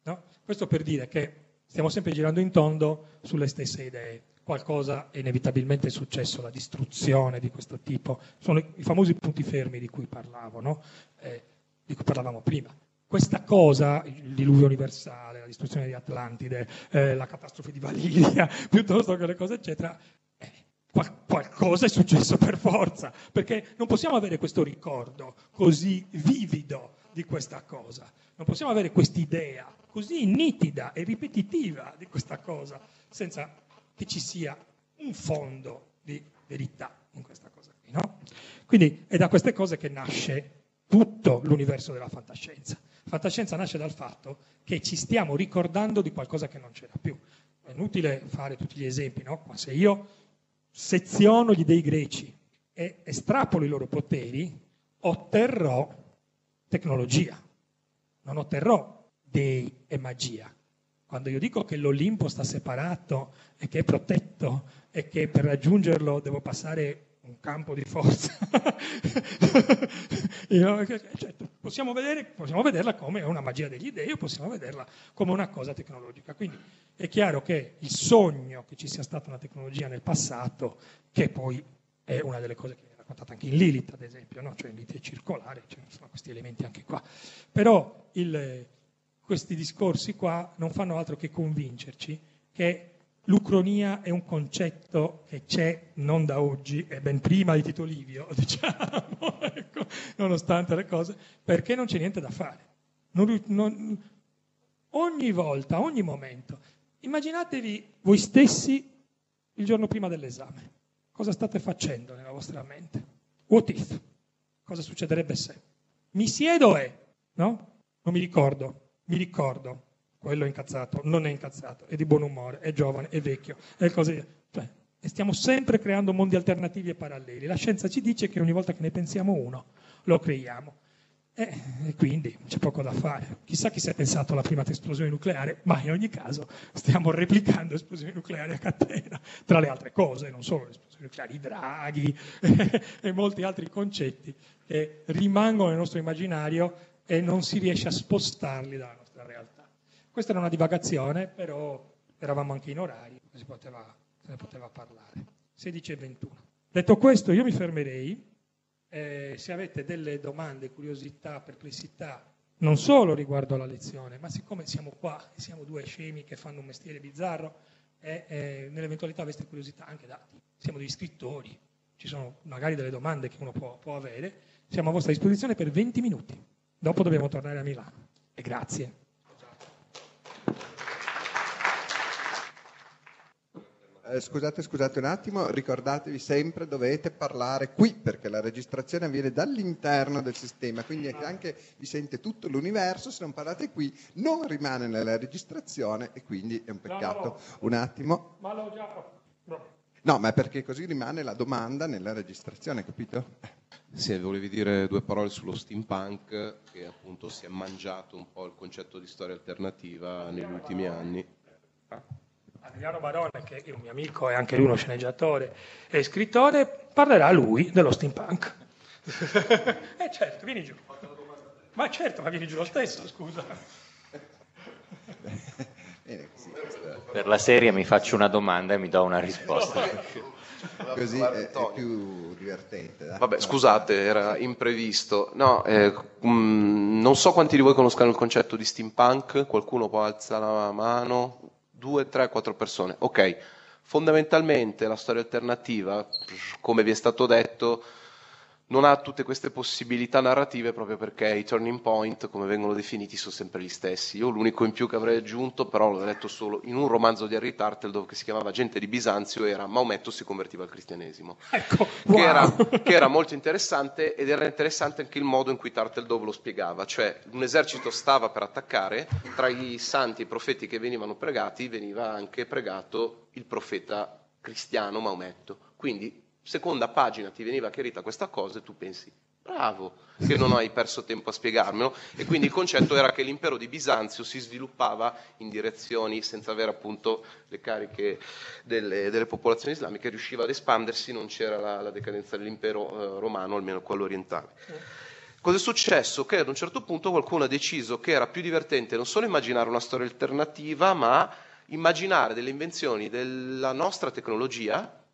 Speaker 1: no? Questo per dire che stiamo sempre girando in tondo sulle stesse idee. Qualcosa è inevitabilmente successo, la distruzione di questo tipo. Sono i famosi punti fermi di cui parlavo, no? Eh, di cui parlavamo prima. Questa cosa, il diluvio universale, la distruzione di Atlantide, eh, la catastrofe di Valiria, piuttosto che le cose, eccetera, qual- qualcosa è successo per forza, perché non possiamo avere questo ricordo così vivido di questa cosa, non possiamo avere quest'idea così nitida e ripetitiva di questa cosa senza che ci sia un fondo di verità in questa cosa qui. No? Quindi è da queste cose che nasce tutto l'universo della fantascienza. Fantascienza nasce dal fatto che ci stiamo ricordando di qualcosa che non c'era più. È inutile fare tutti gli esempi, no? Ma se io seziono gli dei greci e estrapolo i loro poteri, otterrò tecnologia, non otterrò dei e magia. Quando io dico che l'Olimpo sta separato e che è protetto e che per raggiungerlo devo passare un campo di forza, io- cioè, possiamo, vedere- possiamo vederla come una magia degli dei o possiamo vederla come una cosa tecnologica. Quindi è chiaro che il sogno che ci sia stata una tecnologia nel passato, che poi è una delle cose che viene raccontata anche in Lilith, ad esempio, no? cioè in Lilith circolare, ci sono questi elementi anche qua. Però il- questi discorsi qua non fanno altro che convincerci che l'ucronia è un concetto che c'è non da oggi, è ben prima di Tito Livio, diciamo, ecco, nonostante le cose, perché non c'è niente da fare. Non non- ogni volta, ogni momento, immaginatevi voi stessi il giorno prima dell'esame. Cosa state facendo nella vostra mente? What if? Cosa succederebbe se? Mi siedo e, no? Non mi ricordo, mi ricordo. Quello è incazzato, non è incazzato, è di buon umore, è giovane, è vecchio, è così. Cioè, e stiamo sempre creando mondi alternativi e paralleli. La scienza ci dice che ogni volta che ne pensiamo uno, lo creiamo. Eh, E quindi c'è poco da fare. Chissà chi si è pensato alla prima esplosione nucleare, ma in ogni caso stiamo replicando esplosioni nucleari a catena, tra le altre cose, non solo le esplosioni nucleari, i draghi e molti altri concetti che rimangono nel nostro immaginario e non si riesce a spostarli dalla nostra. Questa era una divagazione, però eravamo anche in orari, si poteva, se ne poteva parlare. 16 e 21. Detto questo, io mi fermerei. Eh, se avete delle domande, curiosità, perplessità, non solo riguardo alla lezione, ma siccome siamo qua siamo due scemi che fanno un mestiere bizzarro, e eh, nell'eventualità aveste curiosità anche da... Siamo degli scrittori, ci sono magari delle domande che uno può, può avere, siamo a vostra disposizione per 20 minuti. Dopo dobbiamo tornare a Milano. E grazie.
Speaker 3: Eh, scusate, scusate un attimo, ricordatevi sempre dovete parlare qui perché la registrazione avviene dall'interno del sistema, quindi anche vi sente tutto l'universo, se non parlate qui non rimane nella registrazione e quindi è un peccato.
Speaker 1: No, no, no.
Speaker 3: Un attimo.
Speaker 1: Ma l'ho già... No.
Speaker 3: No, ma è perché così rimane la domanda nella registrazione, capito?
Speaker 13: Se volevi dire due parole sullo steampunk, che appunto si è mangiato un po' il concetto di storia alternativa negli ultimi anni.
Speaker 1: Adriano Barone, che è un mio amico e anche lui uno sceneggiatore e scrittore, parlerà lui dello steampunk. eh certo, vieni giù. Ma certo, ma vieni giù lo stesso, scusa.
Speaker 3: Bene,
Speaker 12: Per la serie mi faccio una domanda e mi do una risposta.
Speaker 3: Così è, è più divertente. dai.
Speaker 13: Vabbè, scusate, era imprevisto. No, eh, mm, non so quanti di voi conoscano il concetto di steampunk, qualcuno può alzare la mano? Due, tre, quattro persone. Ok, fondamentalmente la storia alternativa, come vi è stato detto, non ha tutte queste possibilità narrative proprio perché i turning point, come vengono definiti, sono sempre gli stessi. Io l'unico in più che avrei aggiunto, però l'ho letto solo in un romanzo di Harry Turtledove che si chiamava Gente di Bisanzio, era Maometto si convertiva al cristianesimo. che, era, che era molto interessante ed era interessante anche il modo in cui Turtledove lo spiegava, cioè un esercito stava per attaccare, tra i santi e i profeti che venivano pregati veniva anche pregato il profeta cristiano Maometto. Quindi, seconda pagina ti veniva chiarita questa cosa e tu pensi, bravo, che non hai perso tempo a spiegarmelo. E quindi il concetto era che l'impero di Bisanzio si sviluppava in direzioni senza avere appunto le cariche delle, delle popolazioni islamiche, riusciva ad espandersi, non c'era la, la decadenza dell'impero eh, romano, almeno quello orientale. Cosa è successo? Che ad un certo punto qualcuno ha deciso che era più divertente non solo immaginare una storia alternativa, ma immaginare delle invenzioni della nostra tecnologia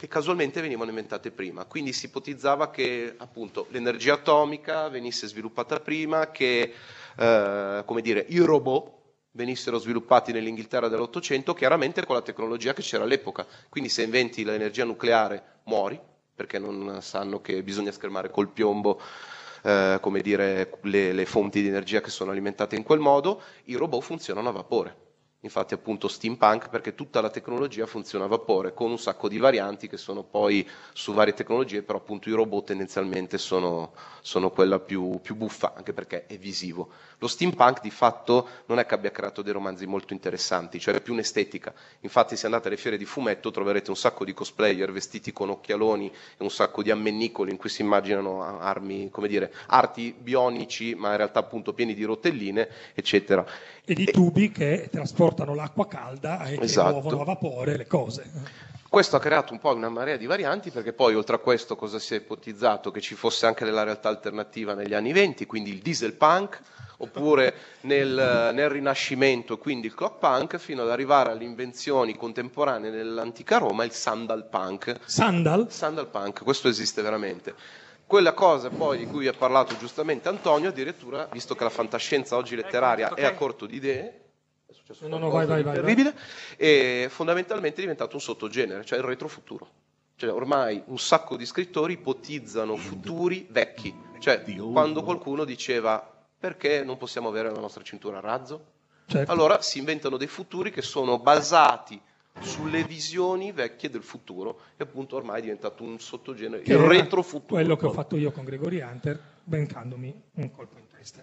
Speaker 13: che casualmente venivano inventate prima. Quindi si ipotizzava che appunto l'energia atomica venisse sviluppata prima, che eh, dire, i robot venissero sviluppati nell'Inghilterra dell'Ottocento, chiaramente con la tecnologia che c'era all'epoca. Quindi se inventi l'energia nucleare muori, perché non sanno che bisogna schermare col piombo eh, come dire, le, le fonti di energia che sono alimentate in quel modo, i robot funzionano a vapore. Infatti appunto steampunk perché tutta la tecnologia funziona a vapore con un sacco di varianti che sono poi su varie tecnologie, però appunto i robot tendenzialmente sono, sono quella più, più buffa, anche perché è visivo. Lo steampunk di fatto non è che abbia creato dei romanzi molto interessanti, cioè è più un'estetica. Infatti se andate alle fiere di fumetto troverete un sacco di cosplayer vestiti con occhialoni e un sacco di ammennicoli in cui si immaginano armi, come dire, arti bionici, ma in realtà appunto pieni di rotelline, eccetera.
Speaker 1: E di tubi che trasportano l'acqua calda e
Speaker 13: Esatto.
Speaker 1: muovono a vapore le cose.
Speaker 13: Questo ha creato un po' una marea di varianti perché poi oltre a questo cosa si è ipotizzato? Che ci fosse anche della realtà alternativa negli anni 20, quindi il diesel punk, oppure nel, nel Rinascimento, quindi il clock punk, fino ad arrivare alle invenzioni contemporanee nell'antica Roma, il sandal punk.
Speaker 1: Sandal?
Speaker 13: Sandal punk, questo esiste veramente. Quella cosa poi di cui ha parlato giustamente Antonio, addirittura, visto che la fantascienza oggi letteraria è a corto di idee, è successo
Speaker 1: No, no, vai, vai, vai,
Speaker 13: terribile, e fondamentalmente è diventato un sottogenere, cioè il retrofuturo. Cioè, ormai un sacco di scrittori ipotizzano futuri vecchi. Cioè, quando qualcuno diceva perché non possiamo avere la nostra cintura a razzo?
Speaker 1: Certo.
Speaker 13: Allora si inventano dei futuri che sono basati sulle visioni vecchie del futuro e appunto ormai è diventato un sottogenere,
Speaker 1: Che
Speaker 13: il retrofuturo.
Speaker 1: Quello che ho fatto io con Gregory Hunter, bencandomi un colpo in testa.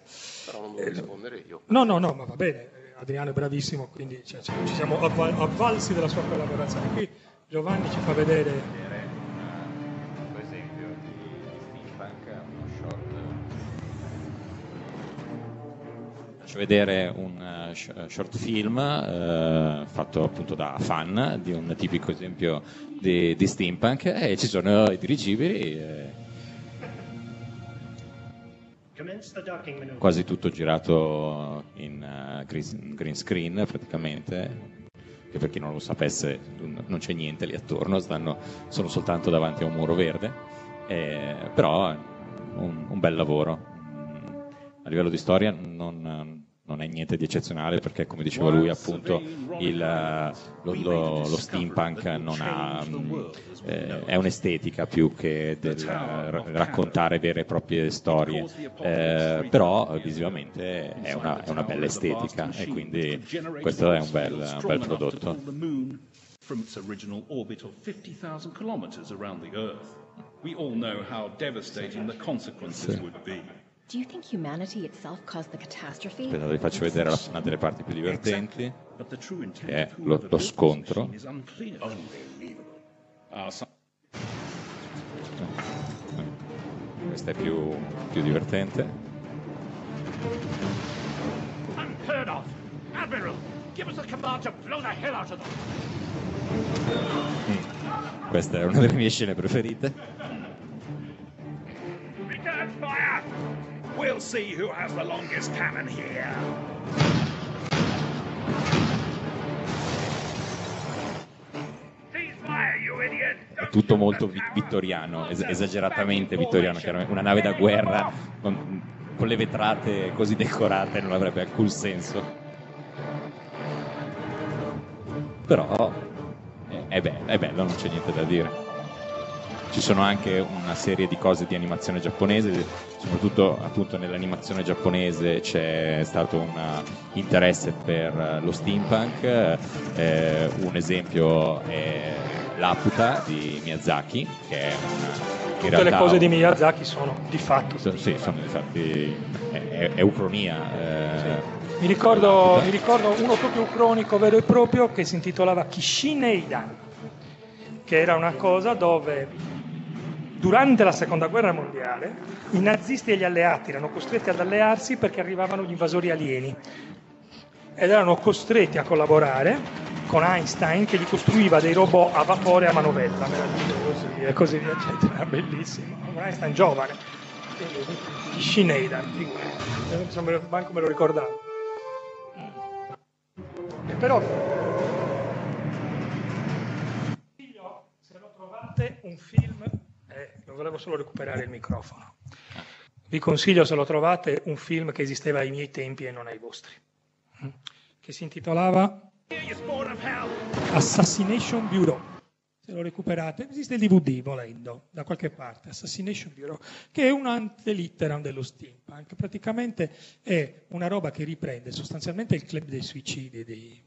Speaker 13: Però non devo rispondere io.
Speaker 1: No, no, no, ma va bene, eh, Adriano è bravissimo, quindi cioè, ci ci siamo avval- avvalsi della sua collaborazione. Qui Giovanni ci fa vedere
Speaker 2: Faccio vedere un sh- short film eh, fatto appunto da fan di un tipico esempio di, di steampunk e ci sono i dirigibili,
Speaker 14: maneuver.
Speaker 2: quasi tutto girato in eh, green, green screen praticamente, che per chi non lo sapesse non c'è niente lì attorno, stanno, sono soltanto davanti a un muro verde, eh, però un, un bel lavoro. A livello di storia non, non è niente di eccezionale perché come diceva lui appunto il, eh, lo, lo- lo steampunk non ha, mm, eh, è un'estetica più che del ra- raccontare vere e proprie storie, Eh, però visivamente è una, è una bella estetica e quindi questo è un bel, un bel prodotto.
Speaker 15: from its original orbit of 50,000 kilometers around the Earth. We all know how devastating the consequences would be.
Speaker 16: Do you think humanity itself caused the catastrophe?
Speaker 2: Aspetta, vi faccio vedere la- una delle parti più divertenti, che è lo, lo scontro. Questa è più, più divertente.
Speaker 5: Unheard of! Admiral, give us the command to blow the hell out of them!
Speaker 2: Questa è una delle mie scene preferite.
Speaker 5: Return fire!
Speaker 15: We'll see who has the longest cannon here.
Speaker 2: È tutto molto vi- vittoriano, es- esageratamente vittoriano. Chiaramente una nave da guerra con, con le vetrate così decorate non avrebbe alcun senso. Però è, è bello, è bello, non c'è niente da dire. Ci sono anche una serie di cose di animazione giapponese, soprattutto appunto nell'animazione giapponese c'è stato un interesse per eh, lo steampunk. eh, un esempio è Laputa di Miyazaki, che è una,
Speaker 1: Tutte
Speaker 2: realtà
Speaker 1: le cose di Miyazaki sono di fatto.
Speaker 2: So- Sì, sono infatti è, è- è ucronia. eh,
Speaker 1: Mi ricordo, mi ricordo uno proprio ucronico vero e proprio che si intitolava Kishineidan, che era una cosa dove durante la seconda guerra mondiale i nazisti e gli alleati erano costretti ad allearsi perché arrivavano gli invasori alieni ed erano costretti a collaborare con Einstein che gli costruiva dei robot a vapore a manovella, meravigliosi e così via, eccetera, bellissimo. Un Einstein giovane, quindi Kishineidan, figurati, manco me lo ricordavo. E però se lo trovate un film, volevo solo recuperare il microfono. Vi consiglio se lo trovate un film che esisteva ai miei tempi e non ai vostri, mm, che si intitolava Assassination Bureau. Se lo recuperate, esiste il DVD volendo, da qualche parte, Assassination Bureau, che è un antelitteram dello steampunk. Praticamente è una roba che riprende sostanzialmente il club dei suicidi di,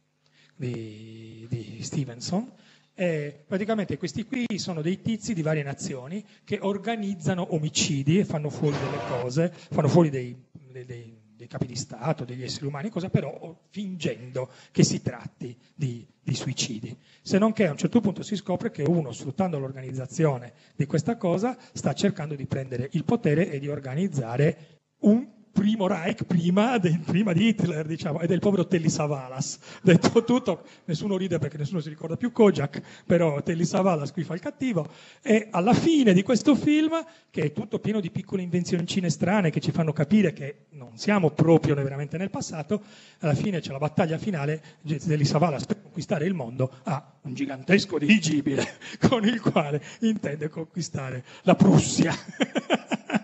Speaker 1: di, di Stevenson. E praticamente questi qui sono dei tizi di varie nazioni che organizzano omicidi e fanno fuori delle cose, fanno fuori dei, dei- dei- dei capi di Stato, degli esseri umani, cosa però fingendo che si tratti di, di suicidi. Se non che a un certo punto si scopre che uno, sfruttando l'organizzazione di questa cosa, sta cercando di prendere il potere e di organizzare un primo Reich prima, de- prima di Hitler, diciamo, ed è il povero Telly Savalas. Detto tutto, nessuno ride perché nessuno si ricorda più Kojak, però Telly Savalas qui fa il cattivo. E alla fine di questo film, che è tutto pieno di piccole invenzioncine strane che ci fanno capire che non siamo proprio veramente nel passato, alla fine c'è la battaglia finale, Telly Savalas per conquistare il mondo ha un gigantesco dirigibile con il quale intende conquistare la Prussia.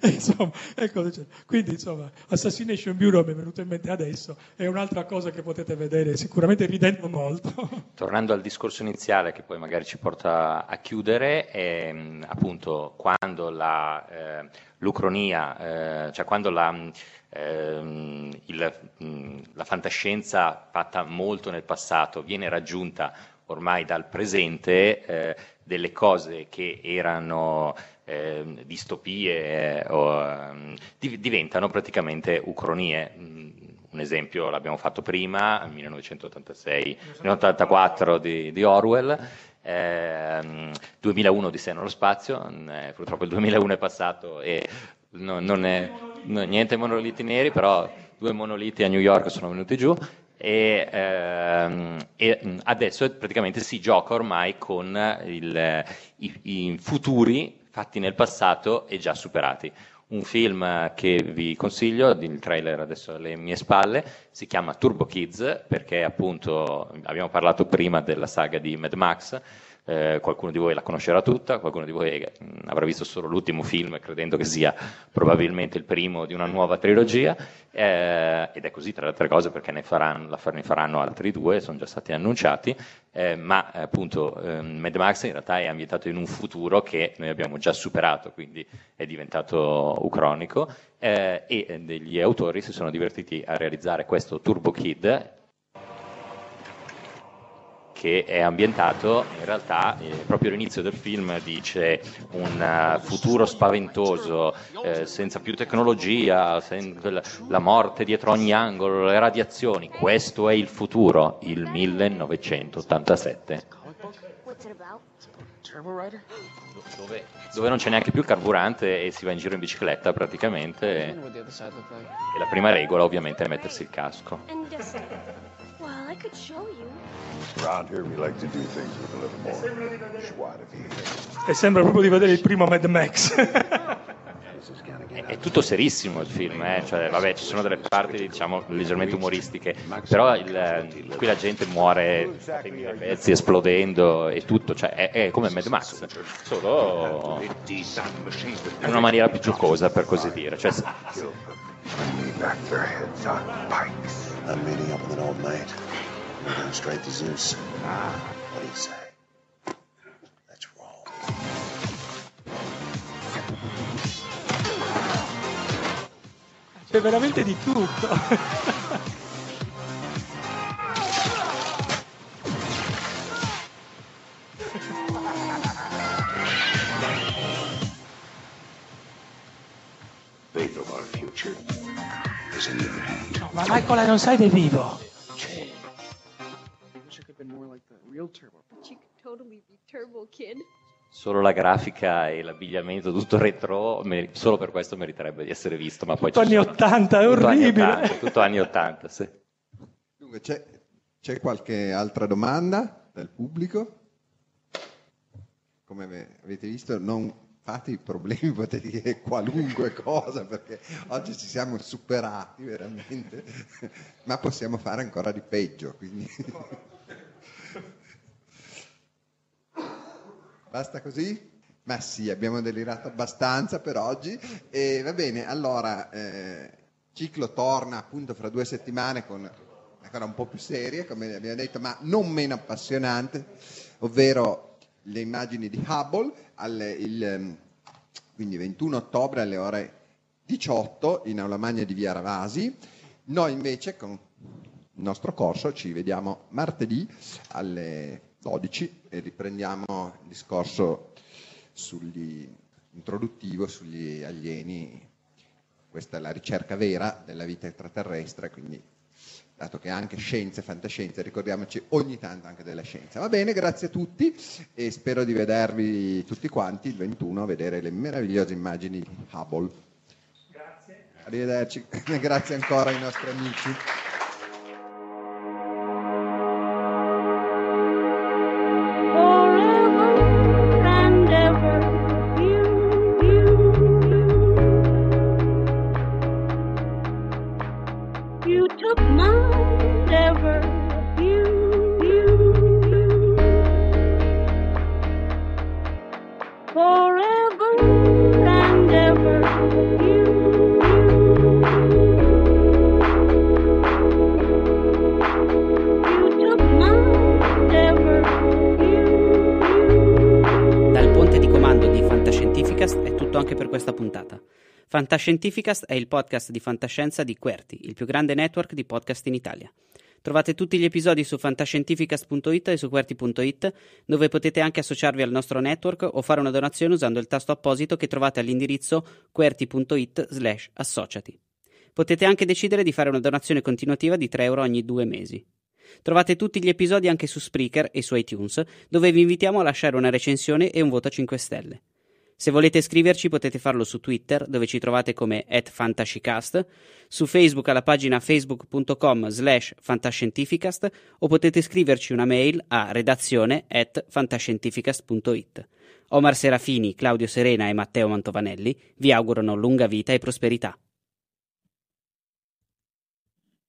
Speaker 1: E insomma, e c'è? Quindi, insomma, Assassination Bureau mi è venuto in mente adesso, è un'altra cosa che potete vedere, sicuramente ridendo molto.
Speaker 12: Tornando al discorso iniziale che poi magari ci porta a chiudere, ehm, appunto quando la, eh, l'ucronia, eh, cioè quando la, ehm, il- la fantascienza fatta molto nel passato viene raggiunta ormai dal presente, eh, delle cose che erano ehm, distopie eh, o, ehm, div- diventano praticamente ucronie. Mm, Un esempio l'abbiamo fatto prima, 1986, 1984 di, di Orwell, ehm, 2001 di Sé nello spazio, eh, purtroppo il 2001 è passato e no- non è no, niente monoliti neri, però due monoliti a New York sono venuti giù e, ehm, e, mh, adesso praticamente si gioca ormai con il- i, i futuri fatti nel passato e già superati. Un film che vi consiglio, il trailer adesso alle mie spalle, si chiama Turbo Kids perché appunto abbiamo parlato prima della saga di Mad Max,
Speaker 2: eh, qualcuno di voi la conoscerà tutta, qualcuno di voi eh, avrà visto solo l'ultimo film credendo che sia probabilmente il primo di una nuova trilogia, eh, ed è così tra le altre cose perché ne faranno, ne faranno altri due, sono già stati annunciati, eh, ma appunto ehm, Mad Max in realtà è ambientato in un futuro che noi abbiamo già superato, quindi è diventato ucronico, eh, e degli autori si sono divertiti a realizzare questo Turbo Kid che è ambientato in realtà eh, proprio all'inizio del film dice un uh, futuro spaventoso eh, senza più tecnologia sen- la morte dietro ogni angolo le radiazioni. Questo è il futuro il 1987 dove, dove non c'è neanche più il carburante e si va in giro in bicicletta praticamente. E la prima regola ovviamente è mettersi il casco
Speaker 17: I could show you.
Speaker 12: Around here, we like to do things with a little more.
Speaker 1: E sembra proprio di vedere il primo Mad Max.
Speaker 2: È, è tutto serissimo il film, eh? cioè, vabbè, ci sono delle parti diciamo leggermente umoristiche, però il, qui la gente muore in pezzi esplodendo e tutto, cioè, è, è come Mad Max, solo in una maniera più giocosa per così dire. Cioè.
Speaker 12: I'm meeting up with an old mate. Straight to Zeus. Ah, what do you say? Let's roll.
Speaker 1: C'è veramente di tutto. Michael non sai dei vivo.
Speaker 18: Real Turbo.
Speaker 17: You could totally be Turbo Kid.
Speaker 2: solo la grafica e l'abbigliamento tutto retro, solo per questo meriterebbe di essere visto, ma poi
Speaker 1: Tutto anni
Speaker 2: sono-
Speaker 1: 80, è
Speaker 2: tutto anni
Speaker 1: orribile.
Speaker 2: 80, tutto anni 80, sì.
Speaker 3: Dunque, c'è, c'è qualche altra domanda dal pubblico? Come ave- avete visto, non fate i problemi, potete dire qualunque cosa, perché oggi ci siamo superati veramente, ma possiamo fare ancora di peggio. Quindi... Basta così? Ma sì, abbiamo delirato abbastanza per oggi. E va bene, allora, eh, ciclo torna appunto fra due settimane con una cosa un po' più seria, come abbiamo detto, ma non meno appassionante, ovvero le immagini di Hubble, alle- il, ehm, quindi 21 ottobre alle ore 18 in Aula Magna di Via Ravasi. Noi invece con il nostro corso ci vediamo martedì alle 12 e riprendiamo il discorso sugli, introduttivo sugli alieni. Questa è la ricerca vera della vita extraterrestre, quindi dato che anche scienza e fantascienza, ricordiamoci ogni tanto anche della scienza. Va bene, grazie a tutti e spero di vedervi tutti quanti il 21 a vedere le meravigliose immagini di Hubble. Grazie. Arrivederci, grazie ancora ai nostri amici.
Speaker 19: Fantascientificast è il podcast di fantascienza di Querti, il più grande network di podcast in Italia. Trovate tutti gli episodi su fantascientificast.it e su QWERTY.it, dove potete anche associarvi al nostro network o fare una donazione usando il tasto apposito che trovate all'indirizzo QWERTY.it slash associati. Potete anche decidere di fare una donazione continuativa di 3 euro ogni due mesi. Trovate tutti gli episodi anche su Spreaker e su iTunes, dove vi invitiamo a lasciare una recensione e un voto a 5 stelle. Se volete scriverci potete farlo su Twitter, dove ci trovate come @fantascicast, su Facebook alla pagina facebook.com slash fantascientificast o potete scriverci una mail a redazione at. Omar Serafini, Claudio Serena e Matteo Mantovanelli vi augurano lunga vita e prosperità.